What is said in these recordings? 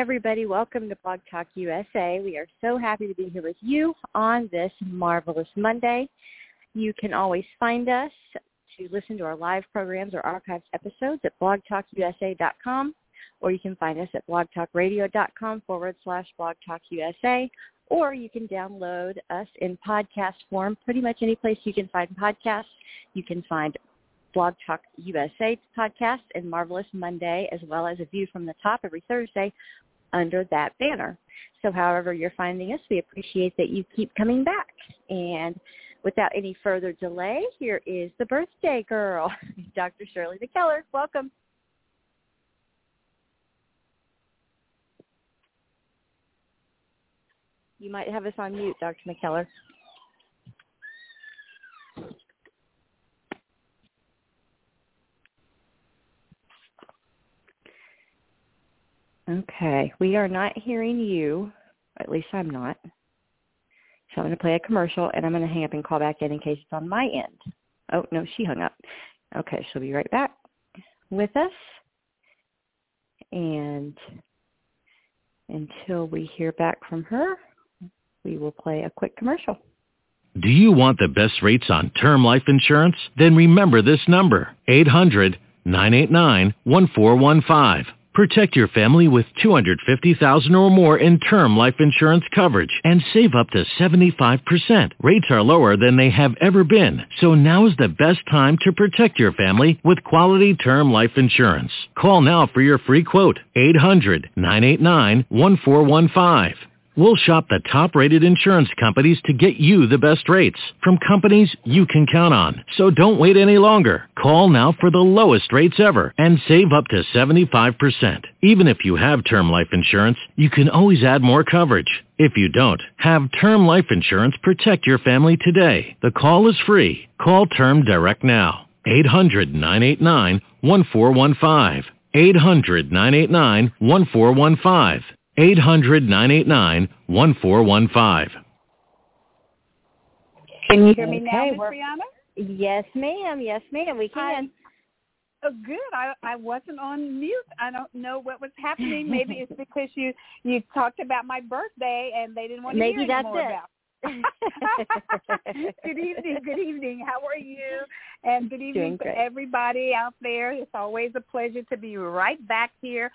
Everybody, welcome to Blog Talk USA. We are so happy to be here with you on this marvelous Monday. You can always find us to listen to our live programs or archived episodes at blogtalkusa.com or you can find us at blogtalkradio.com forward slash blogtalkusa or you can download us in podcast form pretty much any place you can find podcasts. You can find Blog Talk USA podcast and Marvelous Monday, as well as a view from the top every Thursday under that banner. So however you're finding us, we appreciate that you keep coming back. And without any further delay, here is the birthday girl, Dr. Shirley McKellar. Welcome. You might have us on mute, Dr. McKellar. Okay, we are not hearing you. At least I'm not. So I'm going to play a commercial, and I'm going to hang up and call back in in case it's on my end. Oh, no, she hung up. Okay, she'll be right back with us. And until we hear back from her, we will play a quick commercial. Do you want the best rates on term life insurance? Then remember this number, 800-989-1415. Protect your family with 250000 or more in term life insurance coverage and save up to 75%. Rates are lower than they have ever been, so now is the best time to protect your family with quality term life insurance. Call now for your free quote, 800-989-1415. We'll shop the top-rated insurance companies to get you the best rates from companies you can count on. So don't wait any longer. Call now for the lowest rates ever and save up to 75%. Even if you have term life insurance, you can always add more coverage. If you don't, have term life insurance protect your family today. The call is free. Call Term Direct now. 800-989-1415. 800-989-1415. 800-989-1415. Can you hear me now, Okay, Miss we're- Brianna? Yes, ma'am. Yes, ma'am. We can. Oh, good. I I wasn't on mute. I don't know what was happening. Maybe it's because you you talked about my birthday and they didn't want to Maybe hear that's anymore it. about. good evening. Good evening. How are you? And good evening to everybody out there. It's always a pleasure to be right back here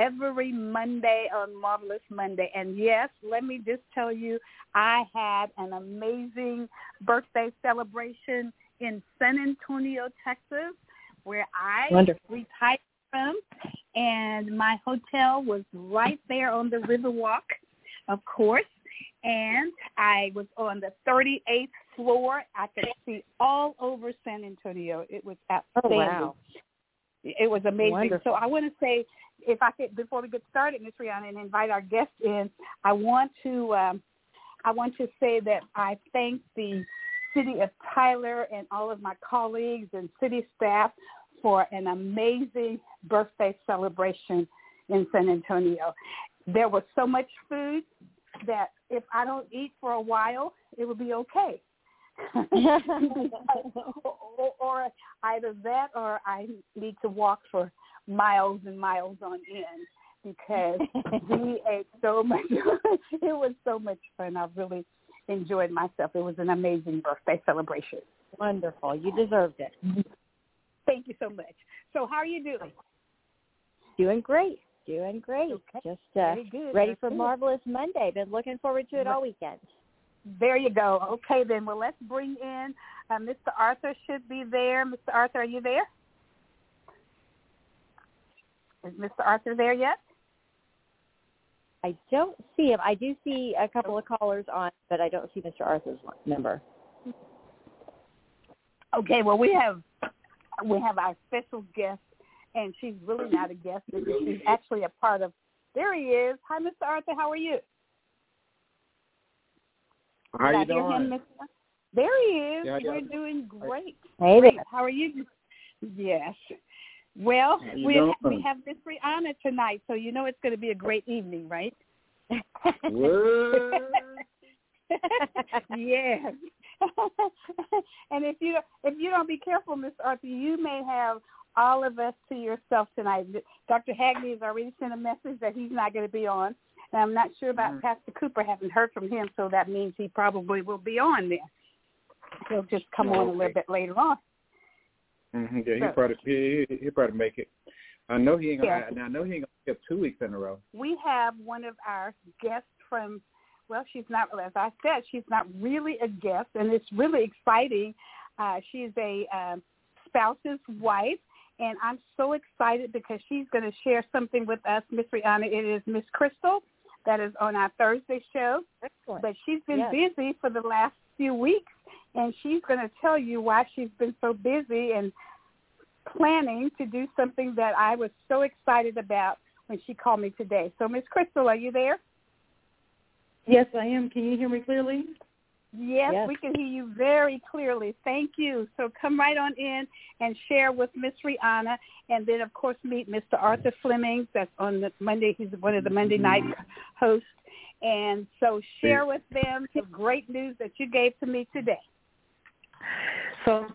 every Monday on Marvelous Monday. And yes, let me just tell you, I had an amazing birthday celebration in San Antonio, Texas, where I Wonderful. retired from, and my hotel was right there on the Riverwalk, of course. And I was on the 38th floor. I could see all over San Antonio. It was Oh, wow. It was amazing. Wonderful. So I want to say, if I could, before we get started, Ms. Rihanna, and invite our guests in, I want to, um, I want to say that I thank the city of Tyler and all of my colleagues and city staff for an amazing birthday celebration in San Antonio. There was so much food that if I don't eat for a while, it will be okay. or, or either that or I need to walk for miles and miles on end because we ate so much. it was so much fun. I really enjoyed myself. It was an amazing birthday celebration. Wonderful. You deserved it. Thank you so much. So how are you doing? Doing great. Doing great. Okay. Just uh, ready Very for good. Marvelous Monday. Been looking forward to it all weekend. There you go. Okay, then. Well, let's bring in uh, Mr. Arthur. Should be there. Mr. Arthur, are you there? Is Mr. Arthur there yet? I don't see him. I do see a couple of callers on, but I don't see Mr. Arthur's number. Okay, well, we have we have our special guest, and she's really not a guest she's actually a part of. There he is. Hi, Mr. Arthur. How are you? How Did you doing? him, Mr. There he is. Yeah, yeah. We're doing great. Hey Great. How are you? Yes. Well, you we doing? we have Miss Rihanna tonight, so you know it's going to be a great evening, right? yeah. and if you if you don't be careful, Miss Arthur, you may have all of us to yourself tonight. Dr. Hagney has already sent a message that he's not going to be on. And I'm not sure about Mhm. Pastor Cooper. Haven't heard from him, so that means he probably will be on there. He'll just come on a little bit later on. Hmm Yeah, he So- probably he he he probably make it. I know he ain't gonna. Yeah. I, I know he ain't gonna skip two weeks in a row. we have one of our guests from well she's not as i said she's not really a guest and it's really exciting uh she's a um spouse's wife and i'm so excited because she's going to share something with us miss rihanna it is miss crystal that is on our thursday show Excellent. but she's been Yes. busy for the last few weeks and she's going to tell you why she's been so busy and planning to do something that I was so excited about when she called me today. So Miss Crystal, are you there? Yes, I am. Can you hear me clearly? Yes, Yes. we can hear you very clearly. Thank you. So come right on in and share with Miss Rihanna, and then of course meet Mr. Arthur Fleming. That's on the Monday. He's one of the Monday night hosts. And so share with them the great news that you gave to me today. So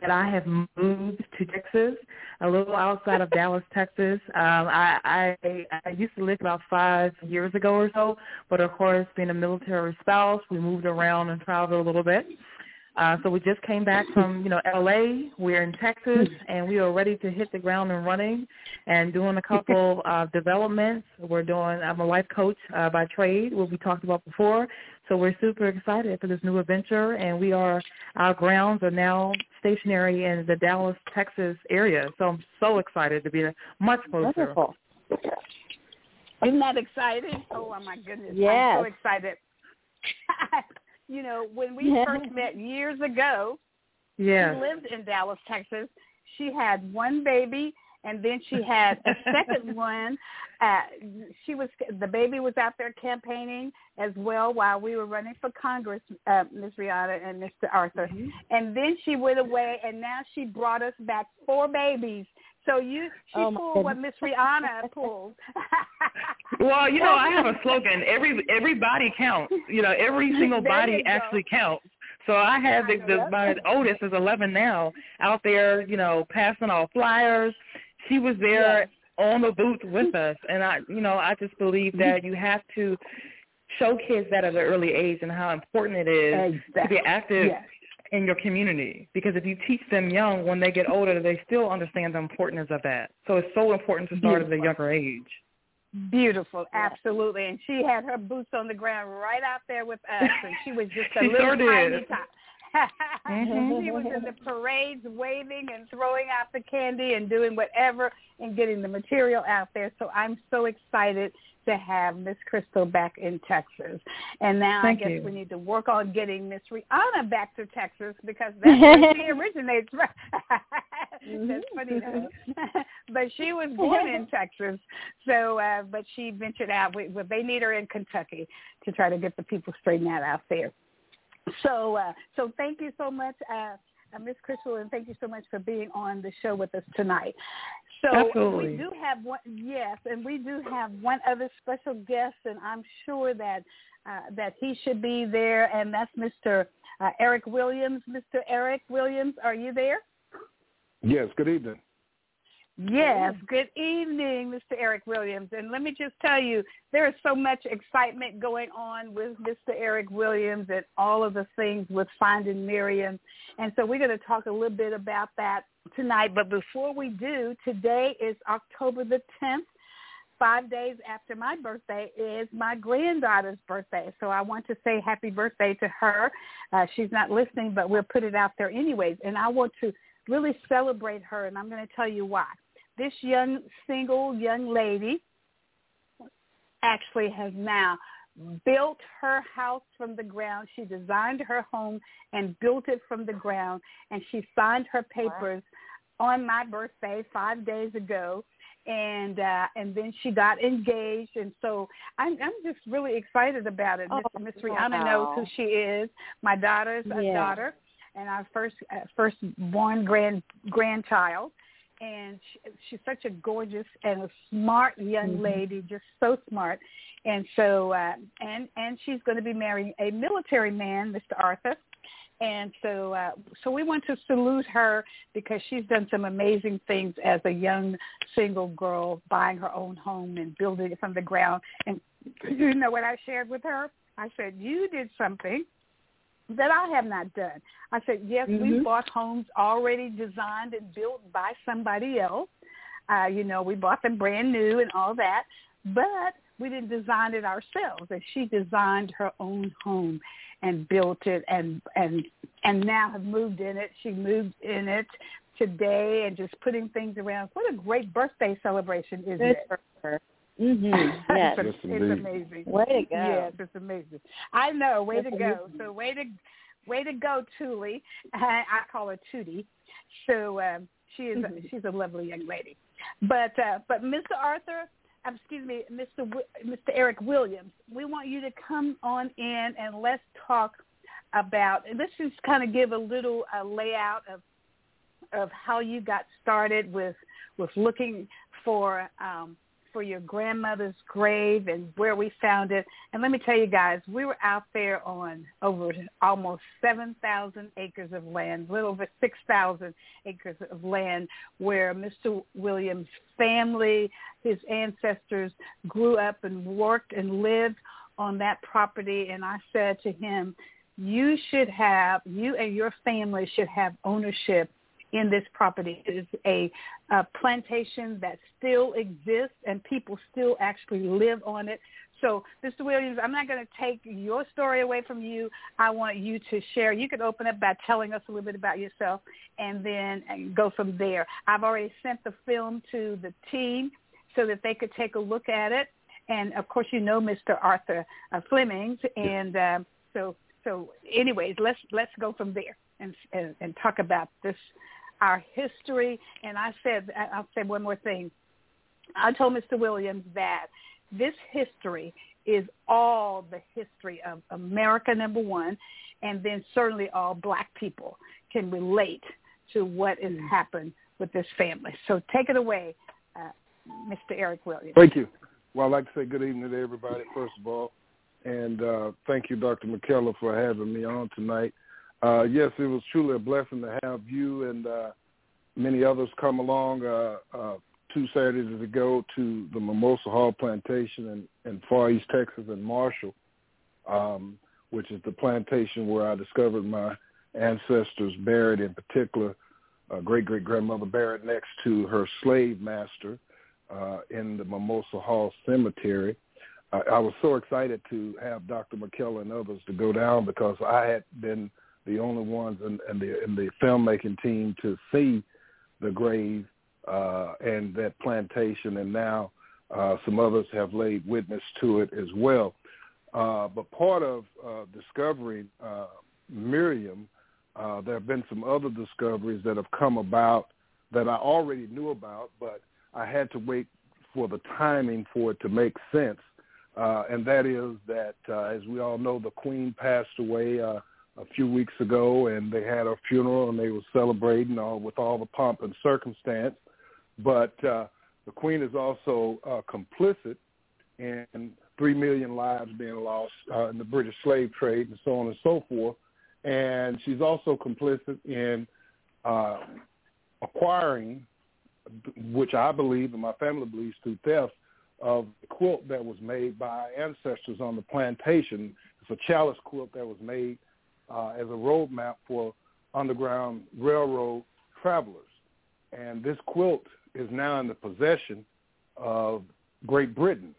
that I have moved to Texas, a little outside of Dallas, Texas. Um, I, I I used to live about five years ago or so, but of course, being a military spouse, we moved around and traveled a little bit. Uh, so we just came back from, you know, LA. We're in Texas, and we are ready to hit the ground and running, and doing a couple of developments. We're doing. I'm a life coach uh, by trade, what we talked about before. So we're super excited for this new adventure, and we are. Our grounds are now stationary in the Dallas, Texas area. So I'm so excited to be much closer. Wonderful. Isn't that exciting? Oh my goodness! Yes. I'm so excited. you know, when we first met years ago, Yeah. she lived in Dallas, Texas. She had one baby, and then she had a second one. Uh, she was the baby was out there campaigning as well while we were running for Congress, uh, Ms. Rihanna and Mr. Arthur. And then she went away, and now she brought us back four babies. So you, she Oh, pulled what Miss Rihanna pulled. Well, you know, I have a slogan. Every every body counts. You know, every single There body actually counts. So I have the, the my oldest is 11 now out there, you know, passing off flyers. She was there on the booth with us, and I, you know, I just believe that you have to show kids that at an early age and how important it is to be active Yes. In your community. Because if you teach them young, when they get older, they still understand the importance of that. So it's so important to start at a younger age. Beautiful, absolutely. And she had her boots on the ground right out there with us, and she was just a She little sure tiny did. Mhm. She was in the parades, waving and throwing out the candy and doing whatever and getting the material out there. So I'm so excited to have Miss Crystal back in Texas. And now Thank I guess you. we need to work on getting Miss Rihanna back to Texas because that's where she originates from. that's funny. but she was born in Texas. So, uh, but she ventured out. We, well, they need her in Kentucky to try to get the people straightened out out there. So, uh, so thank you so much, uh, uh, Miss Crystal, and thank you so much for being on the show with us tonight. So Absolutely. we do have one, yes, and we do have one other special guest, and I'm sure that uh, that he should be there, and that's Mr. Uh, Eric Williams. Mr. Eric Williams, are you there? Yes, good evening. Yes. Good evening, Mr. Eric Williams. And let me just tell you, there is so much excitement going on with Mr. Eric Williams and all of the things with Finding Miriam. And so we're going to talk a little bit about that tonight. But before we do, today is October the 10th. Five days after my birthday is my granddaughter's birthday. So I want to say happy birthday to her. Uh, she's not listening, but we'll put it out there anyways. And I want to really celebrate her, and I'm going to tell you why. This young single young lady actually has now built her house from the ground. She designed her home and built it from the ground, and she signed her papers wow. on my birthday five days ago. And uh, and then she got engaged, and so I'm I'm just really excited about it. Oh, Miss Rihanna wow. knows who she is. My daughter's a yeah. daughter, and our first uh, first born grand grandchild and she, she's such a gorgeous and a smart young mm-hmm. lady, just so smart. And so, uh, and and she's going to be marrying a military man, Mr. Arthur. And so, uh, so we want to salute her because she's done some amazing things as a young single girl, buying her own home and building it from the ground. And you know what I shared with her? I said, you did something that I have not done. I said, yes, mm-hmm. we bought homes already designed and built by somebody else. Uh, you know, we bought them brand new and all that, but we didn't design it ourselves. And she designed her own home and built it and and and now have moved in it. She moved in it today and just putting things around. What a great birthday celebration is Good it? Mm-hmm. Yes, it's, it's amazing. Way to go! Yes, it's amazing. I know. Way to go. So way to way to go, Tuli. I, I call her Tootie. So um, she is mm-hmm. she's a lovely young lady. But uh, but Mr. Arthur, um, excuse me, Mr. W- Mr. Eric Williams, we want you to come on in and let's talk about. Let's just kind of give a little uh, layout of of how you got started with with looking for um, for your grandmother's grave and where we found it. And let me tell you guys, we were out there on over almost 7,000 acres of land, a little over 6,000 acres of land where Mr. Williams' family, his ancestors grew up and worked and lived on that property. And I said to him, you should have, you and your family should have ownership in this property. It is a, a plantation that still exists and people still actually live on it. So, Mr. Williams, I'm not going to take your story away from you. I want you to share. You can open up by telling us a little bit about yourself and then go from there. I've already sent the film to the team so that they could take a look at it. And of course, you know Mr. Arthur uh, Flemings, and um, so so. Anyways, let's let's go from there and and, and talk about this our history. And I said, I'll say one more thing. I told Mr. Williams that this history is all the history of America, number one, and then certainly all black people can relate to what has happened with this family. So take it away, uh, Mr. Eric Williams. Thank you. Well, I'd like to say good evening to everybody, first of all. And uh, thank you, Dr. McKellar, for having me on tonight. Uh, yes, it was truly a blessing to have you and uh, many others come along uh, uh, two Saturdays ago to the Mimosa Hall Plantation in, in Far East Texas in Marshall, um, which is the plantation where I discovered my ancestors buried, in particular, uh, great-great-grandmother buried next to her slave master uh, in the Mimosa Hall Cemetery. I, I was so excited to have Dr. McKellar and others to go down because I had been – the only ones in, in the in the filmmaking team to see the grave uh, and that plantation, and now uh, some others have laid witness to it as well. Uh, but part of uh, discovering uh, Miriam, uh, there have been some other discoveries that have come about that I already knew about, but I had to wait for the timing for it to make sense. And that is that, as we all know, the Queen passed away a few weeks ago, and they had a funeral and they were celebrating uh, with all the pomp and circumstance. But uh, the Queen is also uh, complicit in three million lives being lost uh, in the British slave trade and so on and so forth. And she's also complicit in uh, acquiring, which I believe and my family believes through theft, of the quilt that was made by ancestors on the plantation. It's a chalice quilt that was made uh, as a roadmap for Underground Railroad travelers. And this quilt is now in the possession of Great Britain.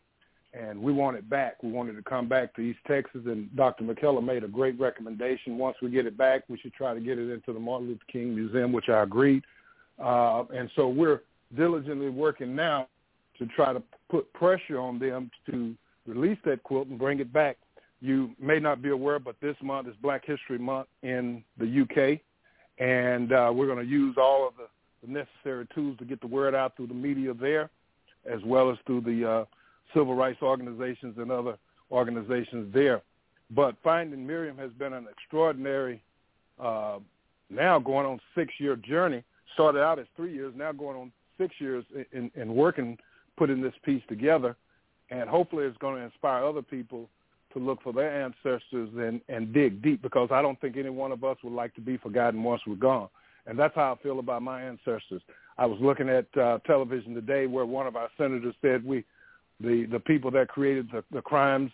And we want it back. We wanted to come back to East Texas, and Dr. McKellar made a great recommendation. Once we get it back, we should try to get it into the Martin Luther King Museum, which I agreed. Uh, and so we're diligently working now to try to put pressure on them to release that quilt and bring it back. You may not be aware, but this month is Black History Month in the UK, and uh, we're going to use all of the, the necessary tools to get the word out through the media there, as well as through the uh, civil rights organizations and other organizations there. But finding Miriam has been an extraordinary, uh, now going on six-year journey. Started out as three years, now going on six years in, in working, putting this piece together, and hopefully it's going to inspire other people to look for their ancestors and, and dig deep because I don't think any one of us would like to be forgotten once we're gone. And that's how I feel about my ancestors. I was looking at uh, television today where one of our senators said we, the, the people that created the, the crimes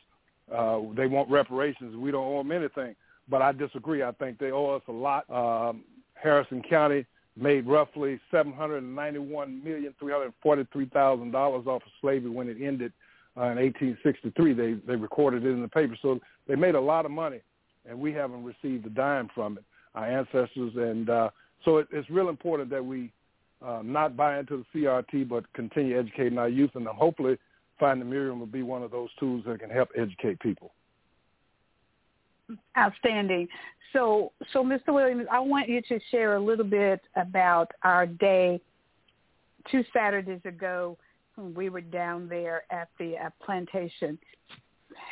uh, they want reparations. We don't owe them anything. But I disagree. I think they owe us a lot. Um, Harrison County made roughly seven hundred and ninety-one million three hundred forty-three thousand dollars off of slavery when it ended uh, in 1863. They they recorded it in the paper, so they made a lot of money, and we haven't received a dime from it. Our ancestors, and uh, so it, it's real important that we uh, not buy into the CRT, but continue educating our youth, and hopefully finding Miriam will be one of those tools that can help educate people. Outstanding. So, so Mr. Williams, I want you to share a little bit about our day two Saturdays ago we were down there at the uh, plantation,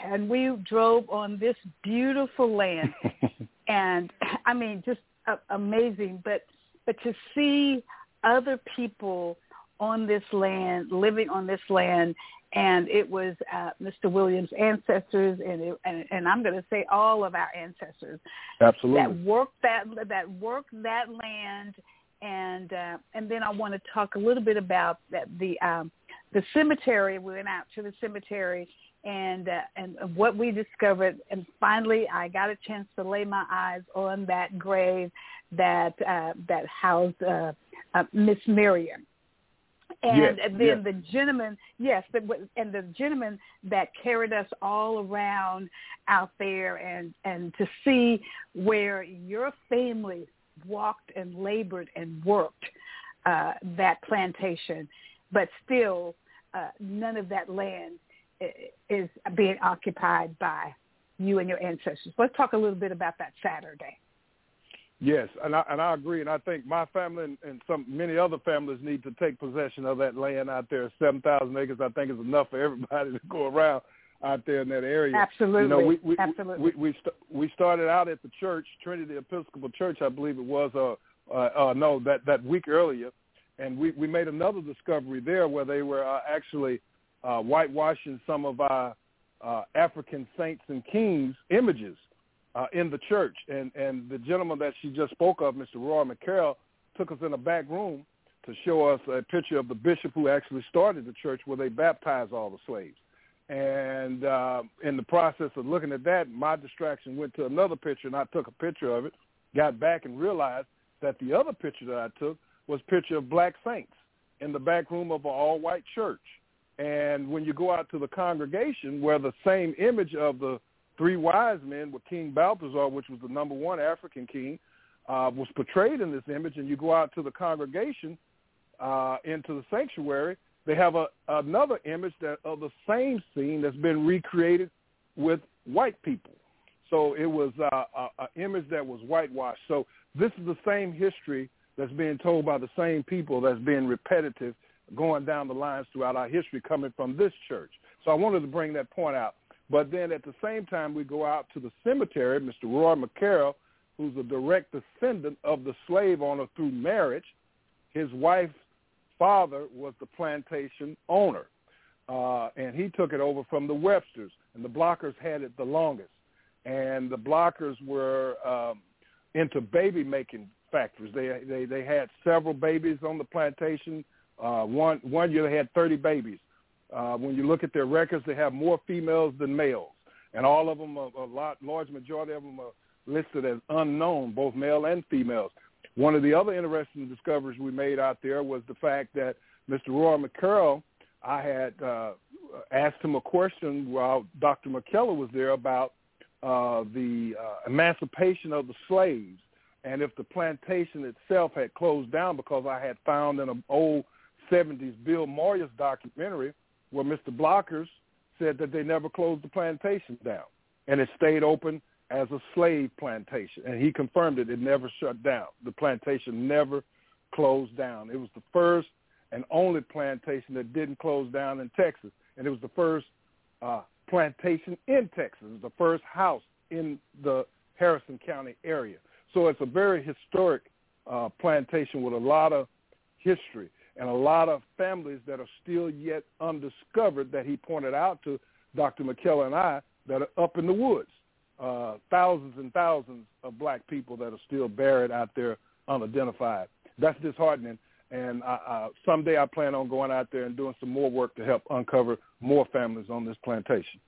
and we drove on this beautiful land, and I mean, just uh, amazing. But but to see other people on this land, living on this land, and it was uh, Mr. Williams' ancestors, and, it, and and I'm going to say all of our ancestors absolutely that worked that that worked that land, and uh, and then I want to talk a little bit about that the um, the cemetery. We went out to the cemetery and uh, and what we discovered, and finally I got a chance to lay my eyes on that grave that uh, that housed uh, uh, Miss Miriam and yes, then yes. the gentleman, yes, the, and the gentleman that carried us all around out there, and and to see where your family walked and labored and worked uh, that plantation, but still uh, none of that land is being occupied by you and your ancestors. Let's talk a little bit about that Saturday. Yes, and I and I agree, and I think my family and, and some many other families need to take possession of that land out there. Seven thousand acres, I think, is enough for everybody to go around out there in that area. Absolutely, you know, we, we, absolutely. We we, st- we started out at the church, Trinity Episcopal Church, I believe it was. Uh, uh, uh no, that that week earlier, and we we made another discovery there where they were uh, actually uh, whitewashing some of our uh, African saints and kings images uh, in the church. And, and the gentleman that she just spoke of, Mr. Roy McCarroll, took us in a back room to show us a picture of the bishop who actually started the church where they baptized all the slaves. And uh, in the process of looking at that, my distraction went to another picture, and I took a picture of it, got back and realized that the other picture that I took was a picture of black saints in the back room of an all-white church. And when you go out to the congregation where the same image of the three wise men with King Balthazar, which was the number one African king, uh, was portrayed in this image, and you go out to the congregation uh, into the sanctuary, they have a, another image that of the same scene that's been recreated with white people. So it was uh, an image that was whitewashed. So this is the same history that's being told by the same people that's being repetitive going down the lines throughout our history coming from this church. So I wanted to bring that point out. But then at the same time, we go out to the cemetery. Mr. Roy McCarroll, who's a direct descendant of the slave owner through marriage, his wife's father was the plantation owner, uh, and he took it over from the Websters, and the Blockers had it the longest. And the Blockers were um, into baby making factories. They they they had several babies on the plantation. Uh, one one year they had 30 babies. Uh, when you look at their records, they have more females than males, and all of them, a, a lot, large majority of them are listed as unknown, both male and females. One of the other interesting discoveries we made out there was the fact that Mr. Roy McCarroll, I had uh, asked him a question while Dr. McKellar was there about uh, the uh, emancipation of the slaves and if the plantation itself had closed down because I had found in an old 70s Bill Moyers documentary where Mr. Blockers said that they never closed the plantation down, and it stayed open as a slave plantation. And he confirmed it. It never shut down. The plantation never closed down. It was the first and only plantation that didn't close down in Texas, and it was the first uh, plantation in Texas. The first house in the Harrison County area. So it's a very historic uh, plantation with a lot of history and a lot of families that are still yet undiscovered that he pointed out to Dr. McKellar and I that are up in the woods. Uh, thousands and thousands of black people that are still buried out there unidentified. That's disheartening. And I, someday I plan on going out there and doing some more work to help uncover more families on this plantation.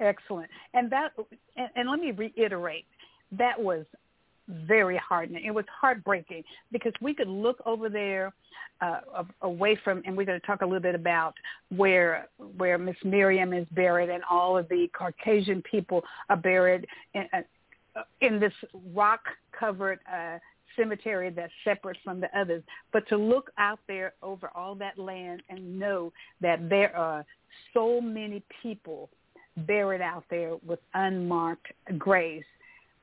Excellent. And that, and, and let me reiterate, that was very hardening. It was heartbreaking because we could look over there uh, away from, and we're going to talk a little bit about where where Miss Miriam is buried, and all of the Caucasian people are buried in, uh, in this rock-covered uh, cemetery that's separate from the others. But to look out there over all that land and know that there are so many people buried out there with unmarked graves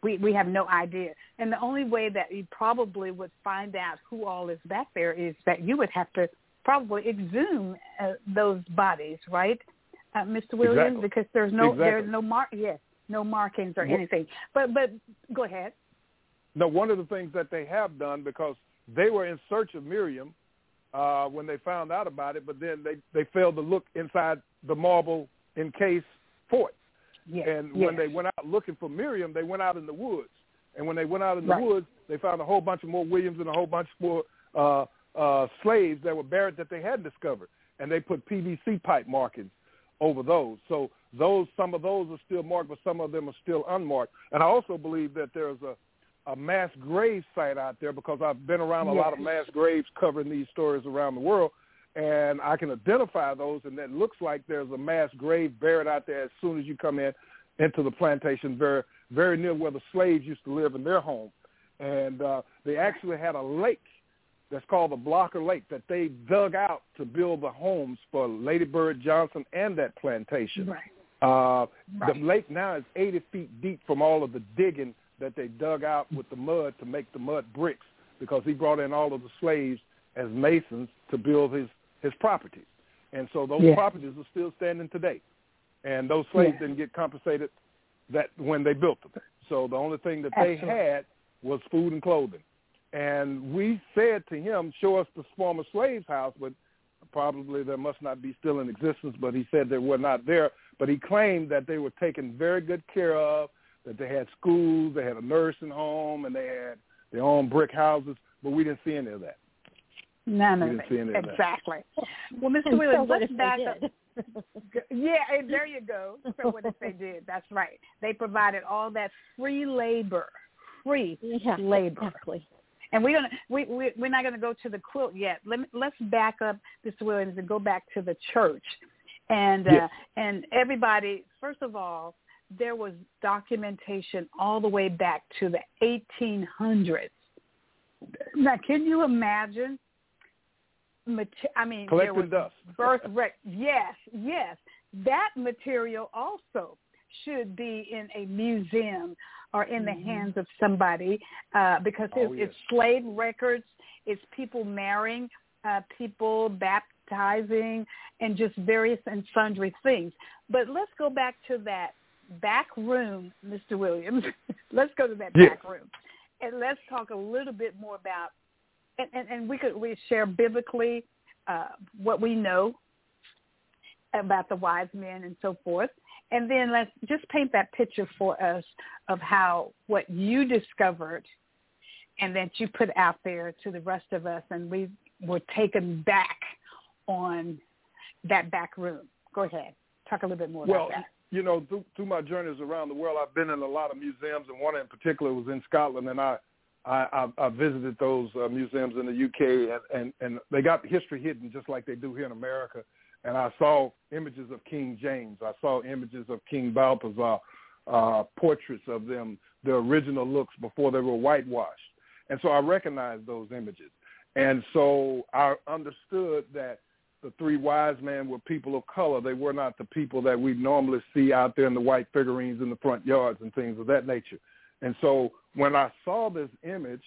we we have no idea. And the only way that you probably would find out who all is back there is that you would have to probably exhume uh, those bodies, right, uh, Mr. Williams? Exactly. Because there's no exactly. there's no mark yes no markings or anything. But but go ahead. No, one of the things that they have done because they were in search of Miriam uh, when they found out about it, but then they they failed to look inside the marble encased fort. Yes. And yes. when they went out looking for Miriam, they went out in the woods. And when they went out in the Right. woods, they found a whole bunch of more Williams and a whole bunch more uh, uh, slaves that were buried that they hadn't discovered. And they put PVC pipe markings over those. So those some of those are still marked, but some of them are still unmarked. And I also believe that there's a a mass grave site out there because I've been around a lot of mass graves covering these stories around the world, and I can identify those. And it looks like there's a mass grave buried out there as soon as you come in into the plantation, very very near where the slaves used to live in their home. And uh, they actually had a lake that's called the Blocker Lake that they dug out to build the homes for Lady Bird Johnson and that plantation. Right. Uh, Right. The lake now is 80 feet deep from all of the digging that they dug out with the mud to make the mud bricks because he brought in all of the slaves as masons to build his, his properties. And so those Yeah. properties are still standing today. And those slaves Yeah. didn't get compensated that when they built them. So the only thing that they had was food and clothing. And we said to him, show us the former slave's house, but probably there must not be still in existence, but he said they were not there. But he claimed that they were taken very good care of, that they had schools, they had a nursing home, and they had their own brick houses, but we didn't see any of that. None We of see it. Exactly. Well, Mr. And so Williams, what let's if back they up. Yeah, and there you go. So what if they did? That's right. They provided all that free labor, free yeah, labor. exactly. And we're gonna we, we we're not gonna go to the quilt yet. Let me, let's back up, Mr. Williams, and go back to the church. And uh, and everybody, first of all, there was documentation all the way back to the 1800s. Now, can you imagine? Mate- I mean, Collecting dust. birth rec. Yes, yes. That material also should be in a museum or in the hands of somebody uh, because Oh, it's, yes. it's slave records, it's people marrying, uh, people baptizing, and just various and sundry things. But let's go back to that back room, Mr. Williams. let's go to that Yes. back room, and let's talk a little bit more about, and, and, and we could we share biblically uh, what we know about the wise men and so forth. And then let's just paint that picture for us of how what you discovered and that you put out there to the rest of us and we were taken back on that back room. Go ahead. Talk a little bit more Well, about that. you know, through, through my journeys around the world, I've been in a lot of museums, and one in particular was in Scotland, and I I, I, I visited those uh, museums in the UK, and, and and they got history hidden just like they do here in America. And I saw images of King James. I saw images of King Balthazar, uh, portraits of them, their original looks before they were whitewashed. And so I recognized those images. And so I understood that the three wise men were people of color. They were not the people that we normally see out there in the white figurines in the front yards and things of that nature. And so when I saw this image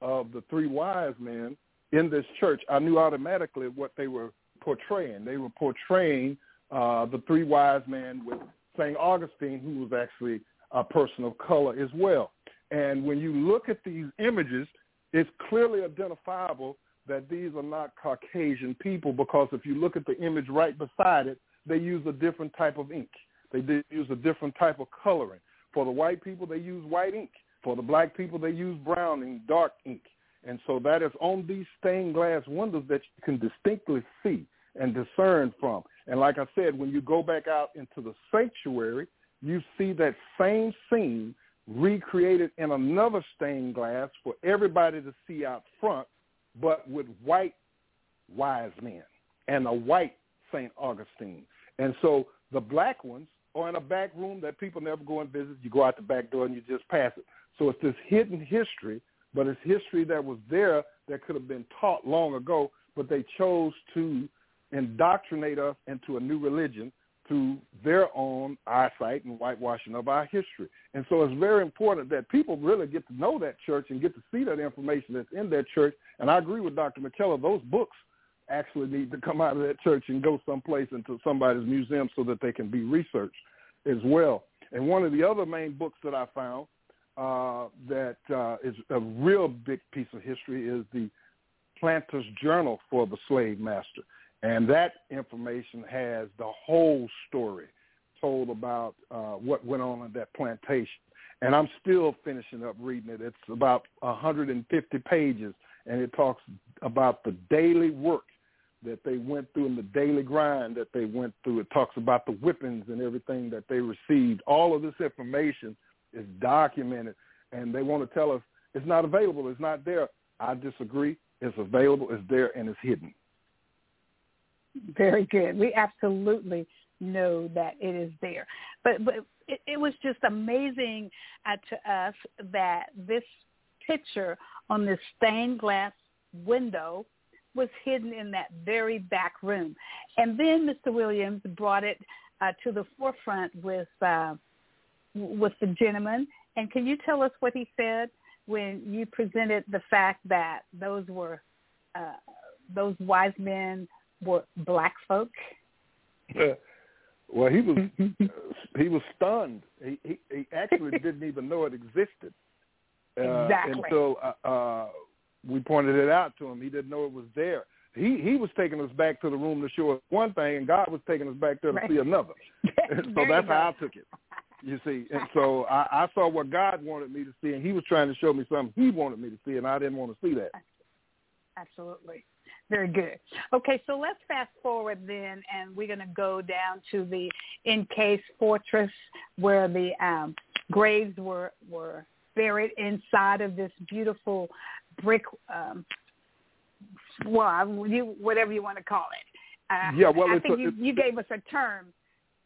of the three wise men in this church, I knew automatically what they were portraying. They were portraying uh, the three wise men with St. Augustine, who was actually a person of color as well. And when you look at these images, it's clearly identifiable that these are not Caucasian people because if you look at the image right beside it, they use a different type of ink. They use a different type of coloring. For the white people, they use white ink. For the black people, they use brown and dark ink. And so that is on these stained glass windows that you can distinctly see and discern from. And like I said, when you go back out into the sanctuary, you see that same scene recreated in another stained glass for everybody to see out front, but with white wise men and a white St. Augustine. And so the black ones are in a back room that people never go and visit. You go out the back door and you just pass it. So it's this hidden history, but it's history that was there that could have been taught long ago, but they chose to indoctrinate us into a new religion through their own eyesight and whitewashing of our history. And so it's very important that people really get to know that church and get to see that information that's in that church. And I agree with Dr. McKellar, those books actually need to come out of that church and go someplace into somebody's museum so that they can be researched as well. And one of the other main books that I found uh, that uh, is a real big piece of history is the Planter's Journal for the Slave Master. And that information has the whole story told about uh, what went on in that plantation. And I'm still finishing up reading it. It's about 150 pages, and it talks about the daily work that they went through and the daily grind that they went through. It talks about the whippings and everything that they received. All of this information is documented, and they want to tell us it's not available. It's not there. I disagree. It's available. It's there, and it's hidden. Very good. We absolutely know that it is there. But but it, it was just amazing uh, to us that this picture on this stained glass window was hidden in that very back room. And then Mr. Williams brought it uh, to the forefront with uh, with the gentleman. And can you tell us what he said when you presented the fact that those were uh, those wise men were black folk? well, he was he was stunned. He he, he actually didn't even know it existed uh, exactly. until uh, uh, we pointed it out to him. He didn't know it was there. He he was taking us back to the room to show us one thing, and God was taking us back there to right. see another. so that's how I took it. You see, and so I, I saw what God wanted me to see, and He was trying to show me something He wanted me to see, and I didn't want to see that. Absolutely. Very good. Okay, so let's fast forward then, and we're going to go down to the Encase Fortress, where the um, graves were were buried inside of this beautiful brick. Um, well, you whatever you want to call it. Uh, yeah, well, I think a, you, you gave us a term.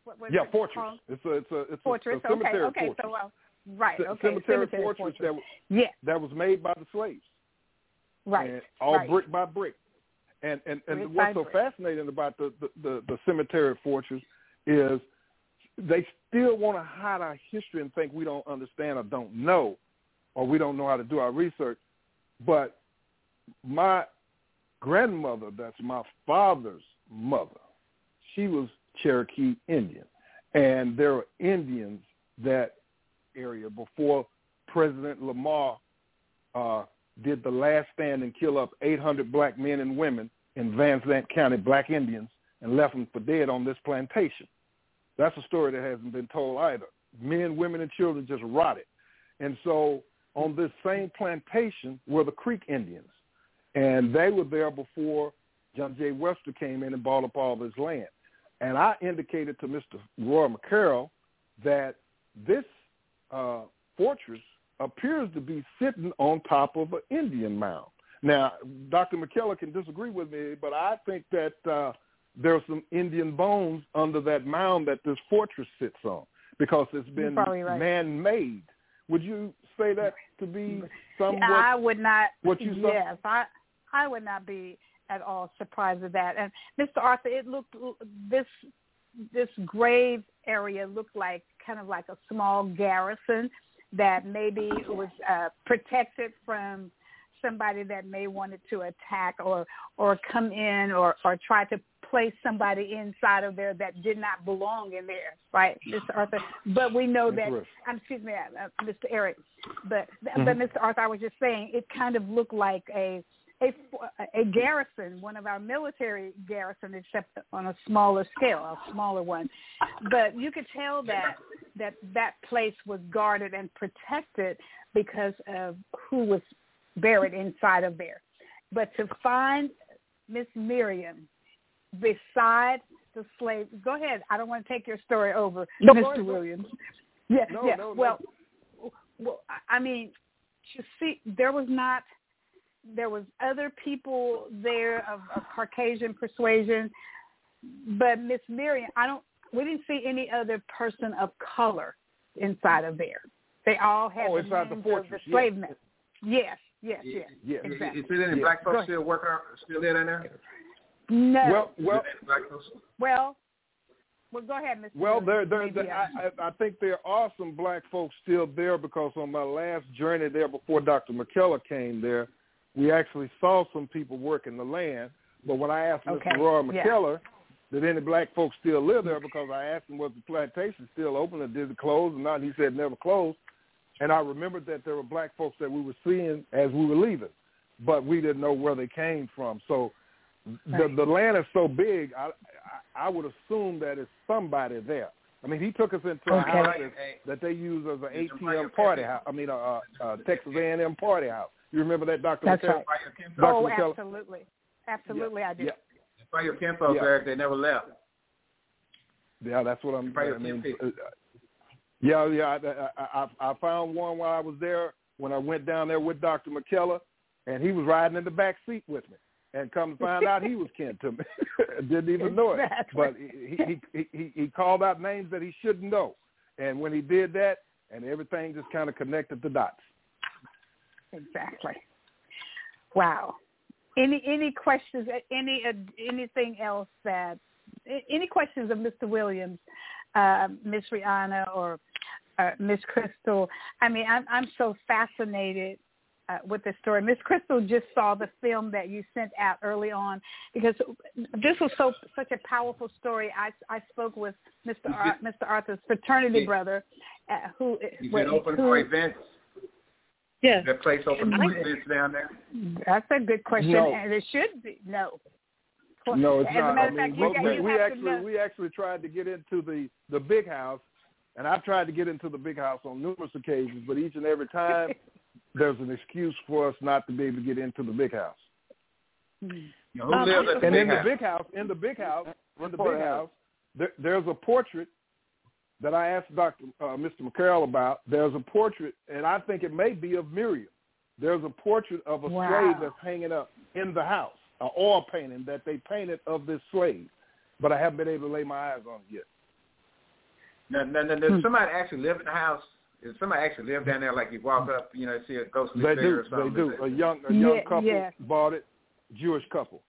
What, yeah, it fortress. Called? It's a it's a it's fortress. A, a cemetery okay, okay. fortress. So, well, right. Okay. Cemetery, cemetery fortress, fortress. that was yeah. that was made by the slaves. Right. And all right. brick by brick. And and, and Brick what's so brick. fascinating about the, the, the, the cemetery fortress is they still want to hide our history and think we don't understand or don't know or we don't know how to do our research. But my grandmother, that's my father's mother, she was Cherokee Indian. And there were Indians that area before President Lamar uh, did the last stand and kill up 800 black men and women in Van Zandt County, black Indians, and left them for dead on this plantation. That's a story that hasn't been told either. Men, women, and children just rotted. And so on this same plantation were the Creek Indians, and they were there before John J. Webster came in and bought up all this land. And I indicated to Mr. Roy McCarroll that this uh, fortress appears to be sitting on top of an Indian mound. Now, Dr. McKellar can disagree with me, but I think that uh, there are some Indian bones under that mound that this fortress sits on because it's been right. man-made. Would you say that to be somewhat I would not. what you saw? Yes, I I would not be at all surprised at that. And Mr. Arthur, it looked this this grave area looked like kind of like a small garrison that maybe was uh, protected from somebody that may wanted to attack or or come in or or try to place somebody inside of there that did not belong in there, right, Mr. Arthur? But we know that. Um, excuse me, uh, Mr. Eric. But mm-hmm. but Mr. Arthur, I was just saying it kind of looked like a a, a garrison, one of our military garrisons, except on a smaller scale, a smaller one. But you could tell that that that place was guarded and protected because of who was buried inside of there. But to find Miss Miriam beside the slave, go ahead. I don't want to take your story over, no, Mr. Williams. Yeah, no, yeah. No, well, well, I mean, you see, there was not there was other people there of, of Caucasian persuasion, but Miss Miriam, I don't. We didn't see any other person of color inside of there. They all had oh, the inside names the fortress. of the slave yes. Yes, yes, yes. yes. Exactly. Is, is there any black folks still working still there down there? No. Well, well, well, well, go ahead, Mr. Well, there, there, there I, I think there are some black folks still there because on my last journey there before Dr. McKellar came there, we actually saw some people working the land. But when I asked okay. Mr. Roy McKellar, yeah. did any black folks still live there? Because I asked him was the plantation still open or did it close or not? And he said never closed. And I remembered that there were black folks that we were seeing as we were leaving, but we didn't know where they came from. So the the land is so big. I I, I would assume that it's somebody there. I mean, he took us into okay. a house that, that they use as an ATM party house. I mean, a, a, a Texas A&M party house. You remember that, Doctor? That's McKellar? right. Dr. Oh, McKellar? absolutely, absolutely, yeah. I do. Yeah. By your kinfolk, yeah. Eric, they never left. Yeah, that's what I'm. Probably I mean, uh, yeah, yeah. I, I I found one while I was there when I went down there with Doctor McKellar, and he was riding in the back seat with me. And come to find out, he was kin to me. Didn't even know it. But he, he he he called out names that he shouldn't know, and when he did that, and everything just kind of connected the dots. Exactly. Wow. Any any questions? Any uh, anything else that? Any questions of Mr. Williams, uh, Miss Rihanna, or uh, Miss Crystal? I mean, I'm I'm so fascinated uh, with the story. Miss Crystal just saw the film that you sent out early on because this was so such a powerful story. I I spoke with Mr. Ar- Mr. Arthur's fraternity brother, uh, who you who, been open for events. Yes. That place open for events down there. That's a good question, No. and it should be no. No, it's As a not. matter I of fact, mean, you we, got- we, you we have to actually we actually tried to get into the the big house, and I've tried to get into the big house on numerous occasions, but each and every time there's an excuse for us not to be able to get into the big house. You know, who Um, lives at the And big in the big house, in the big house, in the big house, there, there's a portrait that I asked Dr. Uh, Mr. McCarroll about. There's a portrait, and I think it may be of Miriam. There's a portrait of a Wow. slave that's hanging up in the house, an oil painting that they painted of this slave, but I haven't been able to lay my eyes on it yet. No, no, no. Hmm. Does somebody actually live in the house? Does somebody actually live down there? Like you walk up, you know, see a ghostly They figure do. or something? They do. Is A young a young Yeah, couple yeah. bought it. Jewish couple.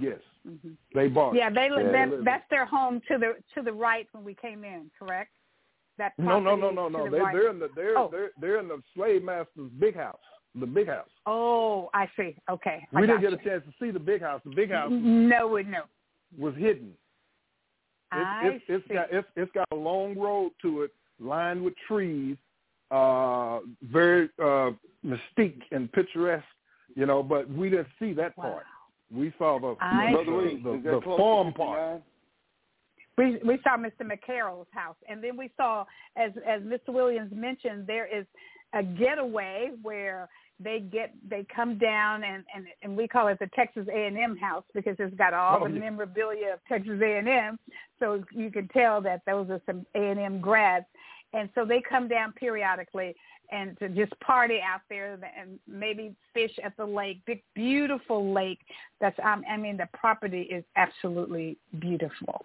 Yes, hmm they bought Yeah, they. Yeah, that, they that's their home to the to the right when we came in. Correct. That No, no, no, no, no. the They right. they're in the they're Oh. they're they're in the slave master's big house. The big house. Oh, I see. Okay, We didn't got get a chance to see the big house. The big house. No, we no. was hidden. It's I it's, it's see. got it's it's got a long road to it, lined with trees, uh, very uh, mystique and picturesque, you know. But we didn't see that Wow. part. We saw the I the, the, the, the farm part. We we saw Mr. McCarroll's house, and then we saw, as as Mr. Williams mentioned, there is a getaway where they get they come down and and and we call it the Texas A and M house because it's got all Oh, the yeah. memorabilia of Texas A and M, so you can tell that those are some A and M grads, and so they come down periodically and to just party out there and maybe fish at the lake, big beautiful lake. That's um, I mean the property is absolutely beautiful.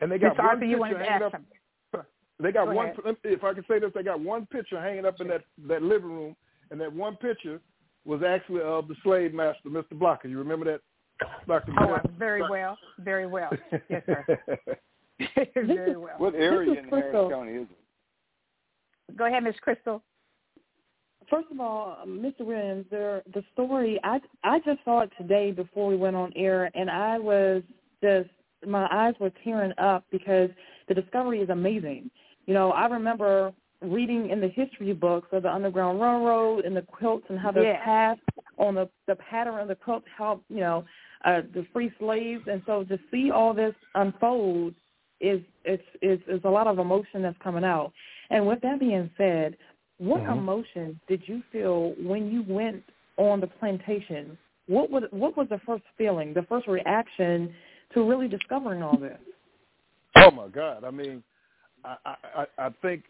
And they got Mr. one Arthur, you picture wanted to hanging ask up. something. They got Go one. ahead. If I can say this, they got one picture hanging up in that that living room, and that one picture was actually of the slave master, Mr. Blocker. You remember that, Dr. Oh, very well, very well. Yes, sir. very well. What area in Harris County is it? Go ahead, Miss Crystal. First of all, Mr. Williams, there, the story I I just saw it today before we went on air, and I was just my eyes were tearing up because the discovery is amazing. You know, I remember reading in the history books of the Underground Railroad and the quilts and how the Yeah. past on the the pattern of the quilt helped you know uh, the free slaves, and so to see all this unfold is it's is is a lot of emotion that's coming out. And with that being said, what Mhm. emotion did you feel when you went on the plantation? What was what was the first feeling, the first reaction to really discovering all this? Oh my God! I mean, I I, I think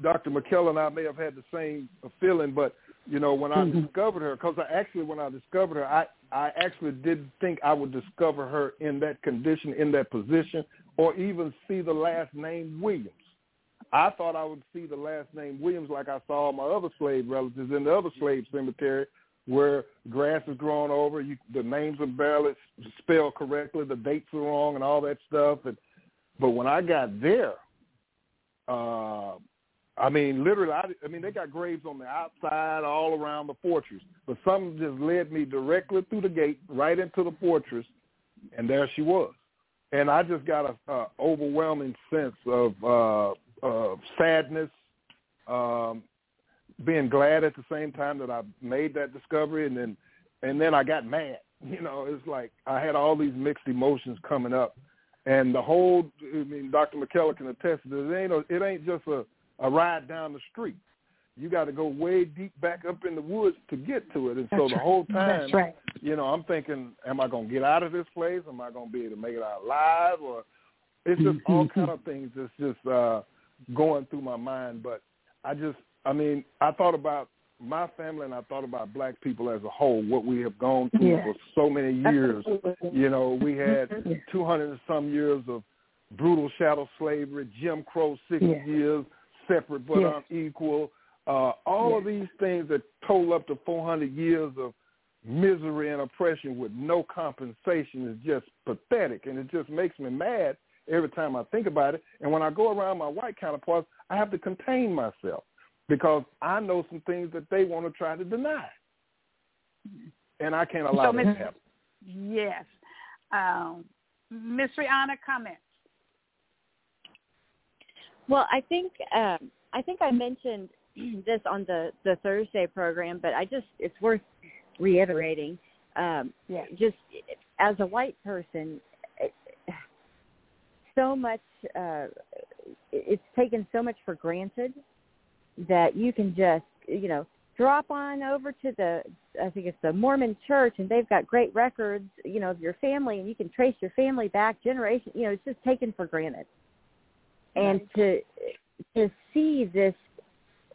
Dr. McKellar and I may have had the same feeling, but you know, when I Mhm. discovered her, because I actually, when I discovered her, I I actually didn't think I would discover her in that condition, in that position, or even see the last name Williams. I thought I would see the last name Williams like I saw my other slave relatives in the other slave cemetery, where grass is growing over, you, the names are barely spelled correctly, the dates are wrong, and all that stuff. And but when I got there, uh, I mean, literally, I, I mean, they got graves on the outside, all around the fortress. But some just led me directly through the gate, right into the fortress, and there she was. And I just got a, a overwhelming sense of uh, uh, sadness, um, being glad at the same time that I made that discovery, and then and then I got mad. You know, it's like I had all these mixed emotions coming up, and the whole. I mean, Dr. McKellar can attest to this. It ain't a, it ain't just a a ride down the street. You got to go way deep back up in the woods to get to it, and so the right. whole time, right. you know, I'm thinking, am I going to get out of this place? Am I going to be able to make it out alive? Or it's just all kind of things It's just uh, going through my mind. But I just, I mean, I thought about my family and I thought about black people as a whole, what we have gone through Yeah. for so many years. You know, we had 200 and some years of brutal chattel slavery, Jim Crow, 60 Yeah. years, separate but Yeah. unequal. Uh, all of these things that total up to 400 years of misery and oppression with no compensation is just pathetic, and it just makes me mad every time I think about it. And when I go around my white counterparts, I have to contain myself because I know some things that they want to try to deny, and I can't allow So, that to happen. Yes. Um, Miss Rihanna, comments. Well, I think um, I think I mentioned this on the the Thursday program, but I just it's worth reiterating. Um, Yeah. Just as a white person, it, so much uh, it's taken so much for granted that you can just you know drop on over to the I think it's the Mormon church and they've got great records you know of your family and you can trace your family back generation. You know it's just taken for granted. And to to see this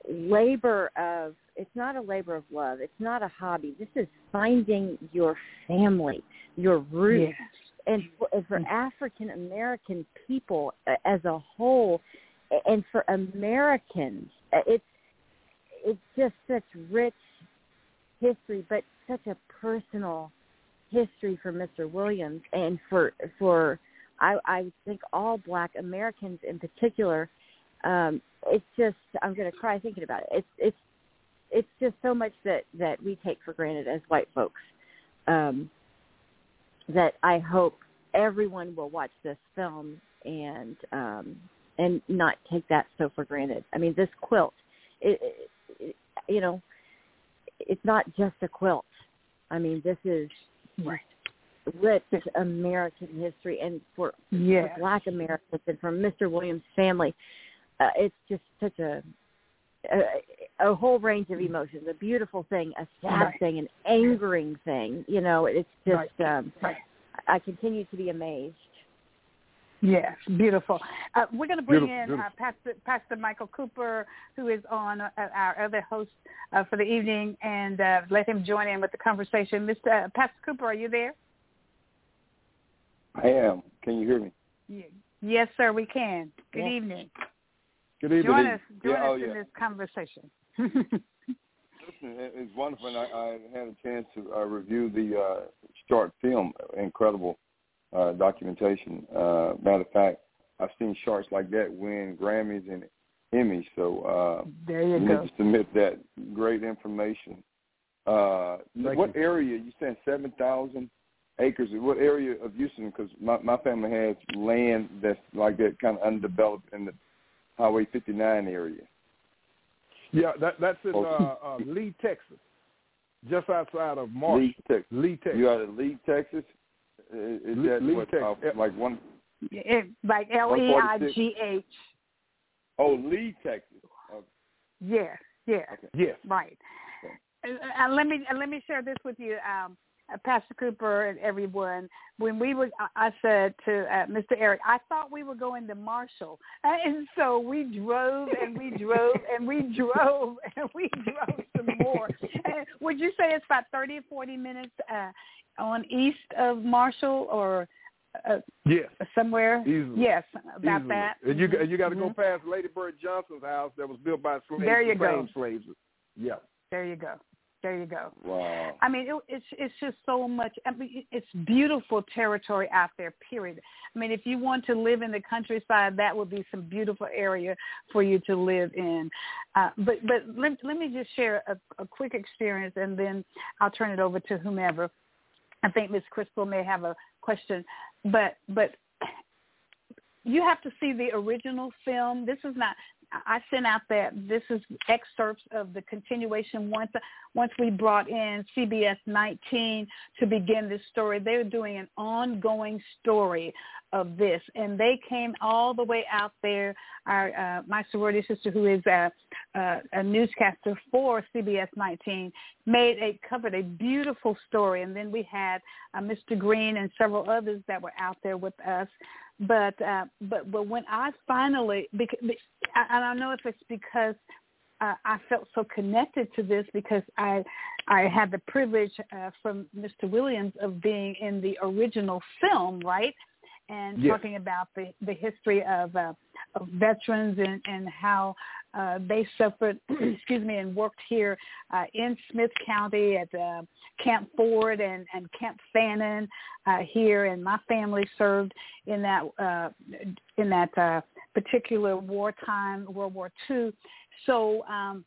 labor of it's not a labor of love. It's not a hobby. This is finding your family your roots and for, and for African American people uh, as a whole, and for Americans, uh, it's it's just such rich history, but such a personal history for Mr. Williams, and for for I, I think all Black Americans in particular. Um, it's just I'm going to cry thinking about it. It's it's it's just so much that that we take for granted as white folks. Um, that I hope everyone will watch this film and um, and not take that so for granted. I mean, this quilt, it, it, you know, it's not just a quilt. I mean, this is Right. rich American history, and for, Yeah. for Black Americans and from Mr. Williams' family, uh, it's just such a, a a whole range of emotions. A beautiful thing, a sad Right. thing, an angering thing. You know, it's just. Right. Um, Right. I continue to be amazed. Yes, beautiful. Uh, we're going to bring Beautiful, in beautiful. Uh, Pastor, Pastor Michael Cooper, who is on uh, our other host uh, for the evening, and uh, let him join in with the conversation. Mr. Uh, Pastor Cooper, are you there? I am. Can you hear me? Ye- Yes, sir, we can. Good Yes. evening. Good evening. Join us, join Yeah, us oh, in yeah. this conversation. Listen, it's wonderful. And I, I had a chance to uh, review the uh, short film. Incredible uh, documentation. Uh, matter of fact, I've seen shorts like that win Grammys and Emmys. So uh, there you let go. me submit that great information. Uh, Thank what you. area? You said seven thousand acres. What area of Houston? Because my my family has land that's like that, kind of undeveloped in the Highway 59 area. Yeah, that that's in uh, Oh. uh, Leigh, Texas, just outside of Marshall. Leigh, Texas. Leigh, Texas. You out of Leigh, Texas? Is, is Leigh- that Leigh, what, Texas. uh, like one It, like L E I G H. oh Leigh, Texas. Okay. Yeah, yes, okay. Yes. right. And, and let me and let me share this with you, um, uh, Pastor Cooper and everyone. When we were, I said to uh, Mr. Eric, I thought we were going to Marshall, Uh, and so we drove and we drove and we drove and we drove some more. And would you say it's about thirty or forty minutes uh, on east of Marshall or uh, Yes. somewhere? Easily. Yes, about Easily. that. And you you got to go Mhm. past Lady Bird Johnson's house that was built by slaves. There you go. Slaves. Yeah. There you go. There you go. Wow. I mean, it, it's it's just so much. I mean, it's beautiful territory out there. Period. I mean, if you want to live in the countryside, that would be some beautiful area for you to live in. Uh, but but let, let me just share a, a quick experience, and then I'll turn it over to whomever. I think Miss Crystal may have a question, but but you have to see the original film. This is not. I sent out that this is excerpts of the continuation once once we brought in CBS 19 to begin this story. They're doing an ongoing story of this, and they came all the way out there. Our uh, my sorority sister, who is a, a, a newscaster for CBS 19, made a covered a beautiful story, and then we had uh, Mr. Green and several others that were out there with us but uh, but but when I finally, because, I, I don't know if it's because uh, I felt so connected to this because I I had the privilege uh, from Mr. Williams of being in the original film, right? And Yes. talking about the the history of uh, of veterans and and how uh, they suffered, excuse me, and worked here uh, in Smith County at uh, Camp Ford and and Camp Fannin uh, here, and my family served in that uh, in that uh, particular wartime, World War II. So um,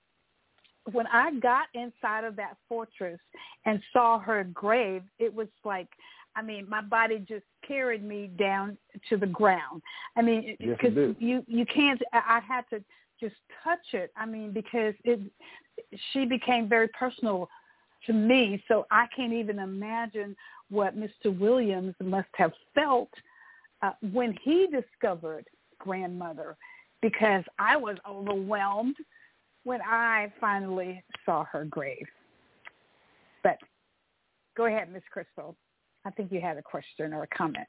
when I got inside of that fortress and saw her grave, it was like, I mean, my body just carried me down to the ground. I mean, because did. you you can't. I had to just touch it. I mean, because it she became very personal to me, so I can't even imagine what Mr. Williams must have felt uh, when he discovered grandmother, because I was overwhelmed when I finally saw her grave. But go ahead, Miss Crystal. I think you had a question or a comment.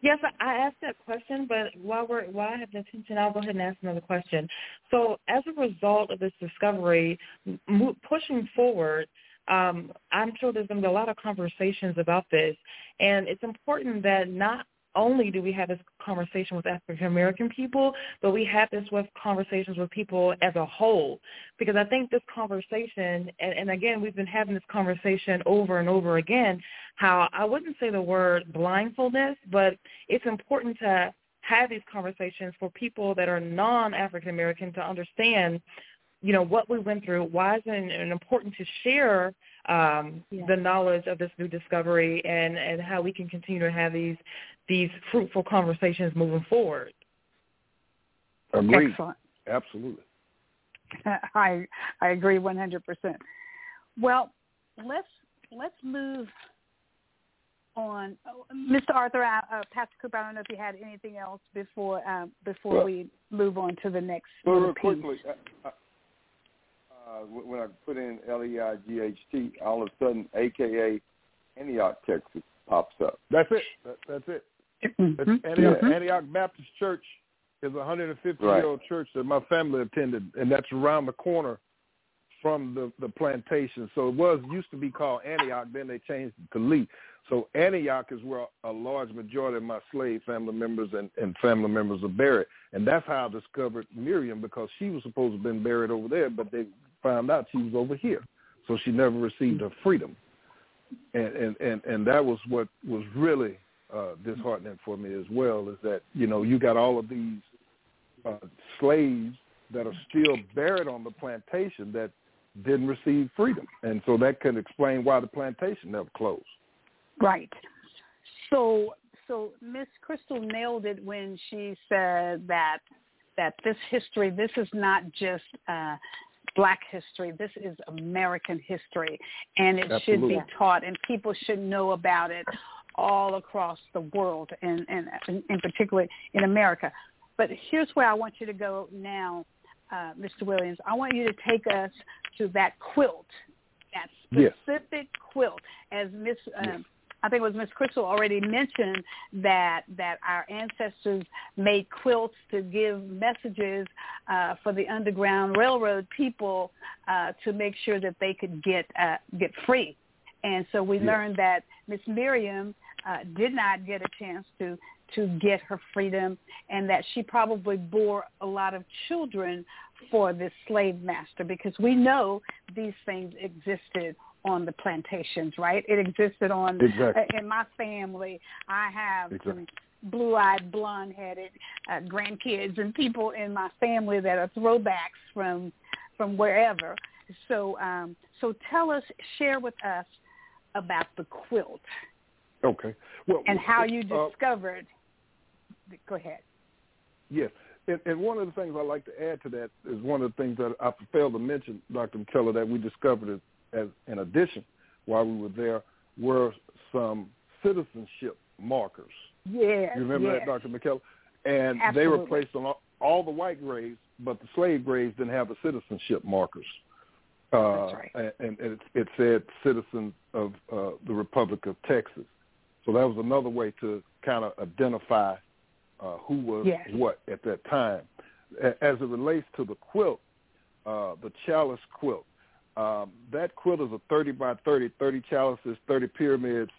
Yes, I asked that question, but while we're while I have the attention, I'll go ahead and ask another question. So, as a result of this discovery, pushing forward, um, I'm sure there's going to be a lot of conversations about this, and it's important that not only do we have this conversation with African American people, but we have this with conversations with people as a whole. Because I think this conversation, and, and again, we've been having this conversation over and over again, how I wouldn't say the word blindfoldness, but it's important to have these conversations for people that are non-African American to understand, you know, what we went through. Why is it important to share um, Yeah. the knowledge of this new discovery and, and how we can continue to have these these fruitful conversations moving forward. Agreed. Excellent. Absolutely. I I agree 100%. Well, let's let's move on. Oh, Mr. Arthur, uh, uh, Pastor Cooper, I don't know if you had anything else before um, before Well- we move on to the next Well, real piece. quickly, uh, uh, when I put in L E I G H T, all of a sudden, AKA Antioch, Texas, pops up. That's it. That, that's it. It's Mhm. Antioch, Mhm. Antioch Baptist Church is a 150 year old church that my family attended, and that's around the corner from the the plantation. So it was used to be called Antioch, then they changed it to Leigh. So Antioch is where a large majority of my slave family members and, and family members are buried, and that's how I discovered Miriam because she was supposed to have been buried over there, but they found out she was over here, so she never received her freedom, and and and, and that was what was really uh, disheartening for me as well. Is that you know you got all of these uh, slaves that are still buried on the plantation that didn't receive freedom, and so that could explain why the plantation never closed. Right. So so Miss Crystal nailed it when she said that that this history, this is not just uh, black history. This is American history, and it Absolutely. should be taught, and people should know about it all across the world, and and in particular in America. But here's where I want you to go now, uh, Mr. Williams. I want you to take us to that quilt, that Yes. specific quilt, as Miss. Um, Yes. I think it was Miss Crystal already mentioned that that our ancestors made quilts to give messages uh, for the Underground Railroad people uh, to make sure that they could get uh, get free. And so we Yes. learned that Miss Miriam uh, did not get a chance to to get her freedom, and that she probably bore a lot of children for this slave master because we know these things existed on the plantations, right? It existed on Exactly. uh, in my family. I have Exactly. some blue-eyed, blonde-headed uh, grandkids and people in my family that are throwbacks from from wherever. So, um, so tell us, share with us about the quilt Okay. Well, and how you uh, discovered. go ahead. Yes. And, and one of the things I like to add to that is one of the things that I failed to mention, Dr. McKellar, that we discovered as, in addition while we were there were some citizenship markers. Yeah, You remember yes. that, Dr. McKellar? And they were placed on all, the white graves, but the slave graves didn't have the citizenship markers. Uh, That's right. And, and it, it said citizens of uh, the Republic of Texas. So that was another way to kind of identify uh, who was Yes. what at that time. As it relates to the quilt, uh, the chalice quilt, um, that quilt is a 30 by 30, 30 chalices, 30 pyramids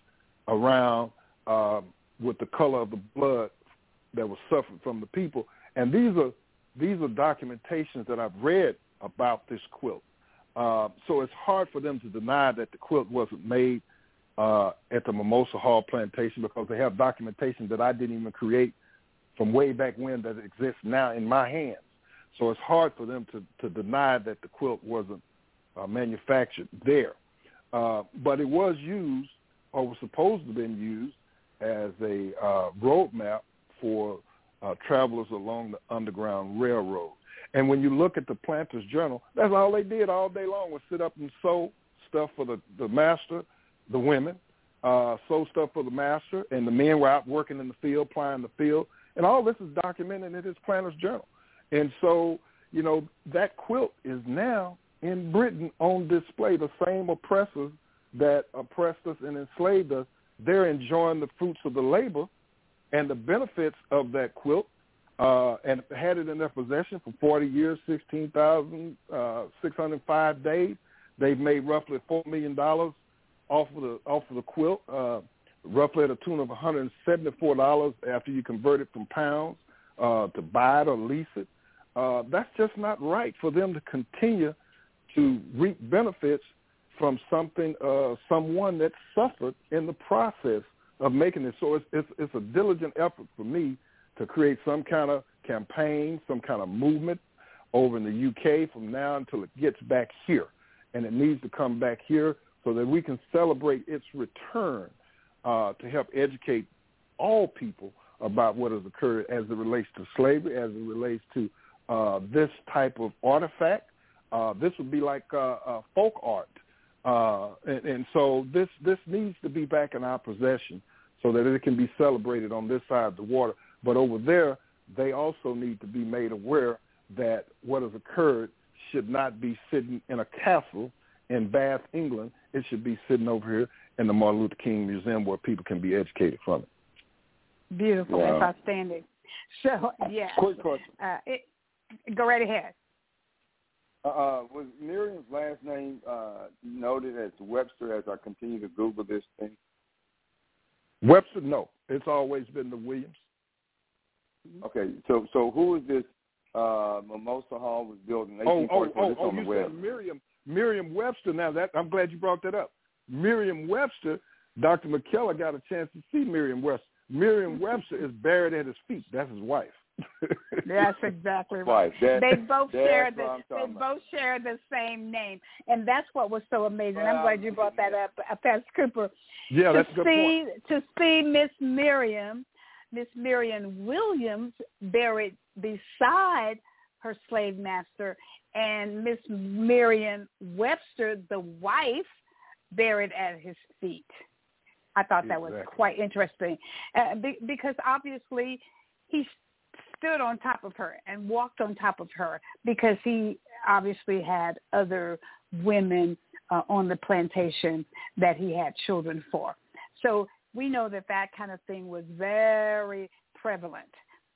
around um, with the color of the blood that was suffered from the people. And these are these are documentations that I've read about this quilt. Uh, so it's hard for them to deny that the quilt wasn't made uh, at the Mimosa Hall plantation because they have documentation that I didn't even create from way back when that exists now in my hands. So it's hard for them to, to deny that the quilt wasn't uh, manufactured there. Uh, but it was used, or was supposed to have been used, as a uh, roadmap for uh, travelers along the Underground Railroad. And when you look at the Planters Journal, that's all they did all day long was sit up and sew stuff for the, the master, the women, uh, sew stuff for the master, and the men were out working in the field, plying the field. And all this is documented in his Planters Journal. And so, you know, that quilt is now in Britain on display. The same oppressors that oppressed us and enslaved us, they're enjoying the fruits of the labor and the benefits of that quilt uh, and had it in their possession for 40 years, 16,605 days. They've made roughly $4 million off of the, off of the quilt, uh, roughly at a tune of $174 after you convert it from pounds uh, to buy it or lease it. Uh, that's just not right for them to continue to reap benefits from something, uh, someone that suffered in the process of making it. So it's, it's, it's a diligent effort for me to create some kind of campaign, some kind of movement over in the UK from now until it gets back here. And it needs to come back here so that we can celebrate its return uh, to help educate all people about what has occurred as it relates to slavery, as it relates to uh, this type of artifact. Uh, this would be like uh, uh, folk art. Uh, and, and so this, this needs to be back in our possession so that it can be celebrated on this side of the water. But over there, they also need to be made aware that what has occurred should not be sitting in a castle in Bath, England. It should be sitting over here in the Martin Luther King Museum where people can be educated from it. Beautiful. Wow. That's outstanding. So, yeah. Quick question. Uh, it, go right ahead. Uh, was Miriam's last name uh, noted as Webster as I continue to Google this thing? Webster, no. It's always been the Williams. Okay, so so who is this Uh, Mimosa Hall was built in Oh, oh, 1844. oh, oh! on the You web. said Miriam, Miriam Webster. Now that I'm glad you brought that up. Miriam Webster. Dr. McKellar got a chance to see Miriam Webster. Miriam Webster is buried at his feet. That's his wife. That's exactly right. That- They both share the they talking about. both share the same name, and that's what was so amazing. I'm glad you brought that up, uh, Pastor Cooper. Yeah, to that's a good see point. to see Miss Miriam, Miss Miriam Williams buried beside her slave master, and Miss Miriam Webster, the wife, buried at his feet. I thought that was quite interesting uh, be, because obviously he stood on top of her and walked on top of her because he obviously had other women uh, on the plantation that he had children for. So we know that that kind of thing was very prevalent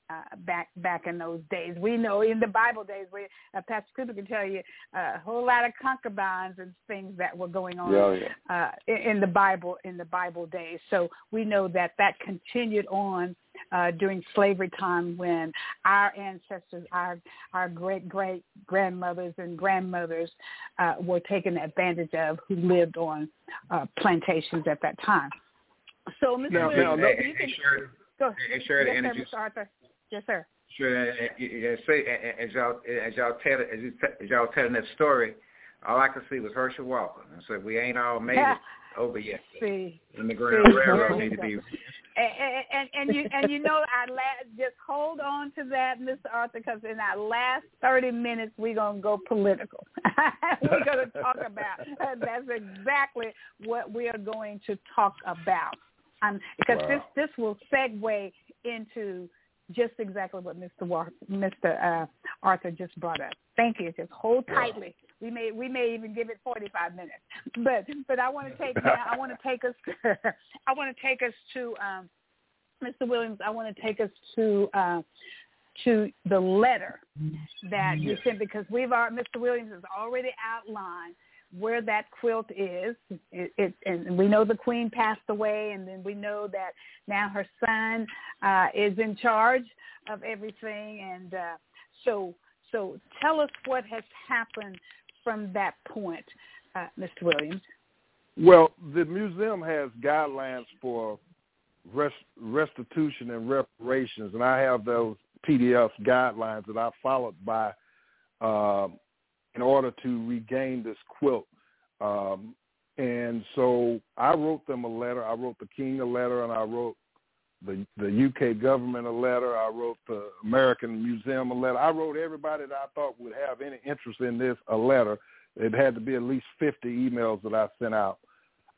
uh, back back in those days. We know in the Bible days, we, uh, Pastor Cooper can tell you uh, a whole lot of concubines and things that were going on Yeah, yeah. uh, in, in the Bible in the Bible days. So we know that that continued on uh, during slavery time when our ancestors, our our great great grandmothers and grandmothers uh, were taken advantage of who lived on uh, plantations at that time. So, Mr. Now- Williams, now, no- you can Shirley, go. ahead. Yes, sir, Mr. Arthur. Yes, sir. Sure. and- as y'all as y'all tell as, as y'all telling that story, all I could see was Herschel Walker. And so we ain't all made it over yet. See, And the Grand Railroad need to be. And, and, and you and you know I last just hold on to that, Mr. Arthur, because in our last thirty minutes we're gonna go political. we're gonna talk about that's exactly what we are going to talk about. Um, because Wow. this this will segue into just exactly what Mr. War- Mr. Uh, Arthur just brought up. Thank you. Just hold tightly. We may we may even give it 45 minutes. But but I want to take now. I want to take us. I want to take us to um, Mr. Williams. I want to take us to uh, to the letter that you sent because we've already, Mr. Williams has already outlined where that quilt is. It, it, and we know the queen passed away, and then we know that now her son uh, is in charge of everything. And uh, so, so tell us what has happened from that point, uh, Mr. Williams. Well, the museum has guidelines for rest, restitution and reparations, and I have those PDF guidelines that I followed by um, in order to regain this quilt. Um, and so I wrote them a letter. I wrote the king a letter, and I wrote the the UK government a letter. I wrote the American Museum a letter. I wrote everybody that I thought would have any interest in this a letter. It had to be at least 50 emails that I sent out.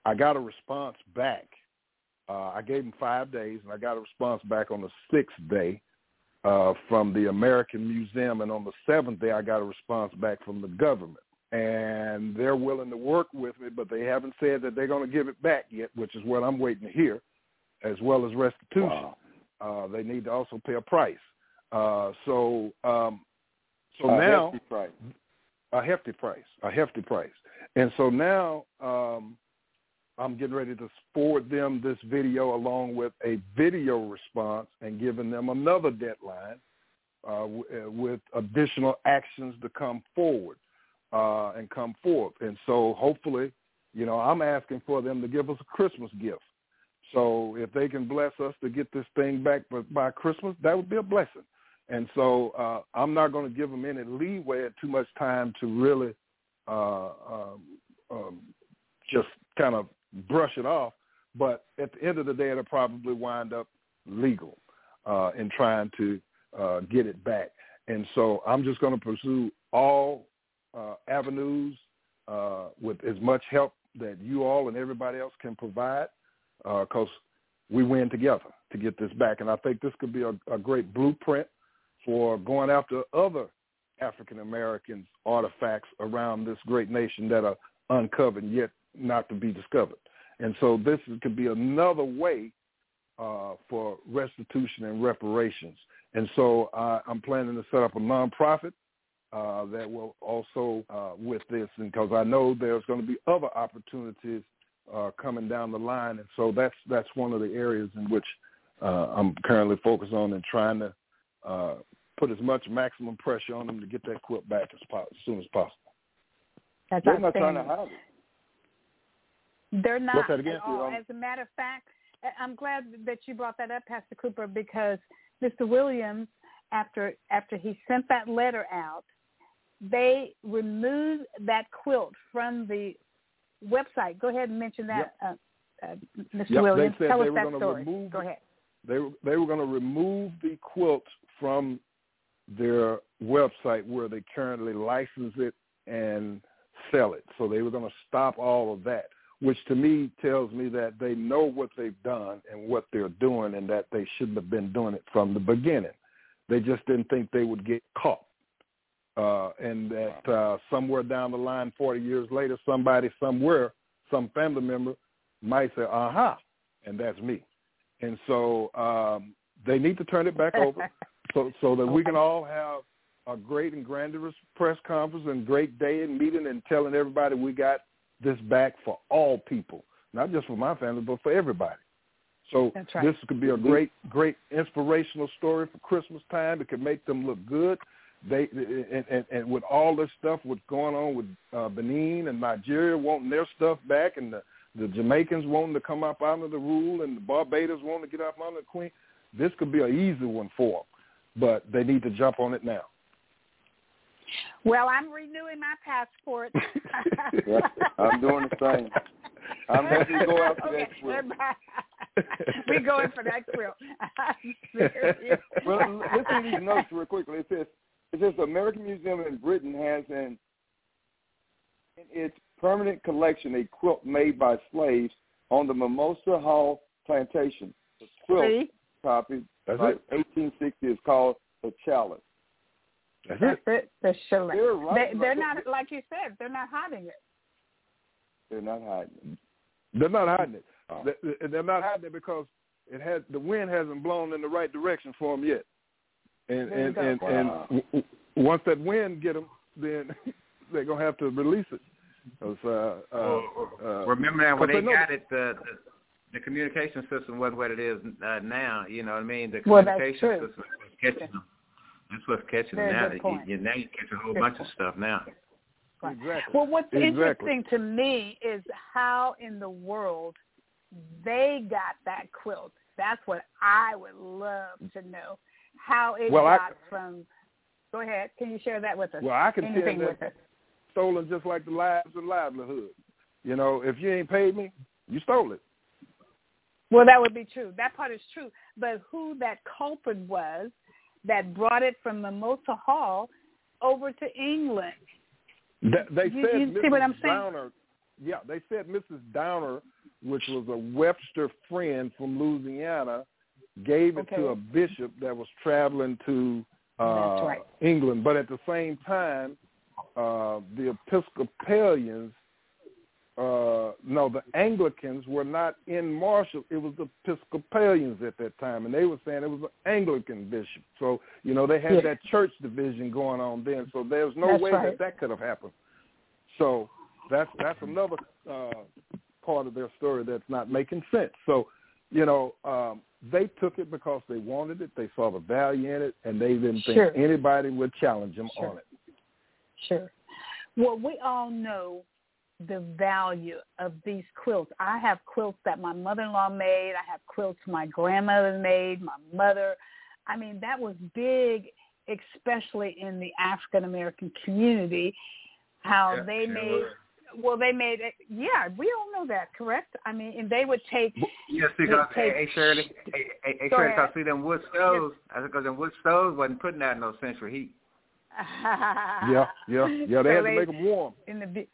I got a response back. Uh, I gave them five days, and I got a response back on the sixth day uh, from the American Museum, and on the seventh day, I got a response back from the government. And they're willing to work with me, but they haven't said that they're going to give it back yet, which is what I'm waiting to hear, as well as restitution. Wow. Uh, they need to also pay a price. Uh, so, um, so A now hefty price. a hefty price, a hefty price. And so now um, I'm getting ready to forward them this video along with a video response and giving them another deadline uh, w- uh, with additional actions to come forward uh, and come forth. And so hopefully, you know, I'm asking for them to give us a Christmas gift. So if they can bless us to get this thing back by, Christmas, that would be a blessing. And so uh, I'm not going to give them any leeway or too much time to really uh, um, um, just kind of brush it off. But at the end of the day, it'll probably wind up legal uh, in trying to uh, get it back. And so I'm just going to pursue all uh, avenues uh, with as much help that you all and everybody else can provide because we win together to get this back. And I think this could be a, a great blueprint for going after other African Americans artifacts around this great nation that are uncovered yet not to be discovered. And so this could be another way uh, for restitution and reparations. And so uh, I'm planning to set up a nonprofit uh, that will also uh, with this, because I know there's going to be other opportunities uh, coming down the line, and so that's that's one of the areas in which uh, I'm currently focused on and trying to uh, put as much maximum pressure on them to get that quilt back as, po- as soon as possible. That's They're not trying to hide it. They're not What's that again? at all. As a matter of fact, I'm glad that you brought that up, Pastor Cooper, because Mr. Williams, after after he sent that letter out, they removed that quilt from the website. Go ahead and mention that, uh, uh, Mr. Yep, Williams. they said Tell they us were that going to story. remove. Go ahead. They were they were going to remove the quilt from their website where they currently license it and sell it. So they were going to stop all of that, which to me tells me that they know what they've done and what they're doing, and that they shouldn't have been doing it from the beginning. They just didn't think they would get caught. Uh, and that uh, somewhere down the line, 40 years later, somebody somewhere, some family member might say, aha, and that's me. And so um, they need to turn it back over so, so that we can all have a great and grandiose press conference and great day and meeting and telling everybody we got this back for all people, not just for my family, but for everybody. So right. this could be a great, great inspirational story for Christmas time. It could make them look good. They and, and, and with all this stuff, what's going on with uh, Benin and Nigeria wanting their stuff back, and the, the Jamaicans wanting to come up under the rule, and the Barbados wanting to get up under the Queen, this could be an easy one for them. But they need to jump on it now. Well, I'm renewing my passport. I'm doing the same. I'm happy to go after okay, that quilt. We're going for that quilt. I'm serious. Well, listen to these notes real quickly. It says, it says the American Museum in Britain has an in its permanent collection a quilt made by slaves on the Mimosa Hall plantation. The quilt See? copy, That's like it. 1860, is called the Chalice. That's That's it. it. The shilling. They're right. They, they're not like you said. They're not hiding it. They're not hiding it. They're not hiding it. Oh. They- They're not hiding it because it had the wind hasn't blown in the right direction for them yet. And and and, Wow. and w- w- once that wind get them, then they're gonna have to release it. 'Cause, uh, uh, uh, Remember that when 'cause they know got it, the, the the communication system wasn't what it is uh, now. You know what I mean? The communication true. system was catching them. That's what's catching Very now. good You, point. you, now you catch a whole Good bunch point. of stuff now. Exactly. Well, what's Exactly. interesting to me is how in the world they got that quilt. That's what I would love to know. How it Well, I- got from. Go ahead. Can you share that with us? Well, I can tell Anything that with us. stolen just like the lives and livelihood. You know, if you ain't paid me, you stole it. Well, that would be true. That part is true. But who that culprit was that brought it from Mimosa Hall over to England? Th- They You- said you Mrs. see what I'm saying? Downer. Yeah, they said Mrs. Downer, which was a Webster friend from Louisiana, gave it Okay. to a bishop that was traveling to uh, right. England. But at the same time, uh, the Episcopalians, uh, no, the Anglicans were not in Marshall. It was the Episcopalians at that time, and they were saying it was an Anglican bishop. So you know they had Yeah. that church division going on then. So there's no That's way right. that that could have happened. So that's that's another uh, part of their story that's not making sense. So you know um, they took it because they wanted it. They saw the value in it, and they didn't think anybody would challenge them Sure. on it. Sure. Well, we all know the value of these quilts. I have quilts that my mother-in-law made. I have quilts my grandmother made, my mother. I mean, that was big, especially in the African American community. How Yeah, they made. was. Well, they made it. Yeah, we all know that, correct? I mean, and they would take. Yes, because They hey, hey Shirley, hey, hey, hey Go Shirley, ahead. cause see them wood stoves. I because them wood stoves wasn't putting out no central heat. Yeah, yeah, yeah. They So had to they- make them warm. in the vi-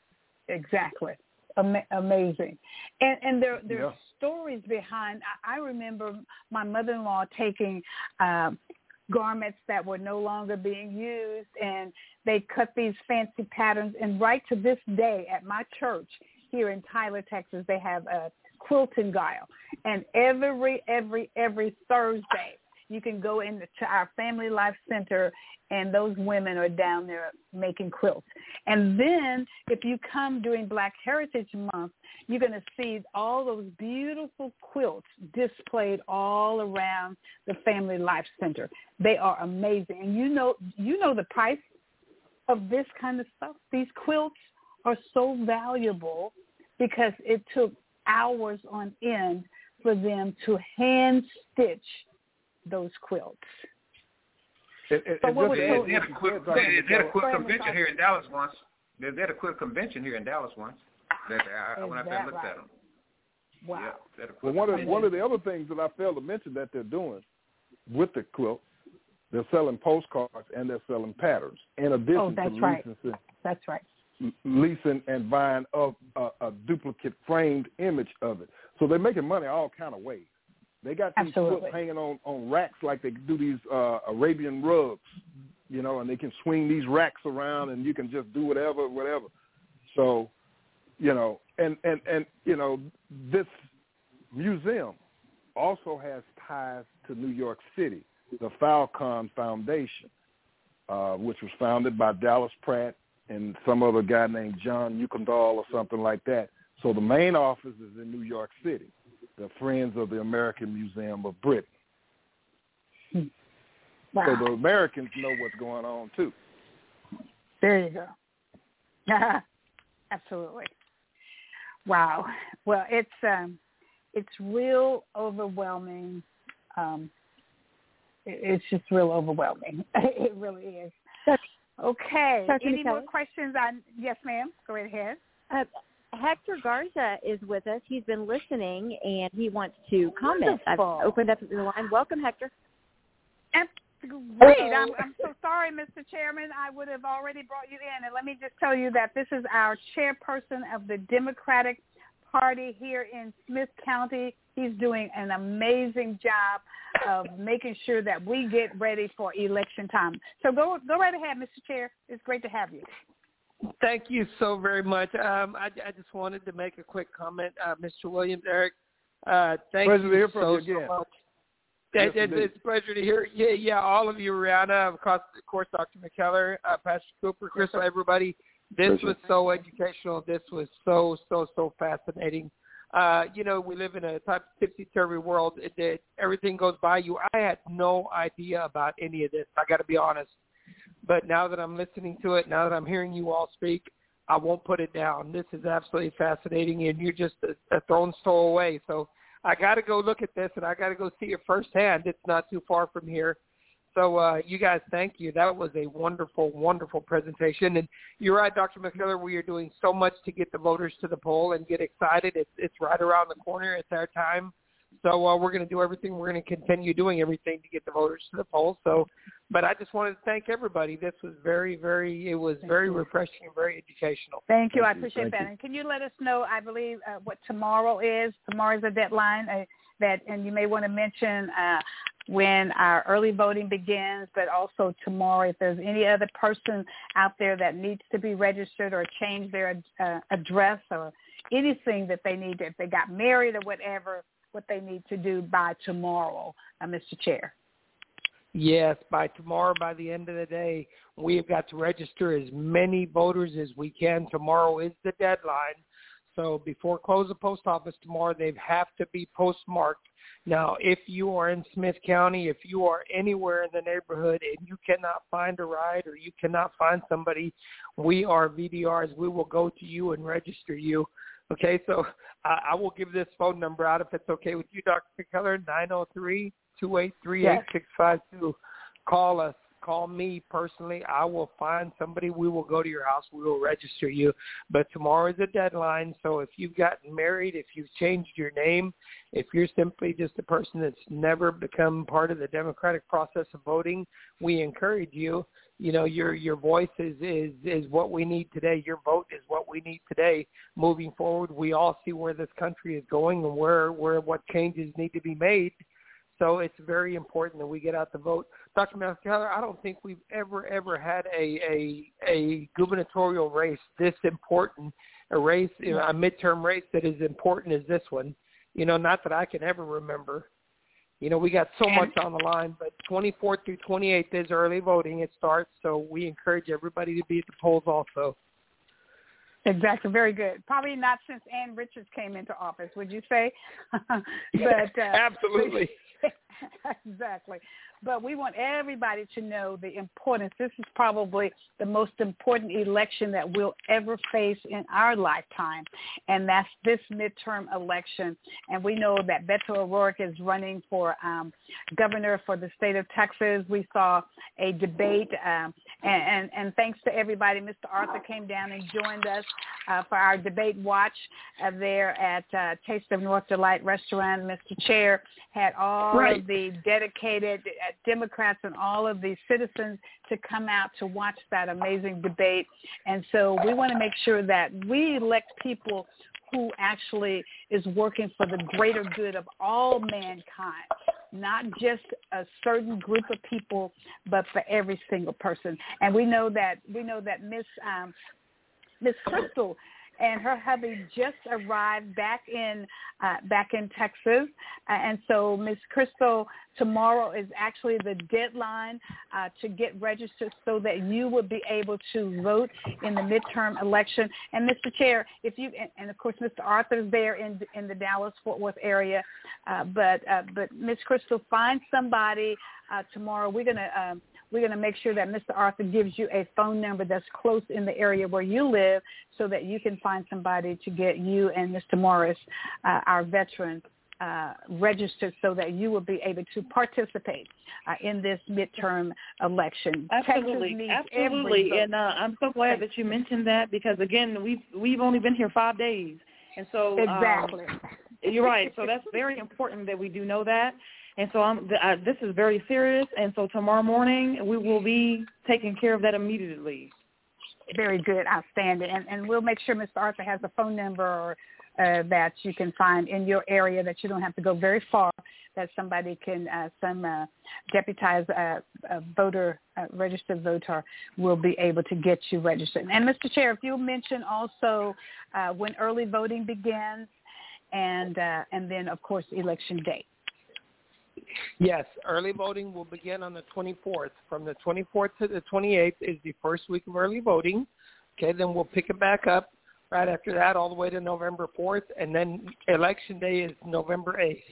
exactly. Ama- amazing. And and there there's Yeah. stories behind I, I remember my mother-in-law taking um garments that were no longer being used and they cut these fancy patterns. And right to this day at my church here in Tyler Texas they have a quilting guile. And every every every Thursday you can go into our Family Life Center, and those women are down there making quilts. And then if you come during Black Heritage Month, you're going to see all those beautiful quilts displayed all around the Family Life Center. They are amazing, and you know you know the price of this kind of stuff. These quilts are so valuable because it took hours on end for them to hand stitch those quilts. It, it, so what they, so, they, had a quick, they, they had a quilt convention here in Dallas once. They, they had a quilt convention here in Dallas once. That I, when I looked right? at them. Wow. Yeah, well, one of one of the other things that I failed to mention that they're doing with the quilt, they're selling postcards and they're selling patterns in oh, addition oh, that's to right. leasing. That's right. Leasing and buying of a, a duplicate framed image of it. So they're making money all kind of ways. They got these Absolutely. hanging on on racks like they do these uh Arabian rugs, you know, and they can swing these racks around and you can just do whatever, whatever. So, you know, and and and you know, this museum also has ties to New York City, the Falcon Foundation, uh, which was founded by Dallas Pratt and some other guy named John Uckendahl or something like that. So the main office is in New York City the Friends of the American Museum of Britain. Wow. So the Americans know what's going on too. There you go. Absolutely. Wow. Well, it's um, it's real overwhelming. Um, it's just real overwhelming. it really is. Okay. Dr. Any more questions on? Yes, ma'am. Go right ahead. Uh, Hector Garza is with us. He's been listening and he wants to comment. Wonderful. I've opened up the line. Welcome, Hector. Great. I'm, I'm so sorry, Mr. Chairman. I would have already brought you in. And let me just tell you that this is our chairperson of the Democratic Party here in Smith County. He's doing an amazing job of making sure that we get ready for election time. So go go right ahead, Mr. Chair. It's great to have you. Thank you so very much. Um, I, I just wanted to make a quick comment, uh, Mr. Williams, Eric. Uh, thank Pleasure you to hear from so, you so much. Yes, It, it, it's a pleasure to hear. Yeah, yeah, all of you, Rihanna, of course, of course, Dr. McKellar, uh, Pastor Cooper, Crystal, everybody. This Pleasure. was so educational. This was so, so, so fascinating. Uh, you know, we live in a type of tipsy-turvy world. It, it, everything goes by you. I had no idea about any of this. I got to be honest. But now that I'm listening to it, now that I'm hearing you all speak, I won't put it down. This is absolutely fascinating, and you're just a, a thrown throw away. So I got to go look at this, and I got to go see it firsthand. It's not too far from here. So uh, you guys, thank you. That was a wonderful, wonderful presentation. And you're right, Dr. McKellar. We are doing so much to get the voters to the poll and get excited. It's it's right around the corner. It's our time. So uh, we're going to do everything. We're going to continue doing everything to get the voters to the polls. So, but I just wanted to thank everybody. This was very, very. It was very refreshing and very educational. Thank you. I Thank you. appreciate Thank that. you. And can you let us know, I believe, uh, what tomorrow is? Tomorrow is a deadline. Uh, that, and you may want to mention uh, when our early voting begins, but also tomorrow if there's any other person out there that needs to be registered or change their uh, address or anything that they need to, if they got married or whatever, what they need to do by tomorrow, uh, Mr. Chair. Yes, by tomorrow, by the end of the day, we have got to register as many voters as we can. Tomorrow is the deadline. So before close the post office tomorrow, they have to be postmarked. Now, if you are in Smith County, if you are anywhere in the neighborhood and you cannot find a ride or you cannot find somebody, we are VDRs. We will go to you and register you. Okay, so I, I will give this phone number out if it's okay with you, Dr. McKellar, nine zero three two eight three eight six five two. Call us. Call me personally. I will find somebody. We will go to your house. We will register you. But tomorrow is a deadline. So if you've gotten married, if you've changed your name, if you're simply just a person that's never become part of the democratic process of voting, we encourage you. You know, your your voice is is is what we need today. Your vote is what we need today. Moving forward, we all see where this country is going and where where what changes need to be made. So it's very important that we get out the vote. Dr. McKellar, I don't think we've ever, ever had a, a, a gubernatorial race this important, a race, you know, a midterm race that is important as this one. You know, not that I can ever remember. you know, we got so much on the line, but 24th through 28th is early voting. It starts, so we encourage everybody to be at the polls also. Exactly. Very good. Probably not since Ann Richards came into office, would you say? but uh, absolutely. exactly. But we want everybody to know the importance. This is probably the most important election that we'll ever face in our lifetime, and that's this midterm election. And we know that Beto O'Rourke is running for um, governor for the state of Texas. We saw a debate, um, and, and, and thanks to everybody, Mr. Arthur came down and joined us uh, for our debate watch uh, there at uh, Taste of North Delight restaurant. Mr. Chair had all right. of the dedicated uh, Democrats and all of the citizens to come out to watch that amazing debate. And so we want to make sure that we elect people who actually is working for the greater good of all mankind, not just a certain group of people, but for every single person. And we know that we know that Miss um, Miss Crystal and her hubby just arrived back in uh, back in Texas, uh, and so Miss Crystal, tomorrow is actually the deadline uh, to get registered so that you will be able to vote in the midterm election. And Mr. Chair, if you and, and of course Mr. Arthur's there in in the Dallas Fort Worth area, uh, but uh, but Miss Crystal, find somebody uh, tomorrow. We're gonna. Um, we're going to make sure that Mr. Arthur gives you a phone number that's close in the area where you live so that you can find somebody to get you and Mr. Morris, uh, our veteran, uh, registered so that you will be able to participate uh, in this midterm election. Absolutely, absolutely, and uh, I'm so glad that you mentioned that because again, we've we've only been here five days, and so exactly. Um, you're right. So that's very important that we do know that. And so I'm, I, this is very serious. And so tomorrow morning we will be taking care of that immediately. Very good, outstanding. And, and we'll make sure Mr. Arthur has a phone number or, uh, that you can find in your area that you don't have to go very far. That somebody can, uh, some uh, deputized uh, uh, voter, uh, registered voter, will be able to get you registered. And Mr. Chair, if you'll mention also uh, when early voting begins, and uh, and then of course election date. Yes, early voting will begin on the 24th. From the 24th to the 28th is the first week of early voting. Okay, then we'll pick it back up right after that all the way to November 4th, and then election day is November 8th.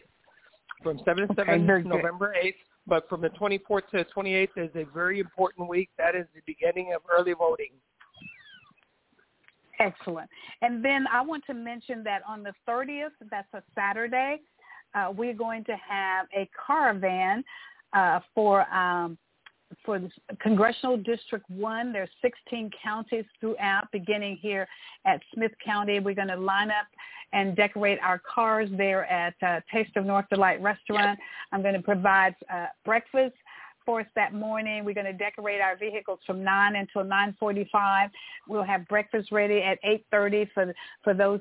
From 7 to 7 okay, November 8th, but from the 24th to the 28th is a very important week. That is the beginning of early voting. Excellent. And then I want to mention that on the 30th, that's a Saturday, uh, we're going to have a caravan uh, for um, for the Congressional District 1. There's 16 counties throughout, beginning here at Smith County. We're going to line up and decorate our cars there at uh, Taste of North Delight restaurant. I'm going to provide uh, breakfast us that morning. We're going to decorate our vehicles from 9 until 9.45. We'll have breakfast ready at 8.30 for, for those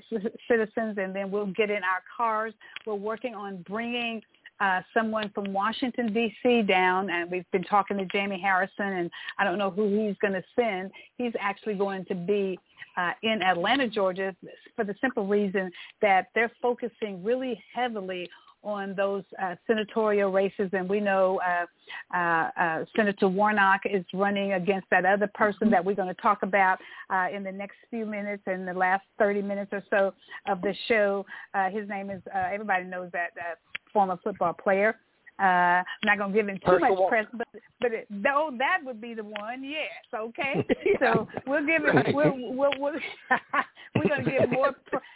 citizens, and then we'll get in our cars. We're working on bringing uh, someone from Washington, D.C. down, and we've been talking to Jamie Harrison, and I don't know who he's going to send. He's actually going to be uh, in Atlanta, Georgia, for the simple reason that they're focusing really heavily on those uh, senatorial races, and we know uh, uh, uh, Senator Warnock is running against that other person that we're going to talk about uh, in the next few minutes, in the last 30 minutes or so of the show. Uh, his name is, uh, everybody knows that uh, former football player. Uh, I'm not gonna give him too much press, but but it, though that would be the one, yes, okay. So we'll give it. We'll, we'll, we'll we're gonna give more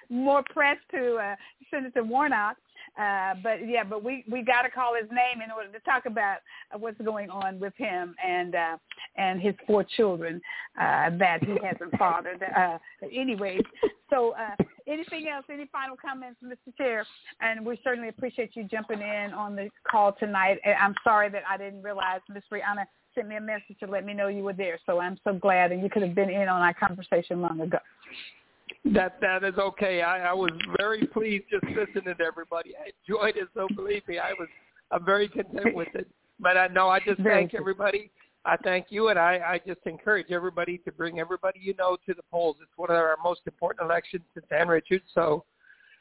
more press to uh, Senator Warnock. Uh, but yeah, but we we got to call his name in order to talk about what's going on with him and uh, and his four children uh, that he hasn't fathered. Uh, anyways, so uh, anything else? Any final comments, Mr. Chair? And we certainly appreciate you jumping in on the call tonight. I'm sorry that I didn't realize Ms. Rihanna sent me a message to let me know you were there. So I'm so glad, and you could have been in on our conversation long ago. That that is okay. I, I was very pleased just listening to everybody. I enjoyed it, so believe me, I was I'm very content with it. But I know I just very thank everybody. I thank you, and I, I just encourage everybody to bring everybody you know to the polls. It's one of our most important elections since Ann Richards. So,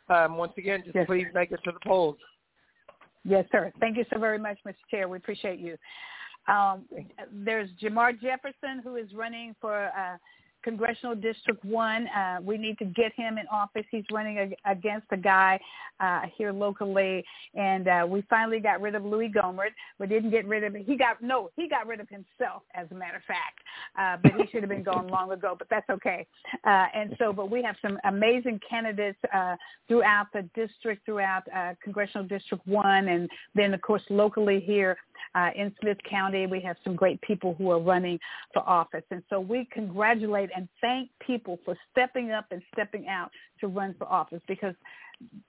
um, once again, just yes. please make it to the polls. Yes, sir. Thank you so very much, Mr. Chair. We appreciate you. Um, there's Jamar Jefferson, who is running for uh, Congressional District 1. Uh, we need to get him in office. He's running a, against a guy uh, here locally. And uh, we finally got rid of Louie Gohmert. We didn't get rid of him. He got, no, he got rid of himself, as a matter of fact. Uh, but he should have been gone long ago, but that's okay. Uh, and so, but we have some amazing candidates uh, throughout the district, throughout uh, Congressional District 1. And then, of course, locally here uh, in Smith County, we have some great people who are running for office. And so we congratulate and thank people for stepping up and stepping out to run for office because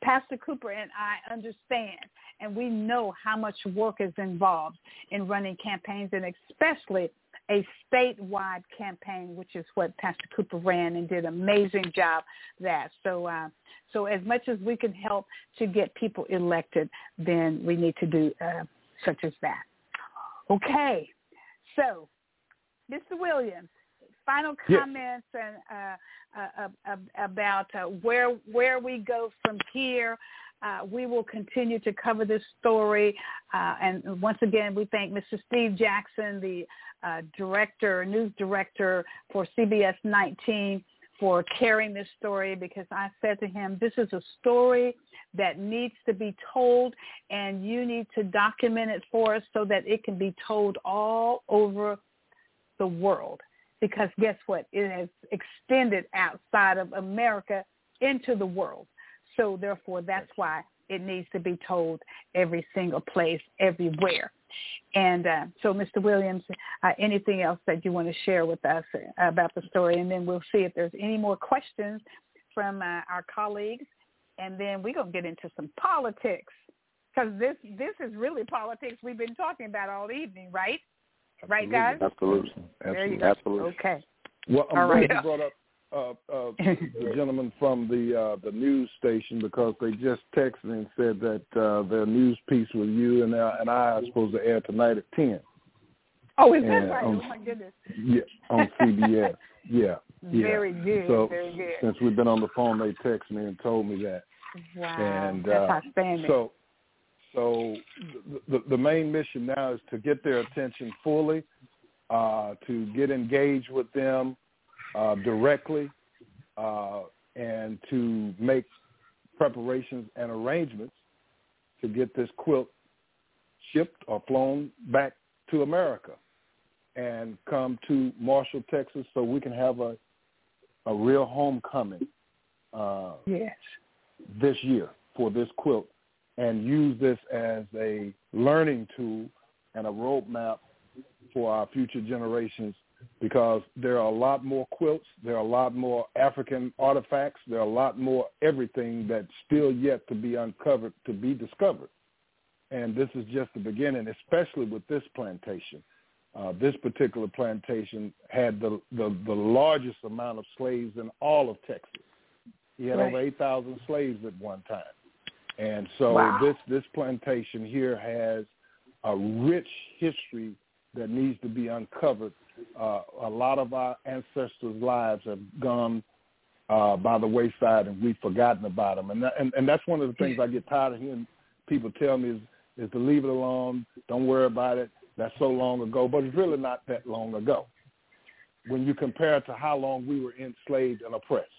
Pastor Cooper and I understand and we know how much work is involved in running campaigns and especially a statewide campaign, which is what Pastor Cooper ran and did an amazing job that. So, uh, so as much as we can help to get people elected, then we need to do uh, such as that. Okay, so Mr. Williams, final comments yes. and uh, uh, uh, about uh, where where we go from here. Uh, we will continue to cover this story, uh, and once again, we thank Mr. Steve Jackson, the director, news director for CBS 19, for carrying this story because I said to him, this is a story that needs to be told and you need to document it for us so that it can be told all over the world because guess what? It has extended outside of America into the world. So therefore, that's why it needs to be told every single place, everywhere. And uh, so, Mr. Williams, uh, anything else that you want to share with us about the story? And then we'll see if there's any more questions from uh, our colleagues. And then we're going to get into some politics because this this is really politics we've been talking about all evening, right? Right, guys? Absolutely. There you go. Absolutely. Okay. Well, I'm All glad right. you brought up uh, uh, the gentleman from the uh, the news station because they just texted and said that uh, their news piece with you and uh, and I are supposed to air tonight at ten. Oh, is that right? um, oh my goodness. Yeah, on CBS. yeah, yeah. Very good. So very good. since we've been on the phone, they texted me and told me that. Wow. and That's uh, outstanding. so so the, the the main mission now is to get their attention fully, uh, to get engaged with them uh, directly, uh, and to make preparations and arrangements to get this quilt shipped or flown back to America and come to Marshall, Texas, so we can have a a real homecoming uh, yes. this year for this quilt and use this as a learning tool and a roadmap for our future generations because there are a lot more quilts, there are a lot more African artifacts, there are a lot more everything that's still yet to be uncovered, to be discovered. And this is just the beginning, especially with this plantation. Uh, this particular plantation had the, the, the largest amount of slaves in all of Texas. He had Right. over 8,000 slaves at one time. And so Wow. this, this plantation here has a rich history that needs to be uncovered. Uh, a lot of our ancestors' lives have gone uh, by the wayside, and we've forgotten about them. And, that, and and that's one of the things I get tired of hearing people tell me is is to leave it alone. Don't worry about it. That's so long ago, but it's really not that long ago. When you compare it to how long we were enslaved and oppressed,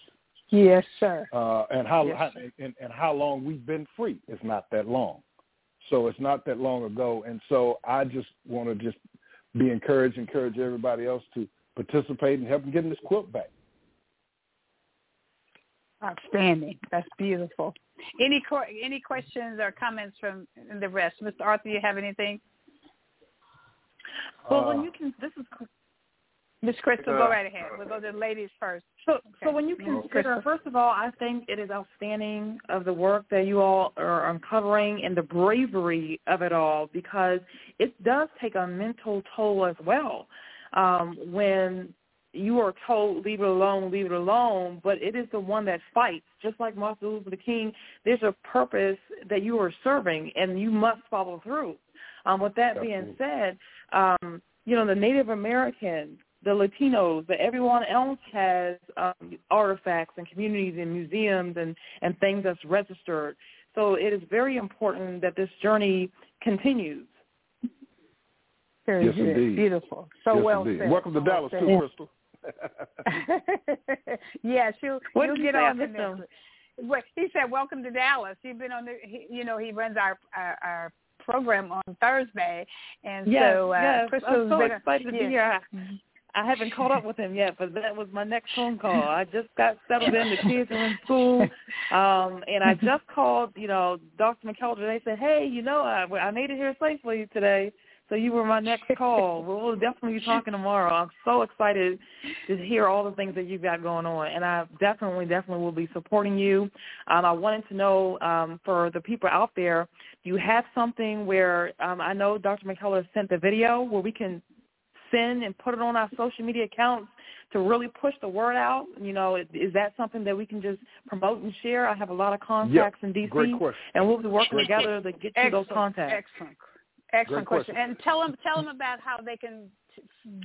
Yes, sir. uh, and how, Yes, how sir. and, and how long we've been free, is not that long. So it's not that long ago, and so I just want to just be encouraged, encourage everybody else to participate and help them getting this quilt back. Outstanding. That's beautiful. Any any questions or comments from the rest? Mr. Arthur, you have anything? Well, when Uh, you can, this is Miss Crystal, Uh, go right ahead. We'll go to the ladies first. So, Okay. so when you consider, Crystal. first of all, I think it is outstanding of the work that you all are uncovering and the bravery of it all because it does take a mental toll as well. Um, when you are told leave it alone, leave it alone, but it is the one that fights. Just like Martin Luther King, there's a purpose that you are serving, and you must follow through. Um, with that being said, um, you know the Native Americans, the Latinos, but everyone else has um, artifacts and communities and museums and and things that's registered. So it is very important that this journey continues. Very yes, good. indeed. Beautiful. So yes, well indeed. said. Welcome to well Dallas said. too, Crystal. yeah, she'll What you'll did you get say? I on the missed him. next. Well, he said, "Welcome to Dallas." You've been on the, he, you know, he runs our our, our program on Thursday, and Yes, so uh, yes. Crystal's I'm so been, excited to be here. I, haven't caught up with him yet, but that was my next phone call. I just got settled in. The kids are in school, um, and I just called, you know, Dr. McKellar They Said, "Hey, you know, I, I made it here safely today." So you were my next call. We'll, we'll definitely be talking tomorrow. I'm so excited to hear all the things that you've got going on, and I definitely, definitely will be supporting you. Um, I wanted to know um, for the people out there, do you have something where um, I know Dr. McKellar sent the video where we can send and put it on our social media accounts to really push the word out? You know, is, is that something that we can just promote and share? I have a lot of contacts in DC, Great question. and we'll be working Great together to get you those contacts. Excellent, excellent question. question. And tell them tell them about how they can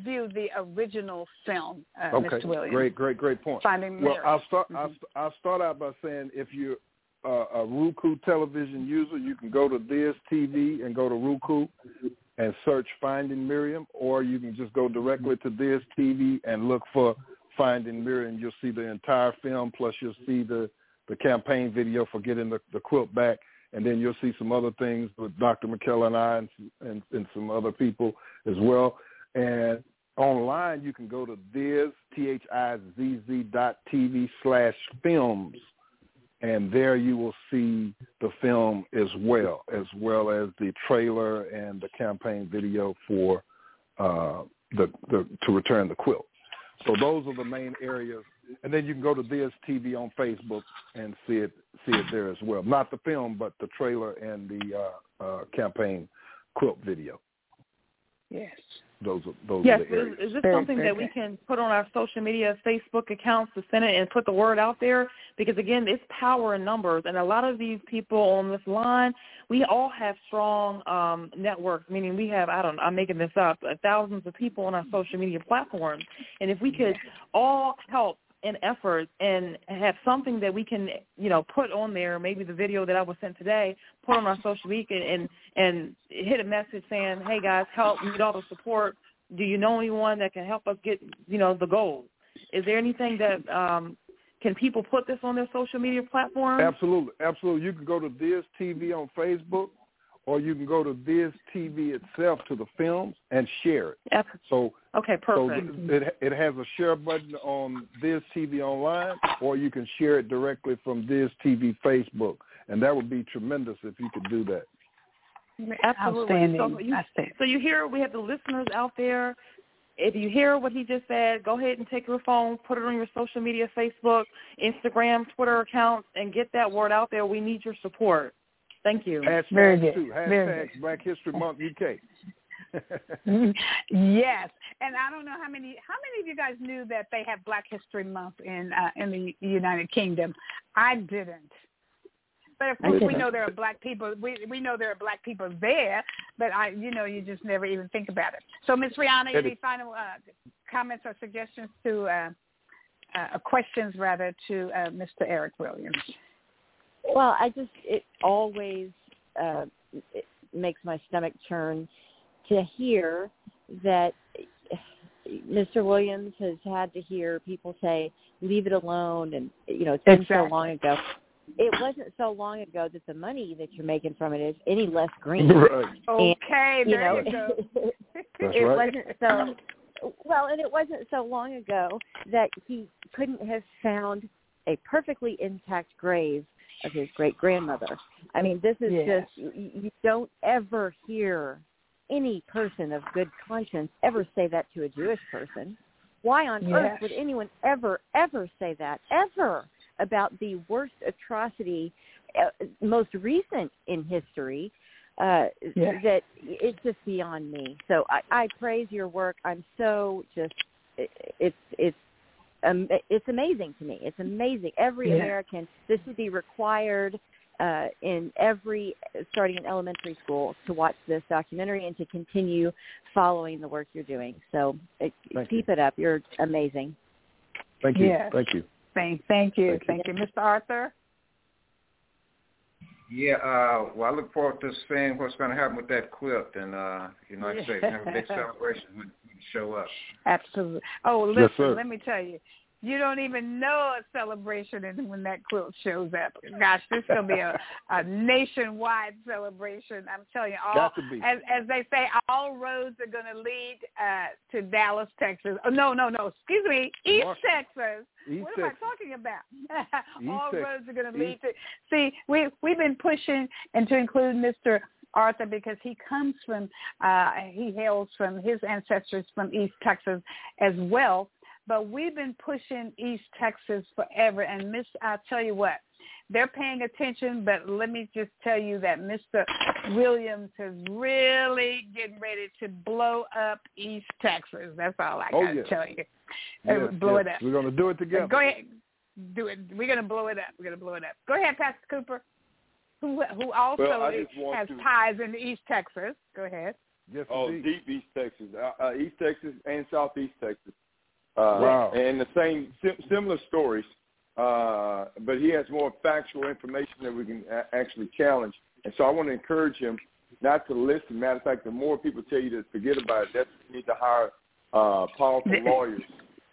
view the original film, uh, Okay, Mr. Williams. great, great, great point. Finding Well, Mary. I'll start. Mhm. I'll, I'll start out by saying if you're uh, a Roku television user, you can go to Thizz TV and go to Roku and search Finding Miriam, or you can just go directly to Thizz TV and look for Finding Miriam. You'll see the entire film, plus you'll see the the campaign video for getting the, the quilt back, and then you'll see some other things with Dr. McKellar and I and, and, and some other people as well. And online, you can go to this, T-H-I-Z-Z dot TV slash films, and there you will see the film as well, as well as the trailer and the campaign video for uh, the, the to return the quilt. So those are the main areas, and then you can go to Thizz TV on Facebook and see it see it there as well. Not the film, but the trailer and the uh, uh, campaign quilt video. yes. Those are those Yes, are the is, areas. is this something that we can put on our social media, Facebook accounts to send it and put the word out there? Because again, it's power in numbers, and a lot of these people on this line, we all have strong um, networks. Meaning, we have I don't, I'm making this up, uh, thousands of people on our social media platforms, and if we could all help in effort and have something that we can, you know, put on there, maybe the video that I was sent today, put on our social media and and hit a message saying, "Hey guys, help! Need all the support. Do you know anyone that can help us get, you know, the goal? Is there anything that um, can people put this on their social media platforms? Absolutely, absolutely. You can go to Thizz TV on Facebook, or you can go to Thizz TV itself to the films and share it. Yep. So, Okay, perfect. so it it has a share button on Thizz TV online, or you can share it directly from Thizz TV Facebook, and that would be tremendous if you could do that. Absolutely. Outstanding. So you, so you hear we have the listeners out there. If you hear what he just said, go ahead and take your phone, put it on your social media, Facebook, Instagram, Twitter accounts, and get that word out there. We need your support. Thank you. Hashtag Very good. too. Very Hashtag Black History Month UK. yes, and I don't know how many how many of you guys knew that they have Black History Month in uh, in the United Kingdom. I didn't. But of course, we know there are black people. We we know there are black people there, but I, you know, you just never even think about it. So, Miss Rihanna, any final uh, comments or suggestions to uh, uh, questions rather to uh, Mr. Eric Williams? Well, I just it always uh, it makes my stomach churn to hear that Mr. Williams has had to hear people say, "Leave it alone," and you know it's been so long ago. It wasn't so long ago that the money that you're making from it is any less green. right. Okay, you there know, you go. That's it right. wasn't so well, and it wasn't so long ago that he couldn't have found a perfectly intact grave of his great grandmother. I mean, this is Yes. just you, you don't ever hear any person of good conscience ever say that to a Jewish person. Why on Yes. earth would anyone ever ever say that ever about the worst atrocity uh, most recent in history uh Yes. that it's just beyond me. So I, I praise your work. I'm so just it, it's it's um, it's amazing to me. It's amazing. Every Yeah. American this would be required uh, in every starting in elementary school to watch this documentary and to continue following the work you're doing. So uh, Thank keep it up. You're amazing. Thank you. Yes. Thank you. Thank, thank you, Thank thank you, Mr. Arthur. Yeah, uh, well, I look forward to seeing what's going to happen with that quilt, and uh, you know, like I say, have a big celebration when you show up. Absolutely. Oh, listen, yes, let me tell you, you don't even know a celebration and when that quilt shows up. Gosh, this is gonna be a, a nationwide celebration. I'm telling you, all as as they say, all roads are gonna lead uh to Dallas, Texas. Oh no, no, no, excuse me, East Texas. East what Texas. am I talking about? all Texas. roads are gonna lead to see we we've been pushing and to include Mr. Arthur because he comes from uh he hails from his ancestors from East Texas as well but we've been pushing East Texas forever. And Miss, I'll tell you what, they're paying attention. But let me just tell you that Mr. Williams is really getting ready to blow up East Texas. That's all I oh, got to yes. tell you. Yes, blow yes. it up. We're going to do it together. Go ahead, do it. We're going to blow it up. We're going to blow it up. Go ahead, Pastor Cooper, who who also Well, is, has to- ties in East Texas. Go ahead. Yes, Oh, indeed. deep East Texas, uh, uh, East Texas and Southeast Texas. Uh, Wow. And the same sim- similar stories, uh, but he has more factual information that we can a- actually challenge. And so I want to encourage him not to listen. Matter of fact, the more people tell you to forget about it, that's you need to hire uh, powerful lawyers.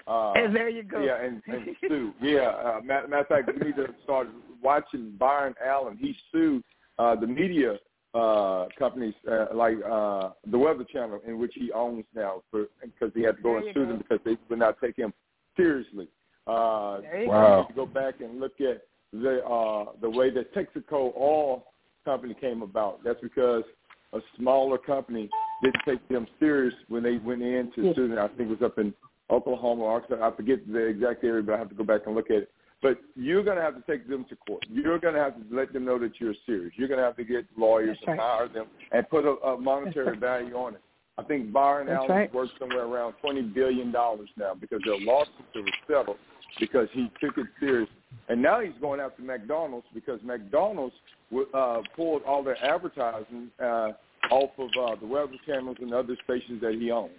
Uh, And there you go. Yeah, and, and sue. Yeah, uh, matter, matter of fact, we need to start watching Byron Allen. He sued uh, the media uh, companies uh, like uh, the Weather Channel, in which he owns now, for because he had to go and sue them because they would not take him seriously. Uh, Wow. to go back and look at the uh, the way that Texaco Oil Company came about. That's because a smaller company didn't take them serious when they went in to Yes. sue them. I think it was up in Oklahoma, Arkansas. I forget the exact area, but I have to go back and look at it. But you're going to have to take them to court. You're going to have to let them know that you're serious. You're going to have to get lawyers That's and right. hire them and put a, a monetary That's value on it. I think Byron That's Allen right. worth somewhere around twenty billion dollars now because their lawsuits were settled because he took it serious. And now he's going after McDonald's because McDonald's uh, pulled all their advertising uh, off of uh, the weather channels and other stations that he owns.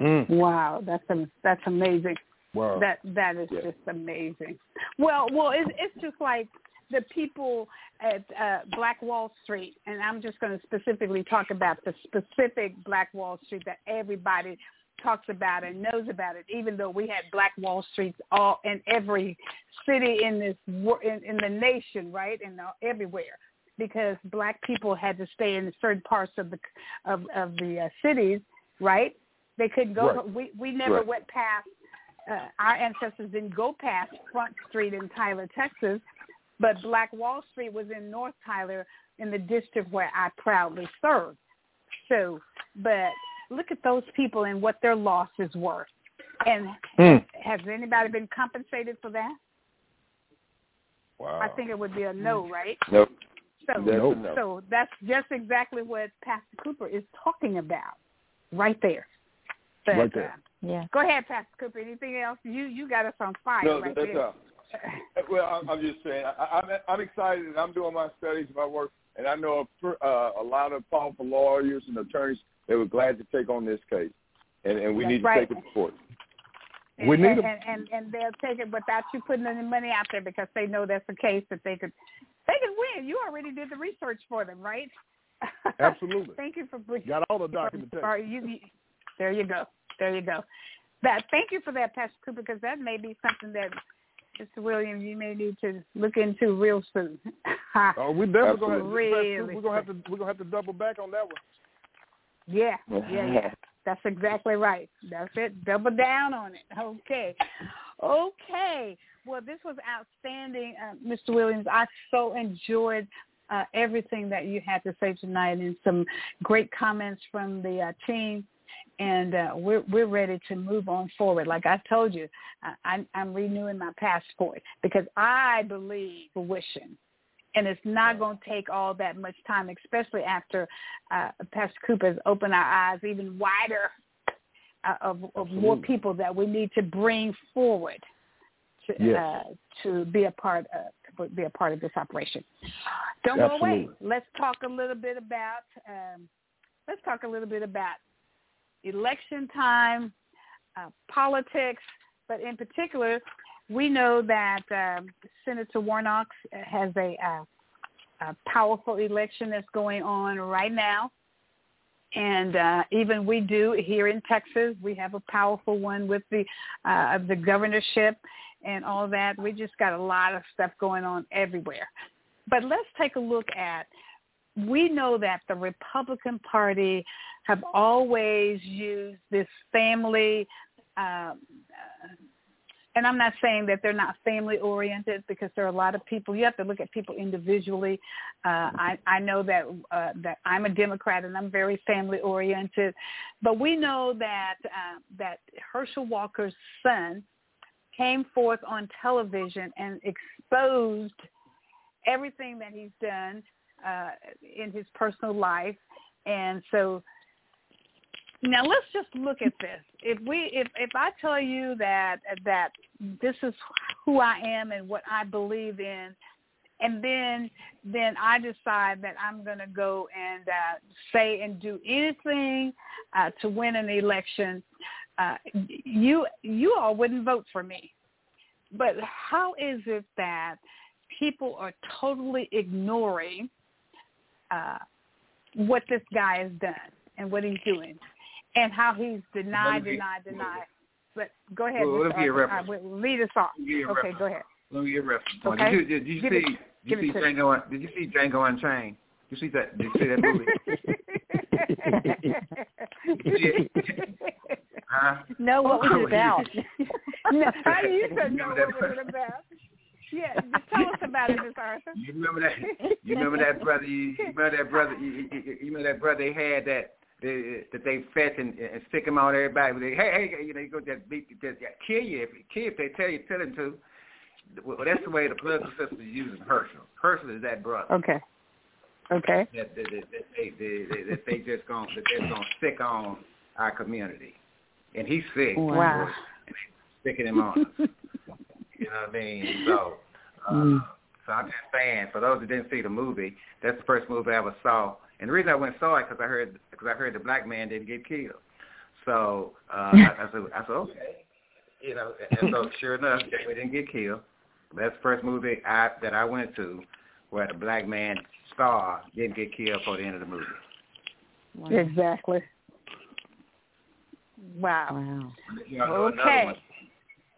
Mm. Wow, that's am- that's amazing. Wow. That that is Yeah. just amazing. Well, well, it's it's just like the people at uh, Black Wall Street, and I'm just going to specifically talk about the specific Black Wall Street that everybody talks about and knows about it. Even though we had Black Wall Streets all in every city in this in, in the nation, right, and uh, everywhere, because Black people had to stay in certain parts of the of of the uh, cities, right? They couldn't go. Right. We we never Right. went past uh, our ancestors didn't go past Front Street in Tyler, Texas, but Black Wall Street was in North Tyler in the district where I proudly served. So, but look at those people and what their losses were. And Mm. has anybody been compensated for that? Wow. I think it would be a no, right? Nope. So, Nope. no. so that's just exactly what Pastor Cooper is talking about, right there. But, Right there. uh, Yeah. Go ahead, Pastor Cooper. Anything else? You you got us on fire No, right that's there. well, I'm, I'm just saying. I, I'm I'm excited, and I'm doing my studies, my work, and I know a, uh, a lot of powerful lawyers and attorneys that were glad to take on this case, and and we That's need to right. take it to court. And, We need and, 'em. and, and and they'll take it without you putting any money out there because they know that's a case that they could they could win. You already did the research for them, right? Absolutely. thank you for bringing. Got all the documentation. Or you, you, there you go. There you go. That thank you for that, Pastor Cooper, because that may be something that Mr. Williams you may need to look into real soon. Oh, we definitely gonna, really we're gonna have to we're gonna have to double back on that one. Yeah, yeah, yeah. That's exactly right. That's it. Double down on it. Okay. Okay. Well, this was outstanding, uh, Mr. Williams. I so enjoyed uh, everything that you had to say tonight and some great comments from the uh, team. And uh, we're we're ready to move on forward. Like I told you, I, I'm, renewing my passport because I believe fruition and it's not going to take all that much time, especially after uh, Pastor Cooper has opened our eyes even wider uh, of, of more people that we need to bring forward to Yes. uh, to be a part of be a part of this operation. Don't go away. Let's talk a little bit about um, let's talk a little bit about election time, uh, politics, but in particular, we know that um, Senator Warnock has a uh, a powerful election that's going on right now. And uh, even we do here in Texas, we have a powerful one with the uh, the governorship and all that. We just got a lot of stuff going on everywhere. But let's take a look at. We know that the Republican Party have always used this family uh, and I'm not saying that they're not family oriented because there are a lot of people. You have to look at people individually. Uh, I, I know that uh, that I'm a Democrat and I'm very family oriented, but we know that uh, that Herschel Walker's son came forth on television and exposed everything that he's done uh, in his personal life, and so now let's just look at this. If we if if I tell you that that this is who I am and what I believe in and then then I decide that I'm going to go and uh, say and do anything uh, to win an election, uh, you you all wouldn't vote for me. But how is it that people are totally ignoring uh, what this guy has done and what he's doing? and how he's denied, denied, denied. But go ahead. Well, let me get a reference. Right, lead us off. Okay, reference. go ahead. Let me get a reference. Okay. Did you, did you see? It, did you see Django? Did you see Django Unchained? Did you see that? Did you see that movie? huh? No, what was it about? no, how do you know what was it about? Yeah, tell us about it, Miss Arthur. You remember that? You remember that brother? You, you remember that brother? You, you, you remember that brother they had that they, that they fetch and, and stick them on everybody. They, hey, hey, you know, you go just beat, just kill you if kill if they tell you tell them to. Well, that's the way the political system is using Herschel. Herschel is that brother. Okay. Okay. That, that, that, that they, they, they, that they just going that they're going to stick on our community, and he's sick. Wow. And sticking him on us. You know what I mean? So. Uh, mm. So I'm just saying, for those who didn't see the movie, that's the first movie I ever saw and the reason I went and saw it because I heard because I heard the black man didn't get killed. So uh, I, I said I said okay, you know. And so sure enough, Jamie didn't get killed. That's the first movie I that I went to where the black man star didn't get killed for the end of the movie. Wow. Exactly. Wow. wow. Okay.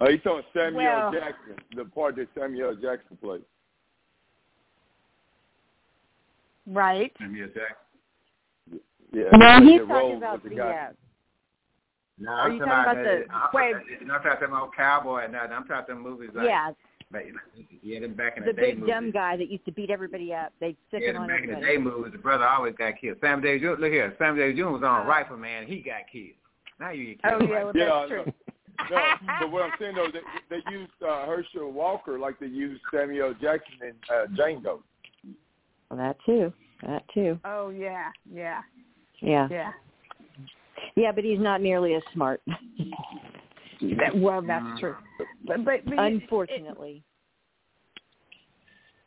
Oh, you talking Samuel well, Jackson, the part that Samuel Jackson played. Right. Samuel Jackson. Yeah. No, he's talking about the. Uh, no, Are I'm you talking talking about the? I'm, wait. I'm talking about Cowboy and that. I'm talking about movies like. Yeah. But, yeah, them back in the, day. the day big movies. dumb guy that used to beat everybody up. They'd stick yeah, him on back in everybody. the day movies, the brother always got killed. Sam Davis, Jr. look here, Sam Davis Jr. was on Uh, Rifleman. He got killed. Now you get Oh killed. yeah, right? well, Yeah, that's I true. No, but what I'm saying though, they, they used uh, Herschel Walker like they used Samuel Jackson in uh, Django. Well, that too. That too. Oh yeah, yeah, Yeah. yeah. Yeah, but he's not nearly as smart. That, well, that's true. But but, but Unfortunately.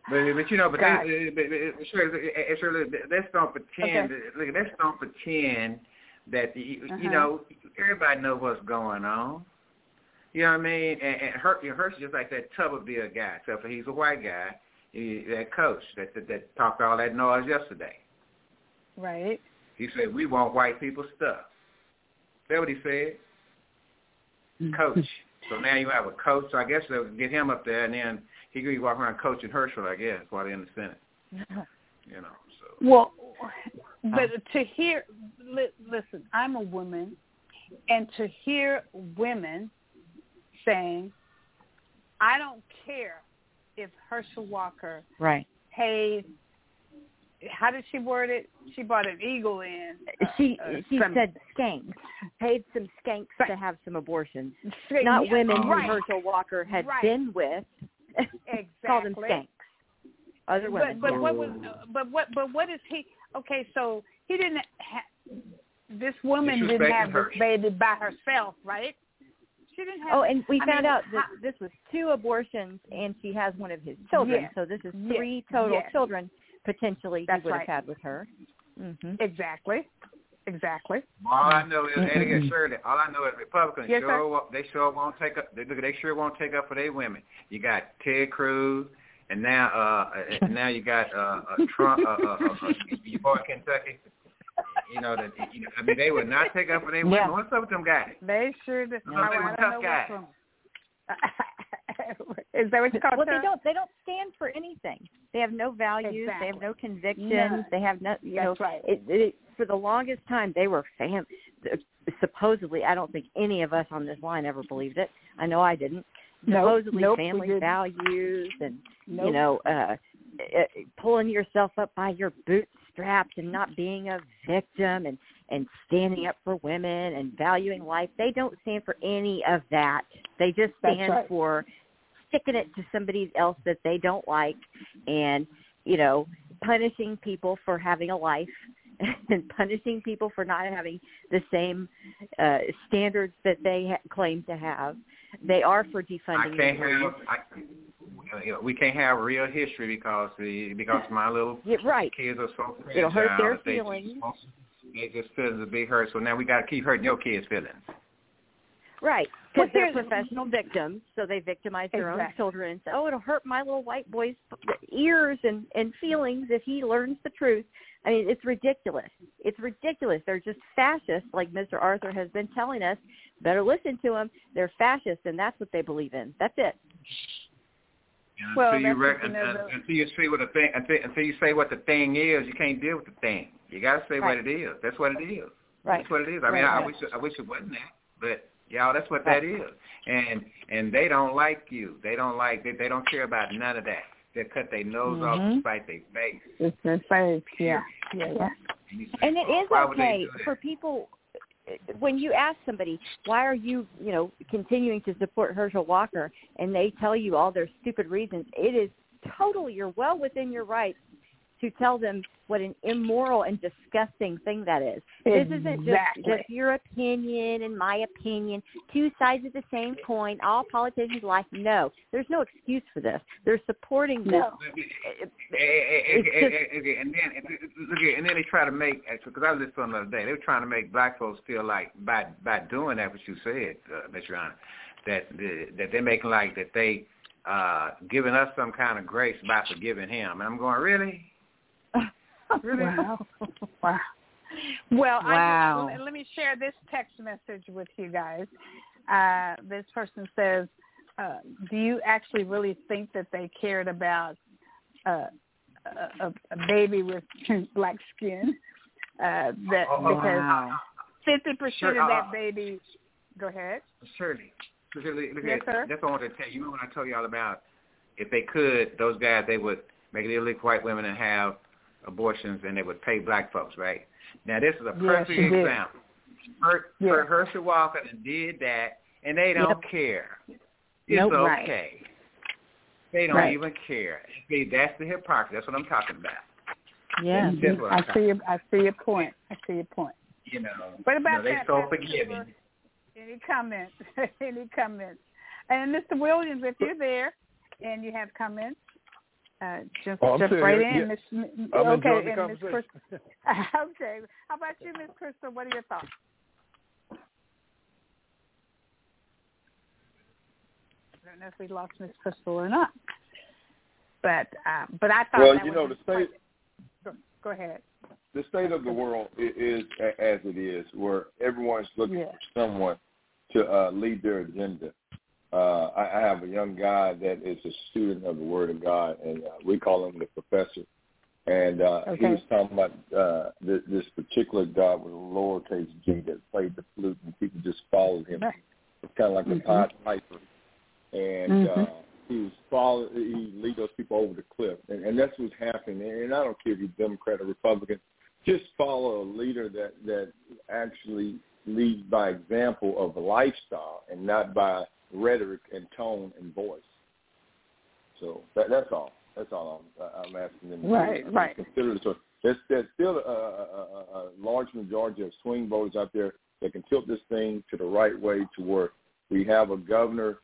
But but you know, but, God. they, but, but Shirley, Shirley, let's don't pretend. Look, let's don't pretend that the, Uh-huh. you know everybody know what's going on. You know what I mean? And, and Her, Hershey just like that Tuberville guy, except for he's a white guy. He, that coach that, that that talked all that noise yesterday. right. He said we want white people stuff. That what he said? Mm-hmm. Coach. so now you have a coach. So I guess they'll get him up there, and then he could walk around coaching Herschel, I guess, while they're in the Senate. You know. So Well, but to hear, li- listen, I'm a woman, and to hear women saying, "I don't care if Herschel Walker Right. paid." How did she word it? She brought an eagle in. uh, She uh, she some- said skanks. Paid some skanks Right. to have some abortions. Yeah, Not women who right. Herschel Walker had Right. been with. Exactly. Called them skanks. Other women. But but yeah. what was but what but what is he? Okay, so he didn't. Ha- this woman didn't have her. this baby by herself, right? She didn't have. Oh, and we I found mean, out that how- this was two abortions, and she has one of his children. Yes. So this is Yes. three total Yes. children potentially That's he would right. have had with her. hmm Exactly. Exactly. all I know is, and again, Shirley, all I know is Republicans Yes, sure sir. they sure won't take up. They, they sure won't take up for their women. You got Ted Cruz and now uh and now you got uh, uh Trump, uh, uh, uh, uh, you boy Kentucky. You know that you know, I mean they would not take up for their women. Yeah. What's up with them guys? They sure did. No, they were tough don't guys. Is that what you call well, tough? they don't. They don't stand for anything. They have no values. They have no convictions. None. They have no. You That's know, right. it, it, for the longest time, they were fam. Supposedly, I don't think any of us on this line ever believed it. I know I didn't. Supposedly, nope, we family values and Nope. you know, uh, uh, pulling yourself up by your bootstraps and not being a victim and and standing up for women and valuing life. They don't stand for any of that. They just stand right. for sticking it to somebody else that they don't like and you know punishing people for having a life and punishing people for not having the same uh standards that they ha- claim to have they are for defunding. I can't have. I, we can't have real history because the because my little Yeah, right kids are so It'll hurt their that they feelings. Just, they just feelings will be hurt. So now we got to keep hurting your kids' feelings. Right, Well, because they're professional victims, so they victimize their own children and say, "Oh, it'll hurt my little white boy's ears and and feelings if he learns the truth." I mean, it's ridiculous. It's ridiculous. They're just fascists, like Mr. Arthur has been telling us. Better listen to them. They're fascists, and that's what they believe in. That's it. You Well, until you that's rec- what, until, you see what the thing until, until you say what the thing is, you can't deal with the thing. You got to say what it is. That's what it is. Right. That's what it is. I Right, mean, I, right. wish I wish it wasn't that, but y'all, that's what that is. And and they don't like you. They don't like. They, they don't care about none of that. They cut their nose off Mhm. to spite their face. It's the same. Yeah. Yeah. yeah. And, say, And it "Oh, is why would they okay for people when you ask somebody why are you you know continuing to support Herschel Walker and they tell you all their stupid reasons it is totally you're well within your rights to tell them what an immoral and disgusting thing that is. This isn't just just your opinion and my opinion, two sides of the same coin. All politicians like no. There's no excuse for this. They're supporting this. No. Eh, eh, eh, It's eh, just- and then and- look and then they try to make because I listened to them the other day. They were trying to make black folks feel like by by doing that, what you said, uh, Miss Your that the, that they're making like that they uh giving us some kind of grace by forgiving him. And I'm going, really? Really? Wow. wow. Well, Wow. I just, let me share this text message with you guys. Uh, this person says, uh, "Do you actually really think that they cared about uh, a, a, a baby with black skin? Uh, that Oh, because fifty percent Sure, of that uh, baby. Go ahead. Shirley. Shirley, look Yes, at sir. that's what I wanted to tell you. You remember when I told y'all about if they could, those guys they would make it illegal for white women and have abortions and they would pay black folks, right? Now this is a perfect did. example. Her, Yeah. her Herschel Walker and did that and they don't Yep. care. It's Nope. Right. okay. They don't Right. even care. See, that's the hypocrisy. That's what I'm talking about. Yeah. I'm see. Your, I see your point. I see your point. You know, What you about know, they that? so forgiving. Any comments? Any comments? And Mr. Williams, if you're there and you have comments, uh, just Oh, jump saying, right yeah. in. Miss, M- I'm okay, and Miss. Crystal. okay. How about you, Miss Crystal? What are your thoughts? I don't know if we lost Miss Crystal or not, but uh, but I thought Well, you know, the state Go, go ahead. the state of the world is as it is, where everyone's looking Yeah. for someone to uh, lead their agenda. Uh, I, I have a young guy that is a student of the Word of God, and uh, we call him the professor. And uh, he was talking about uh, this, this particular guy with a lowercase g that played the flute, and people just followed him. It's kind of like Mhm. a Pied Piper, and Mhm. uh, he was follow. He lead those people over the cliff, and, and that's what's happening. And I don't care if you're Democrat or Republican, just follow a leader that that actually leads by example of a lifestyle and not by rhetoric and tone and voice. So that, that's all. That's all I'm, I'm asking them. to. Right, right. Consider. So there's, there's still a, a, a, a large majority of swing voters out there that can tilt this thing to the right way to where we have a governor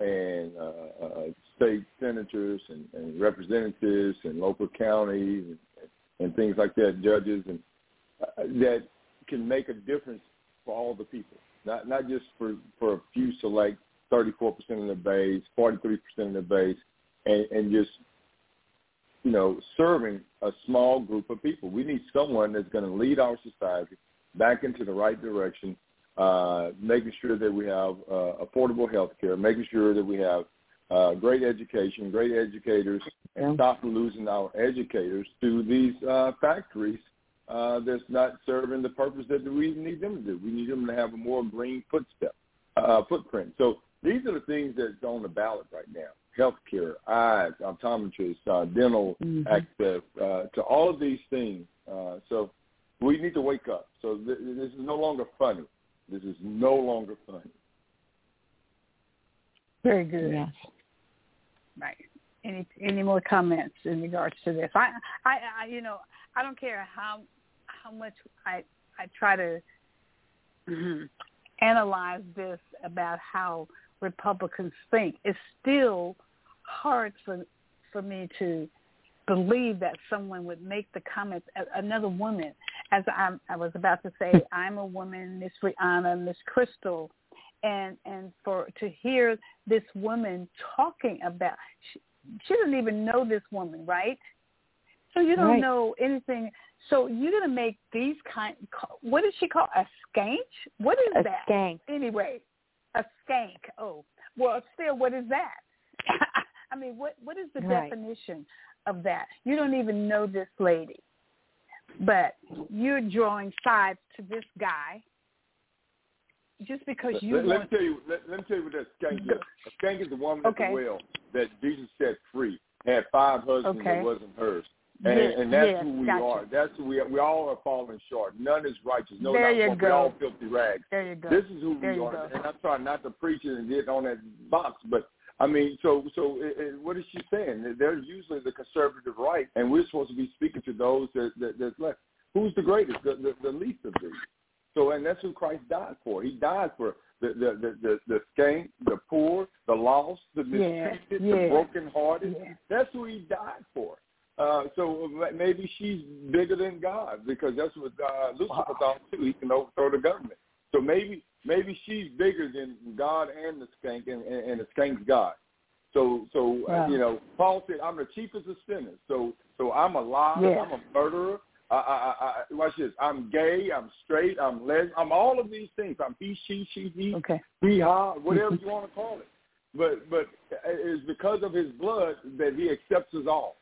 and uh, uh, state senators and, and representatives and local counties and, and things like that, judges, and uh, that can make a difference for all the people, not not just for for a few select, 34% of the base, 43% of the base, and, and just you know, serving a small group of people. We need someone that's going to lead our society back into the right direction, uh, making sure that we have uh, affordable health care, making sure that we have uh, great education, great educators, and stop losing our educators to these uh, factories uh, that's not serving the purpose that we need them to do. We need them to have a more green footstep, uh, footprint. So these are the things that's on the ballot right now. Healthcare, eyes, optometrists, uh, dental mm-hmm. access, uh, to all of these things. Uh, so we need to wake up. So th- this is no longer funny. This is no longer funny. Very good. Yes. Right. Any any more comments in regards to this? I, I, I you know, I don't care how how much I I try to mm-hmm, analyze this about how Republicans think. It's still hard for for me to believe that someone would make the comments. Another woman, as I, I was about to say, I'm a woman, Miss Rihanna, Miss Crystal, and and for to hear this woman talking about, she, she doesn't even know this woman, right? So you don't right. know anything. So you're gonna make these kind. What is she called? A skank? What is a that? Skank. Anyway, a skank. Oh, well, still, what is that? I mean, what what is the right. definition of that? You don't even know this lady, but you're drawing sides to this guy just because you let, want. Let me tell you. Let, let me tell you what that skank is. A skank is the woman okay. at the well that Jesus set free. Had five husbands okay. that wasn't hers. And, yes, and that's yes, who we gotcha. are. That's who we are. We all are falling short. None is righteous. No, there not you one. go. We all filthy rags. There you go. This is who there we are. Go. And I'm trying not to preach it and get on that box, but I mean, so so it, it, what is she saying? They're usually the conservative right, and we're supposed to be speaking to those that, that that's left. Who's the greatest? The, the, the least of these. So, and that's who Christ died for. He died for the the the the, the skank, the poor, the lost, the mistreated, yeah, the yeah, brokenhearted. Yeah. That's who he died for. Uh, so maybe she's bigger than God because that's what uh, Lucifer wow. thought too. He can overthrow the government. So maybe maybe she's bigger than God and the skank, and, and, and the skank's God. So so wow. uh, you know, Paul said, "I'm the chiefest of sinners." So so I'm a liar. Yeah. I'm a murderer. I, I, I, watch this. I'm gay. I'm straight. I'm les. I'm all of these things. I'm he, she, she, he, okay. he, ha, whatever you want to call it. But but it's because of his blood that he accepts us all.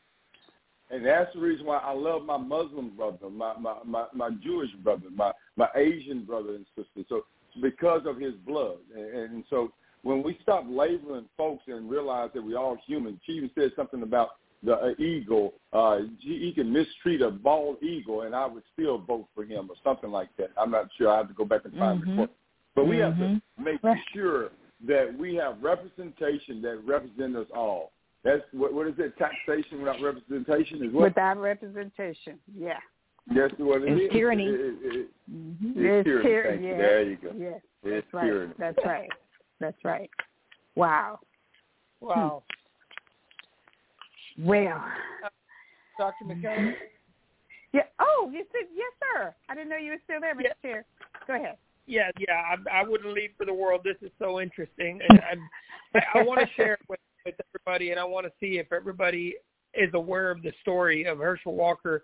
And that's the reason why I love my Muslim brother, my my my, my Jewish brother, my my Asian brother and sister. So because of his blood, and, and so when we stop labeling folks and realize that we all human, she even said something about the uh, eagle. Uh, he can mistreat a bald eagle, and I would still vote for him or something like that. I'm not sure. I have to go back and find mm-hmm. the quote. But we mm-hmm. have to make sure that we have representation that represents us all. That's what, what is it? Taxation without representation is what? Without representation, yeah. That's what it it's is. tyranny. It, it, it, mm-hmm. It's, it's tyranny. tyranny. Yeah. There you go. Yeah. It's That's right. That's right. That's right. Wow. Wow. Hmm. Well. Dr. McKellar? Yeah. Oh, you said yes, sir. I didn't know you were still there, Mr. Yeah. Chair. Go ahead. Yeah, yeah. I, I wouldn't leave for the world. This is so interesting, and I'm, I, I want to share it with, with everybody, and I want to see if everybody is aware of the story of Herschel Walker.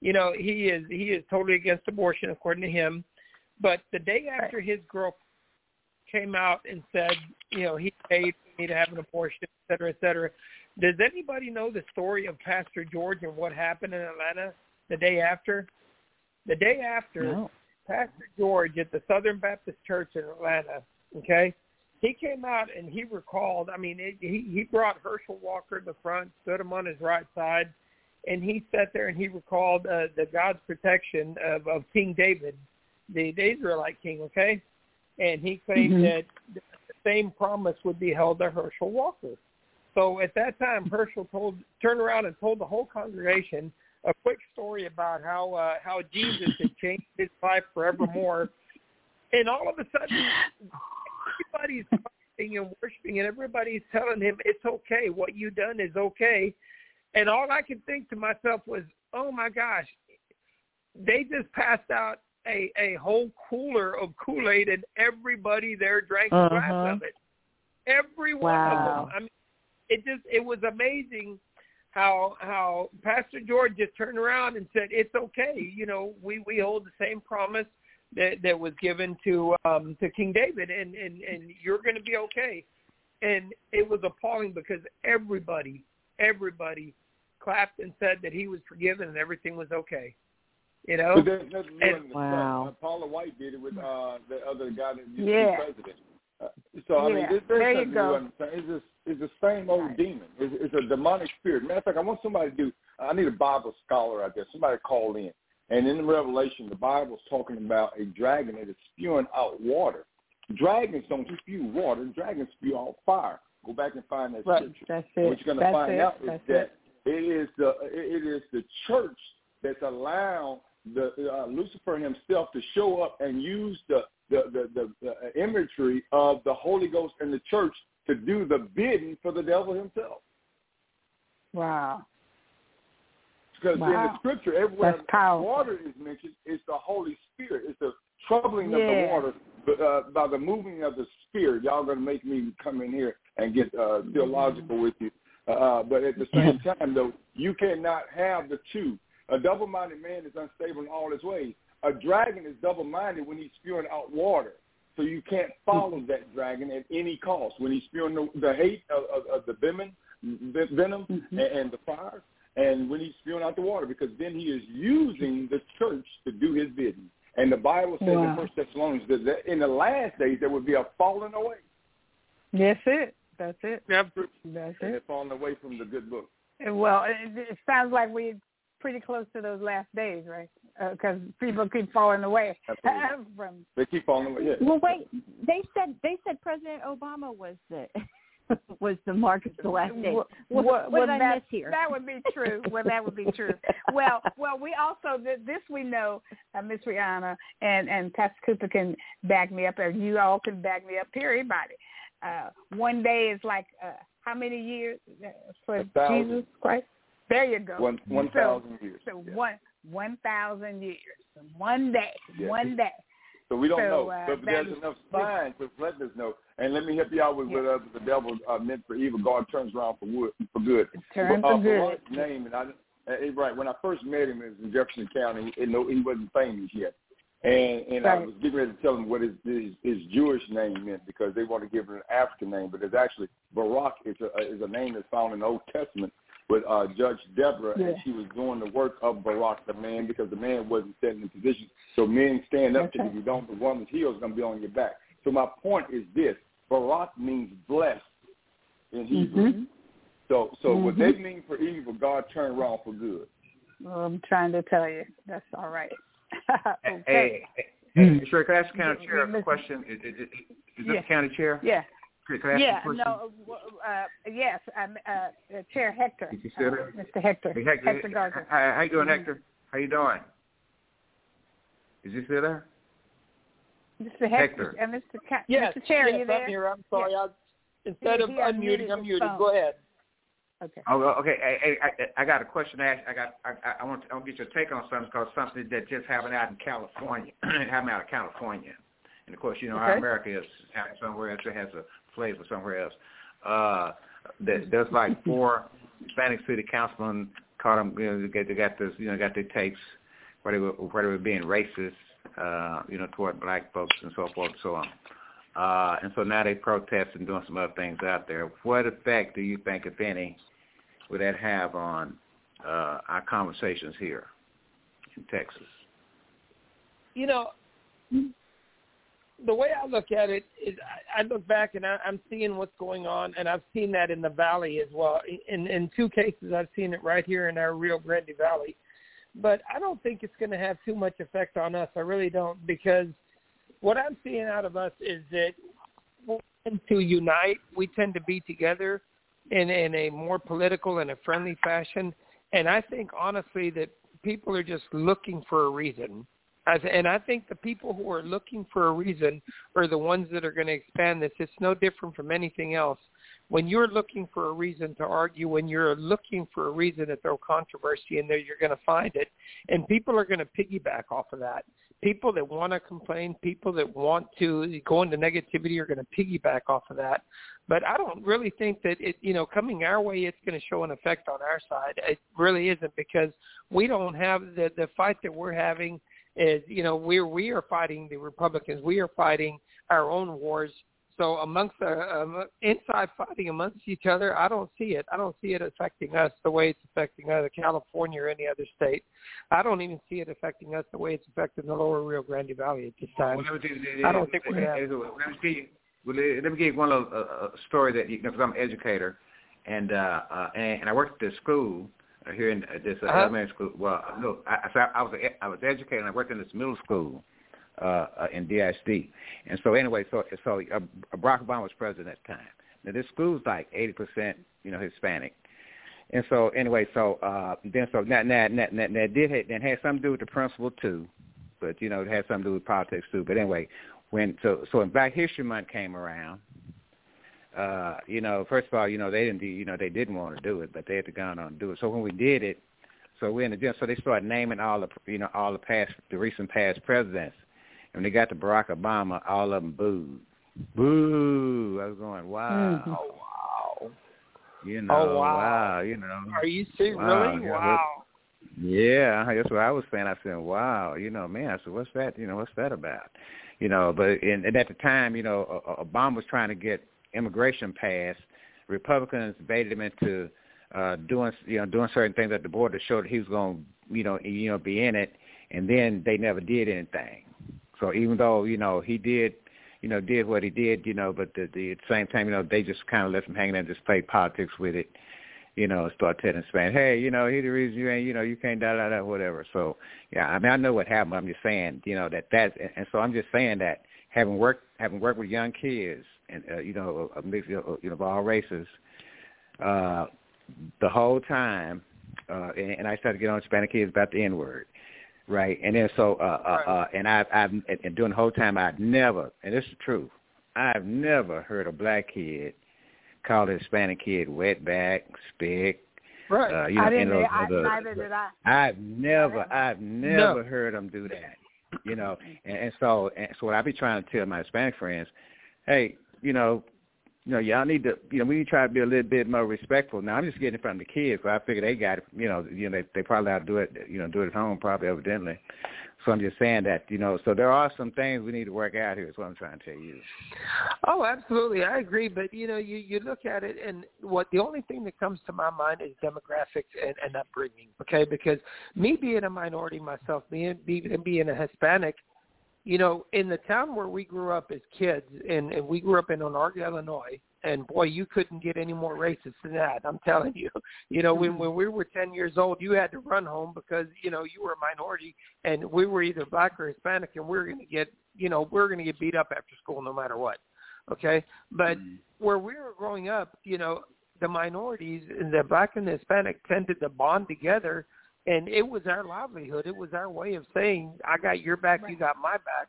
You know, he is he is totally against abortion, according to him. But the day after his girl came out and said, you know, he paid for me to have an abortion, et cetera, et cetera. Does anybody know the story of Pastor George and what happened in Atlanta the day after? The day after, No. Pastor George at the Southern Baptist Church in Atlanta, okay, he came out and he recalled, I mean, it, he, he brought Herschel Walker to the front, stood him on his right side, and he sat there and he recalled uh, the God's protection of, of King David, the, the Israelite king, okay? And he claimed Mhm. that the same promise would be held to Herschel Walker. So at that time, Herschel told turned around and told the whole congregation a quick story about how uh, how Jesus had changed his life forevermore, and all of a sudden, everybody's fighting and worshiping, and everybody's telling him it's okay. What you done is okay, and all I could think to myself was, oh my gosh, they just passed out a a whole cooler of Kool Aid, and everybody there drank a glass Uh-huh. of it. Every one Wow. of them. I mean, it just it was amazing how how Pastor George just turned around and said it's okay. You know, we we hold the same promise that that was given to um to King David, and and and you're going to be okay. And it was appalling because everybody everybody clapped and said that he was forgiven and everything was okay. You know, but there's nothing new And- Wow. Uh, Paula White did it with uh, the other guy that used to be president. Uh, so I mean, Yeah. there's, there's There you go. new under the sun. It's just it's the same old Right. demon. It's, it's a demonic spirit. Matter of fact, I want somebody to do. I need a Bible scholar out there. Somebody call in. And in the Revelation, the Bible's talking about a dragon that is spewing out water. Dragons don't spew water. Dragons spew out fire. Go back and find that Right. scripture. That's it. What you're going to find it. out is That's that it. it is the it is the church that's allowed the uh, Lucifer himself to show up and use the the, the the the imagery of the Holy Ghost and the church to do the bidding for the devil himself. Wow. Because in the scripture, everywhere water is mentioned, it's the Holy Spirit. It's the troubling of the water but, uh, by the moving of the Spirit. Y'all going to make me come in here and get uh, theological with you. Uh, but at the same time, though, you cannot have the two. A double-minded man is unstable in all his ways. A dragon is double-minded when he's spewing out water. So you can't follow that dragon at any cost. When he's spewing the, the hate of, of, of the venom, venom Mhm. and, and the fire, and when he's spewing out the water, because then he is using the church to do his bidding. And the Bible says Wow. in First Thessalonians that that in the last days there would be a falling away. That's it. That's it. Yep. That's And it. falling away from the good book. Well, it, it sounds like we're pretty close to those last days, right? Uh, because people keep falling away Absolutely. from. They keep falling away. Yeah. Well, wait. They said they said President Obama was the was the mark of the last day. Well, What, what did I that, miss here? That would be true. Well, that would be true. Well, well, we also this we know, uh, Miss Rihanna and and Pastor Cooper can back me up, and you all can back me up. Here, everybody. Uh, one day is like uh, how many years uh, for A thousand. Jesus Christ? There you go. One one So- thousand years. So Yeah. one one thousand years, one day, Yeah. one day. So we don't So, know, uh, but there's is- enough signs to let us know. And let me help you out with Yeah. what uh, the devil uh, meant for evil. God turns around for good. For good. Turn uh, for good. Name, and I, uh, right when I first met him, it was in Jefferson County. He, no, he wasn't famous yet, and and I was getting ready to tell him what his, his his Jewish name meant because they want to give him an African name, but it's actually Barak is a is a name that's found in the Old Testament with uh, Judge Deborah, and she was doing the work of Barak, the man, because the man wasn't set in position. So men stand up That's to you. If you don't, the woman's heel is going to be on your back. So my point is this: Barak means blessed in Hebrew. Mhm. So so what Mhm. they mean for evil, God turned around for good. Well, I'm trying to tell you. That's all right. okay. Hey, hey, hey, sure. Can I ask the county Yeah, chair a listen. question? Is, is, is, is this Yeah. the county chair? Yeah. Can can I ask Yeah. a question? No. Uh, uh, yes. Um, uh, uh, Chair Hector. Is he still uh, there? Mr. Hector. Hey, Hector, Hector Garza. Hi, how you doing, Mhm. Hector? How you doing? Is he still there? Mr. Hector. Hector. Uh, Mr. Ca- Yes, Mr. Chair, yes, you there? I'm here. I'm sorry. I, instead He- of he unmuting, unmuted I'm muted. Go ahead. Okay. Oh, okay. Hey, hey, I, I got a question to ask. I got. I, I- I want. To, I want to get your take on something because something that just happened out in California. happened out of California, and of course, you know, our Okay. America is somewhere else. It has a flavor somewhere else. Uh, there, there's like four Hispanic city councilmen caught them. You know, they got, they got this. You know, got their takes where they were where they were being racist. Uh, you know, toward black folks and so forth and so on. Uh, and so now they protest and doing some other things out there. What effect do you think, if any, would that have on uh, our conversations here in Texas? You know, the way I look at it is I, I look back and I, I'm seeing what's going on, and I've seen that in the valley as well. In in two cases, I've seen it right here in our Rio Grande Valley. But I don't think it's going to have too much effect on us. I really don't, because what I'm seeing out of us is that we tend to unite. We tend to be together in in a more political and a friendly fashion. And I think honestly that people are just looking for a reason. As- And I think the people who are looking for a reason are the ones that are going to expand this. It's no different from anything else. when you're looking for a reason to argue, when you're looking for a reason to throw controversy in there, you're going to find it, and people are going to piggyback off of that. People that want to complain, people that want to go into negativity are going to piggyback off of that. But I don't really think that it, you know, coming our way, it's going to show an effect on our side. It really isn't because we don't have the the fight that we're having is, you know, we're we are fighting the Republicans. We are fighting our own wars so amongst uh, um, inside fighting amongst each other, I don't see it. I don't see it affecting us the way it's affecting either California or any other state. I don't even see it affecting us the way it's affecting the lower Rio Grande Valley at this time. Well, I don't think we're going to Let me give you, well, let me give you one little uh, story that you know, because I'm an educator, and uh, uh, and, and I worked at the school uh, here in this uh, uh-huh. elementary school. Well, no, I, I, I was a, I was educated. and I worked in this middle school uh, uh, in DSD. And so anyway, so so uh, Barack Obama was president at the time. Now this school's like 80%, you know, Hispanic. And so anyway, so uh, then so that that that that, that did have, that had something to do with the principal too, but you know it had something to do with politics too. But anyway, when so so when Black History Month came around, uh, you know, first of all, you know they didn't do, you know they didn't want to do it, but they had to go on and do it. So when we did it, so we in the gym. so they started naming all the you know all the past the recent past presidents And when they got to Barack Obama, all of them booed. Boo! I was going, wow, mm-hmm. wow. You know, oh, wow. wow. You know. Are you serious? Wow. Really? Wow. Yeah, that's what I was saying. I said, "Wow, you know, man." I said, "What's that? You know, what's that about?" You know, but and, and at the time, you know, Obama was trying to get immigration passed. Republicans baited him into uh doing, you know, doing certain things at the border to show that he was going, you know, you know, be in it, and then they never did anything. So even though you know he did, you know, did what he did, you know, but the, the at the same time, you know, they just kind of left him hanging and just played politics with it, you know, start telling Spain, hey, you know, he's the reason you ain't, you know, you can't da da da whatever. So yeah, I mean, I know what happened. I'm just saying, you know, that that, and so I'm just saying that having worked having worked with young kids and uh, you know a mix you know, of all races, uh, the whole time, uh, and, and I started to get on Hispanic kids about the N word right? And then so, uh, uh, uh, and I've, I've, and during the whole time, I've never, and this is true, I've never heard a black kid call a Hispanic kid wetback, spick. Right. Uh, you know, I didn't. Those, I, those, neither did I. I've never, I've never no. heard them do that. You know, and, and so, and so what I be trying to tell my Hispanic friends, hey, you know, you know, y'all need to, you know, we need to try to be a little bit more respectful. Now, I'm just getting it from the kids, so I figure they got it, you know, you know, they, they probably to do it, you know, do it at home, probably evidently. So I'm just saying that, you know, so there are some things we need to work out here. Is what I'm trying to tell you. Oh, absolutely, I agree. But you know, you you look at it, and what the only thing that comes to my mind is demographics and, and upbringing. Okay, because me being a minority myself, being being being a Hispanic, you know, in the town where we grew up as kids, and, and we grew up in Onarga, Illinois, and boy, you couldn't get any more racist than that. I'm telling you. You know, when when we were 10 years old, you had to run home because you know you were a minority, and we were either black or Hispanic, and we are going to get, you know, we are going to get beat up after school no matter what. Okay, but mm-hmm. where we were growing up, you know, the minorities, the black and the Hispanic, tended to bond together and it was our livelihood. It was our way of saying, "I got your back, you got my back."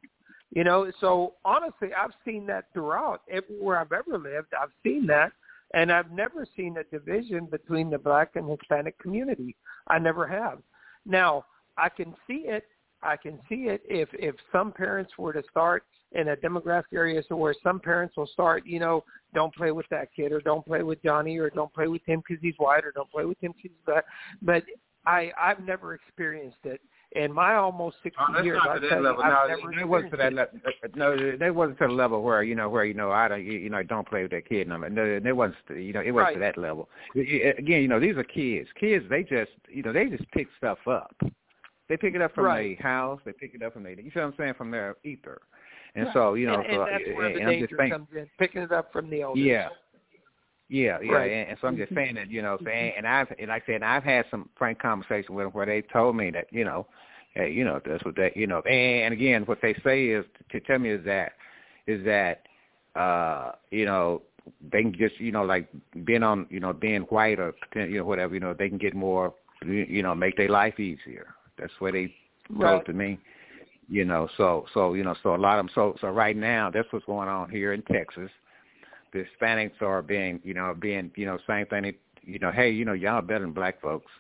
You know, so honestly, I've seen that throughout everywhere I've ever lived. I've seen that, and I've never seen a division between the black and Hispanic community. I never have. Now, I can see it. I can see it if if some parents were to start in a demographic area so where some parents will start, you know, don't play with that kid or don't play with Johnny or don't play with him because he's white or don't play with him because he's black. But I I've never experienced it. In my almost sixty oh, years, I tell level. you, no, I've never they wasn't to that level. Uh, no, they wasn't to the level where you know where you know I don't you know don't play with that kid. No, no, they wasn't. You know, it wasn't right. to that level. Uh, again, you know, these are kids. Kids, they just you know they just pick stuff up. They pick it up from right. their house. They pick it up from their you see what I'm saying from their ether. And so you know, and, and that's where the danger I'm just saying, comes in, picking it up from the elders. Yeah, yeah, yeah, Right. and, and so I'm just saying that you know, saying, and I've and like I said, I've had some frank conversation with them where they told me that you know, hey, you know, that's what they, you know, and, again, what they say is to tell me is that is that uh, you know they can just you know like being on you know being white or you know whatever you know they can get more you know make their life easier. That's what they told Right. to me. You know, so so you know, so a lot of them. So so right now, that's what's going on here in Texas the Hispanics are being, you know, being, you know, same thing. You know, hey, you know, y'all better than black folks.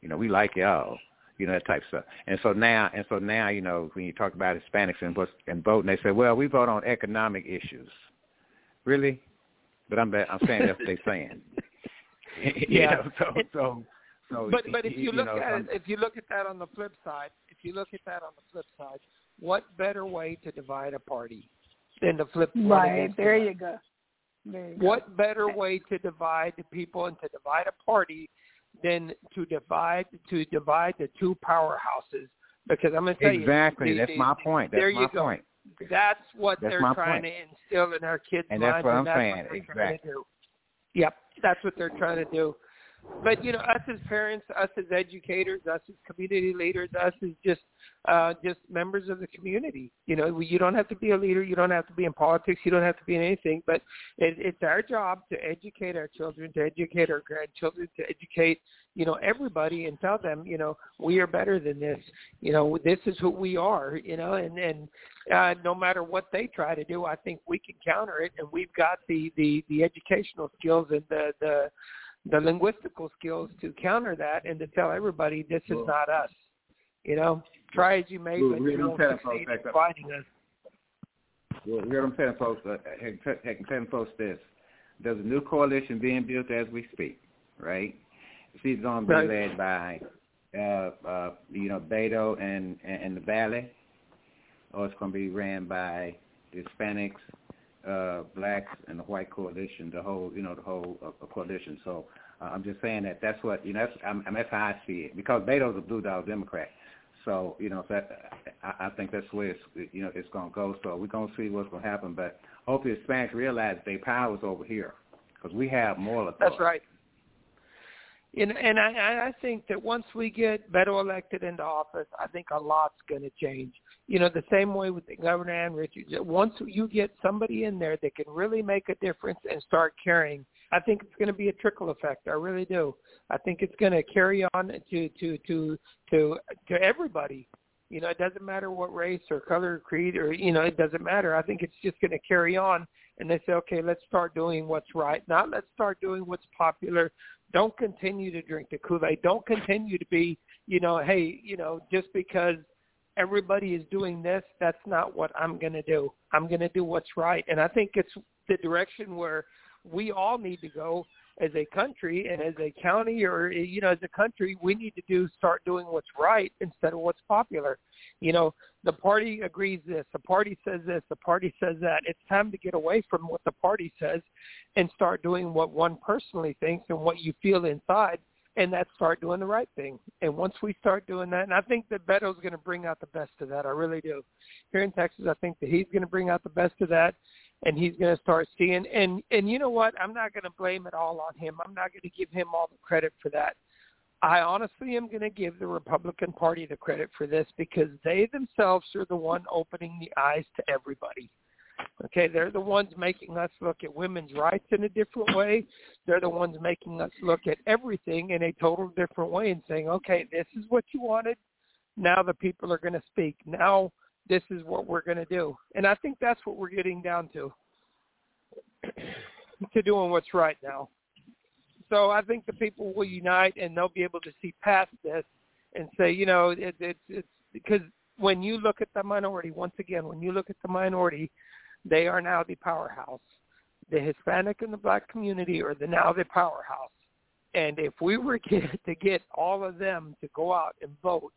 You know, we like y'all. You know that type of stuff. And so now, and so now, you know, when you talk about Hispanics and what's and voting, they say, well, we vote on economic issues. Really? But I'm I'm saying that's what they're saying. yeah. know, so so so. But but if you, you look know, at it, if you look at that on the flip side, if you look at that on the flip side, what better way to divide a party than to flip one Right. There you go. There go. What better way to divide the people and to divide a party than to divide to divide the two powerhouses? Because I'm going to tell you exactly. That's the- my point. That's there my you go. point. That's what That's they're trying point. to instill in our kids' And that's what I'm that's saying. what they're trying to Exactly. Yep, that's what they're trying to do. But you know, us as parents, us as educators, us as community leaders, us as just uh, just members of the community. You know, you don't have to be a leader. You don't have to be in politics. You don't have to be in anything. But it, it's our job to educate our children, to educate our grandchildren, to educate you know everybody, and tell them you know we are better than this. You know, this is who we are. You know, and and uh, no matter what they try to do, I think we can counter it, and we've got the the the educational skills and the the the linguistical skills to counter that and to tell everybody this is Well- not us. You know, try as you may, Well, but you don't succeed in fighting us. Well, hear what I'm telling folks. Uh, heck, heck, telling folks this. There's a new coalition being built as we speak, right? It's going to be led by, uh, uh, you know, Beto and, and and the Valley, or it's going to be ran by the Hispanics, uh, blacks, and the white coalition. The whole, you know, the whole uh, coalition. So uh, I'm just saying that that's what you know. That's, I'm, I'm- that's how I see it because Beto's a blue dog Democrat. So you know that I, I think that's the way it's you know it's going to go. So we're going to see what's going to happen. But hopefully Hispanics realize their power's over here because we have moral authority. That's right. And, and I, I- think that once we get Beto elected into office, I think a lot's going to change. You know, the same way with the Governor Ann Richards. Once you get somebody in there that can really make a difference and start caring, I think it's going to be a trickle effect. I really do. I think it's going to carry on to to to to to everybody. You know, it doesn't matter what race or color or creed or you know, it doesn't matter. I think it's just going to carry on and they say, okay, let's start doing what's right. Not let's start doing what's popular. Don't continue to drink the Kool-Aid. Don't continue to be, you know, hey, you know, just because everybody is doing this, that's not what I'm going to do. I'm going to do what's right. And I think it's the direction where we all need to go as a country and as a county or you know as a country we need to do start doing what's right instead of what's popular. You know the party agrees this the party says this the party says that. It's time to get away from what the party says and start doing what one personally thinks and what you feel inside and that's start doing the right thing. And once we start doing that and i think that beto's going to bring out the best of that i really do. Here in texas i think that he's going to bring out the best of that and he's going to start seeing and and you know what? I'm not going to blame it all on him. I'm not going to give him all the credit for that. I honestly am going to give the republican party the credit for this because they themselves are the one opening the eyes to everybody. Okay they're the ones making us look at women's rights in a different way. They're the ones making us look at everything in a total different way and saying okay this is what you wanted. Now the people are going to speak. Now this is what we're going to do. And I think that's what we're getting down to, to doing what's right now. So I think the people will unite and they'll be able to see past this and say, you know, it, it's it's because when you look at the minority, once again, when you look at the minority, they are now the powerhouse. The Hispanic and the black community are the now the powerhouse. And if we were to get all of them to go out and vote,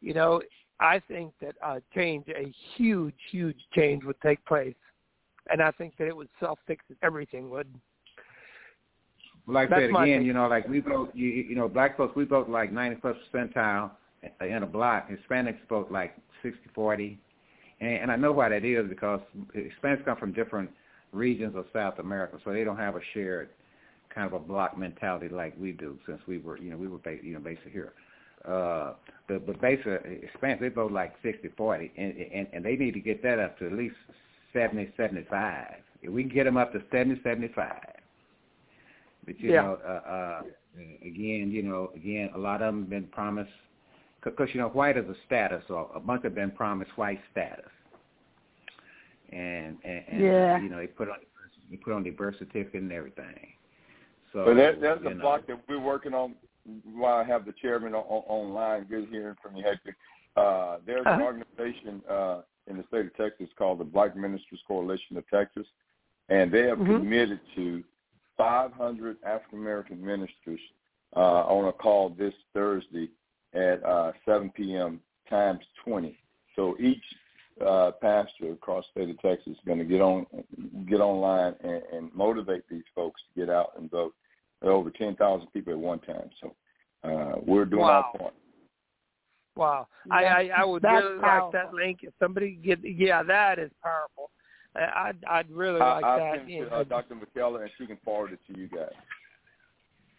you know, I think that uh, change, a huge, huge change would take place, and I think that it would self-fix it. Everything would. Like I said again, you know, like we vote, you, you know, black folks we vote like 91st percentile in a block. Hispanics vote like 60-40, and, and I know why that is because Hispanics come from different regions of South America, so they don't have a shared kind of a block mentality like we do. Since we were, you know, we were based, you know, based here. Uh, but but basically, Hispanics they vote like 60-40, and, and and they need to get that up to at least 70-75. If we can get them up to 70-75. But you Yeah. know, uh, uh, again, you know, again, a lot of them been promised because you know, white is a status, or a bunch have been promised white status, and and, and Yeah. you know, they put on You put on the birth certificate and everything. So but that, that's the know. block that we're working on. While I have the chairman on, on, online, good hearing from you, Hector. Uh, there's uh-huh. an organization uh, in the state of Texas called the Black Ministers Coalition of Texas, and they have mm-hmm. committed to 500 African American ministers uh, on a call this Thursday at uh, 7 p.m. times 20. So each uh, pastor across the state of Texas is going to get on, get online and, and motivate these folks to get out and vote. There are over 10,000 people at one time. So uh, we're doing wow. our part. Wow, I, I I would really powerful. like that link. If somebody get, yeah, that is powerful. I'd I'd really like I, that. I'll send to, uh, Dr. McKellar, and she can forward it to you guys.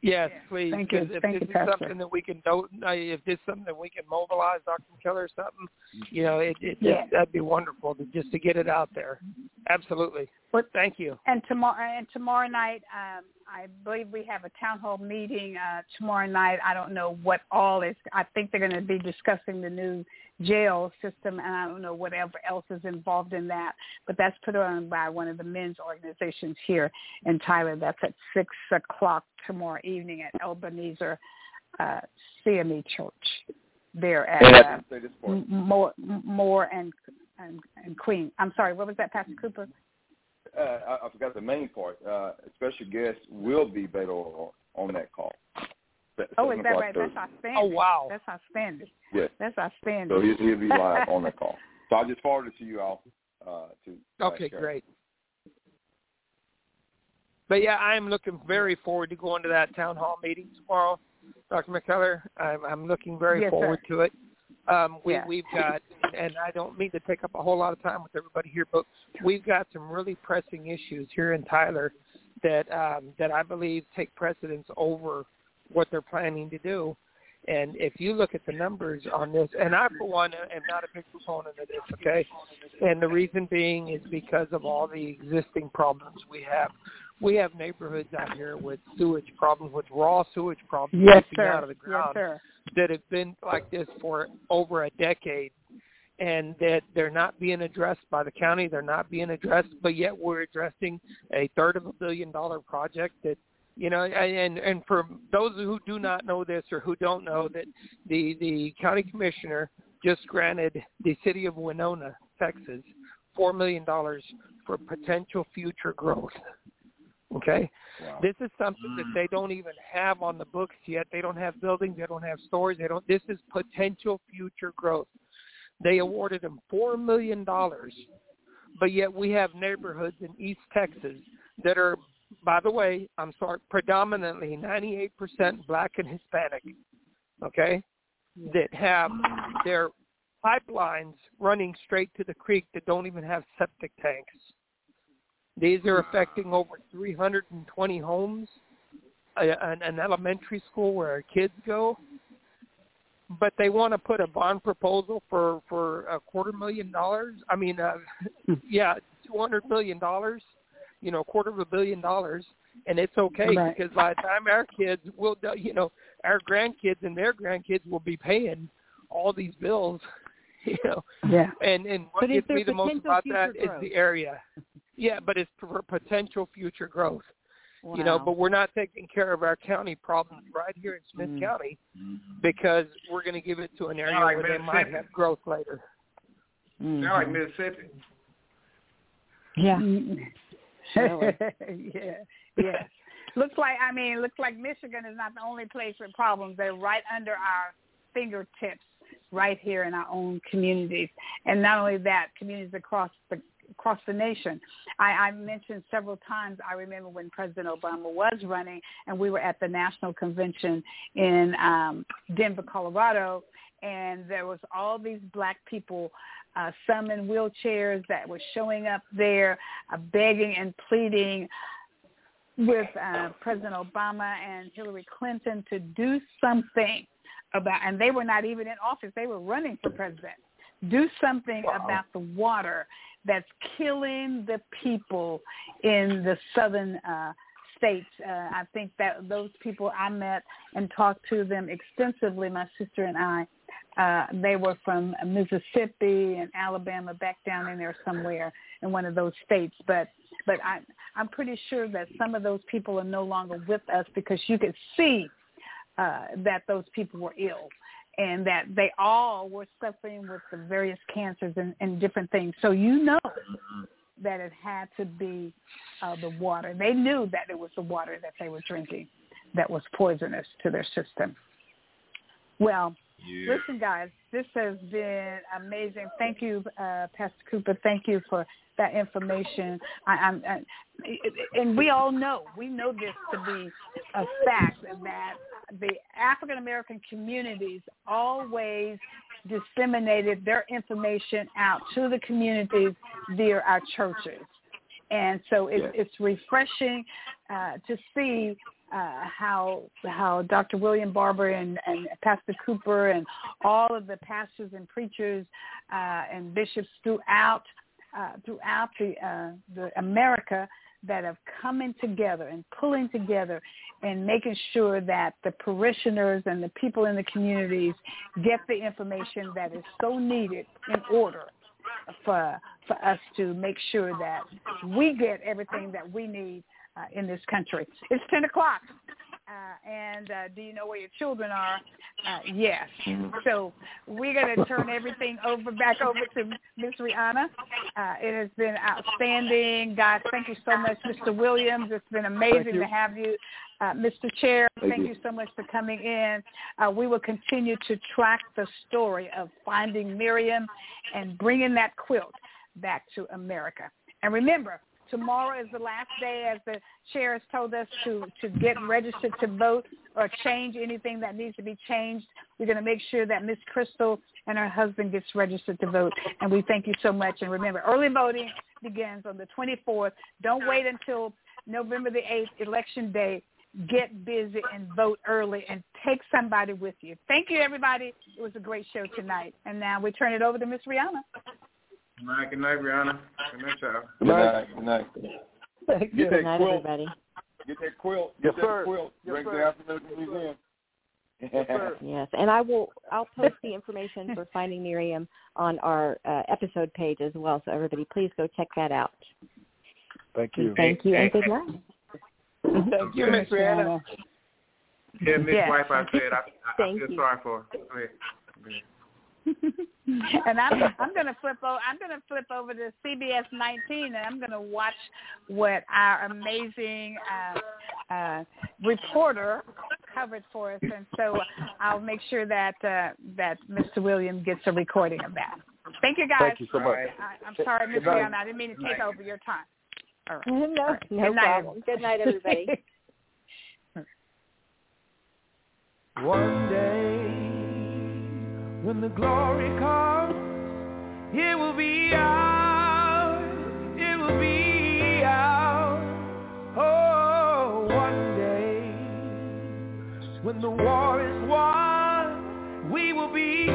Yes, please. Thank you. If Thank this you, is something that we can do, uh, if this is something that we can mobilize Dr. McKellar or something, you know, it, it yeah. that'd be wonderful to just to get it out there. Absolutely. Well, Thank you. And tomorrow and tomorrow night, um, I believe we have a town hall meeting uh, tomorrow night. I don't know what all is. I think they're going to be discussing the new jail system, and I don't know whatever else is involved in that. But that's put on by one of the men's organizations here in Tyler. That's at six o'clock tomorrow evening at Ebenezer uh, CME Church. There at uh, more, more and, and and Queen. I'm sorry. What was that, Pastor Cooper? Uh, I, I forgot the main part. Uh, special guest will be Beto on that call. Oh, is that right? Thursday. That's outstanding. Oh, wow. That's outstanding. Yes. That's outstanding. So he'll, he'll be live on that call. So I'll just forward it to you all. Uh, to okay, great. But yeah, I'm looking very forward to going to that town hall meeting tomorrow, Dr. McKellar. I'm, I'm looking very yes, forward sir. to it. Um, we, yeah. We've got, and I don't mean to take up a whole lot of time with everybody here, but we've got some really pressing issues here in Tyler that um, that I believe take precedence over what they're planning to do. And if you look at the numbers on this, and I for one am not a big proponent of this, okay? And the reason being is because of all the existing problems we have. We have neighborhoods out here with sewage problems, with raw sewage problems yes, sir. out of the ground yes, that have been like this for over a decade and that they're not being addressed by the county. They're not being addressed, but yet we're addressing a third of a billion dollar project that you know and and for those who do not know this or who don't know that the the county commissioner just granted the city of Winona, Texas, four million dollars for potential future growth. Okay, wow. this is something that they don't even have on the books yet. They don't have buildings. They don't have stores. They don't. This is potential future growth. They awarded them four million dollars, but yet we have neighborhoods in East Texas that are by the way, I'm sorry, predominantly 98% black and Hispanic, okay, that have their pipelines running straight to the creek that don't even have septic tanks. These are affecting over 320 homes, an, an elementary school where our kids go. But they want to put a bond proposal for for a quarter million dollars. I mean, uh, yeah, two hundred million dollars you know, a quarter of a billion dollars, and it's okay right. because by the time our kids will, you know, our grandkids and their grandkids will be paying all these bills, you know. Yeah. And and what but gets me the most about that growth? is the area. Yeah, but it's for potential future growth. Wow. You know, but we're not taking care of our county problems right here in Smith mm County because we're going to give it to an area like where they might have growth later. Mm-hmm. Sound like Mississippi. Yeah. yeah, yeah. looks like I mean, looks like Michigan is not the only place with problems. They're right under our fingertips, right here in our own communities, and not only that, communities across the across the nation. I, I mentioned several times. I remember when President Obama was running, and we were at the national convention in um, Denver, Colorado, and there was all these black people uh, some in wheelchairs that were showing up there uh, begging and pleading with uh, President Obama and Hillary Clinton to do something about, and they were not even in office. They were running for president. Do something wow. about the water that's killing the people in the southern uh, states. Uh, I think that those people I met and talked to them extensively, my sister and I, uh, they were from Mississippi and Alabama, back down in there somewhere in one of those states. But but I, I'm pretty sure that some of those people are no longer with us because you could see uh, that those people were ill and that they all were suffering with the various cancers and, and different things. So you know that it had to be uh, the water. They knew that it was the water that they were drinking that was poisonous to their system. Well, yeah. listen, guys, this has been amazing. Thank you, uh, Pastor Cooper. Thank you for that information. I, I'm, I, and we all know, we know this to be a fact that the African American communities always disseminated their information out to the communities via our churches. And so it, it's refreshing uh, to see uh, how how Dr. William Barber and, and Pastor Cooper and all of the pastors and preachers uh, and bishops throughout uh, throughout the uh, the America that have coming together and pulling together and making sure that the parishioners and the people in the communities get the information that is so needed in order for for us to make sure that we get everything that we need uh, in this country. It's 10 o'clock. Uh, and uh, do you know where your children are? Uh, yes. So we're going to turn everything over back over to Miss Rihanna. Uh, it has been outstanding. Guys, thank you so much, Mr. Williams. It's been amazing to have you. Uh, Mr. Chair, thank, thank you. you. so much for coming in. Uh, we will continue to track the story of finding Miriam and bringing that quilt back to America. And remember, Tomorrow is the last day, as the chair has told us, to, to get registered to vote or change anything that needs to be changed. We're going to make sure that Miss Crystal and her husband gets registered to vote. And we thank you so much. And remember, early voting begins on the 24th. Don't wait until November the 8th, Election Day. Get busy and vote early and take somebody with you. Thank you, everybody. It was a great show tonight. And now we turn it over to Miss Rihanna. Good night, good night, Brianna. Good night, y'all. Good night, good night. Get good night, quilt. everybody. Get that quilt. Get yes, that sir. quilt. Yes, Bring sir. to the African Museum. Yes, sir. yes, and I will. I'll post the information for finding Miriam on our uh, episode page as well. So everybody, please go check that out. Thank you. Thank you, and good night. Thank you, Miss Rihanna. Yeah, Miss Yes. Wife, I said I, I, I feel you. sorry for her. Go ahead. Go ahead. And I'm I'm gonna flip over I'm gonna flip over to CBS 19 and I'm gonna watch what our amazing uh, uh, reporter covered for us and so I'll make sure that uh, that Mr. Williams gets a recording of that. Thank you guys. Thank you so much. I, I'm sorry, Miss Good night. I didn't mean to take over your time. All right. No, All right. no Good night, problem. Good night, everybody. One day, when the glory comes, it will be ours. It will be ours. Oh, one day, when the war is won, we will be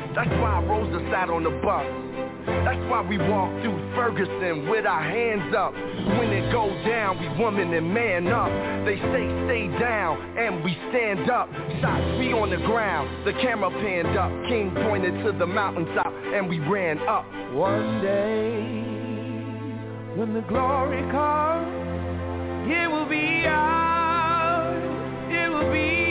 That's why Rosa sat on the bus. That's why we walk through Ferguson with our hands up. When it goes down, we woman and man up. They say stay down, and we stand up. Shots we on the ground, the camera panned up. King pointed to the mountaintop, and we ran up. One day, when the glory comes, it will be ours. It will be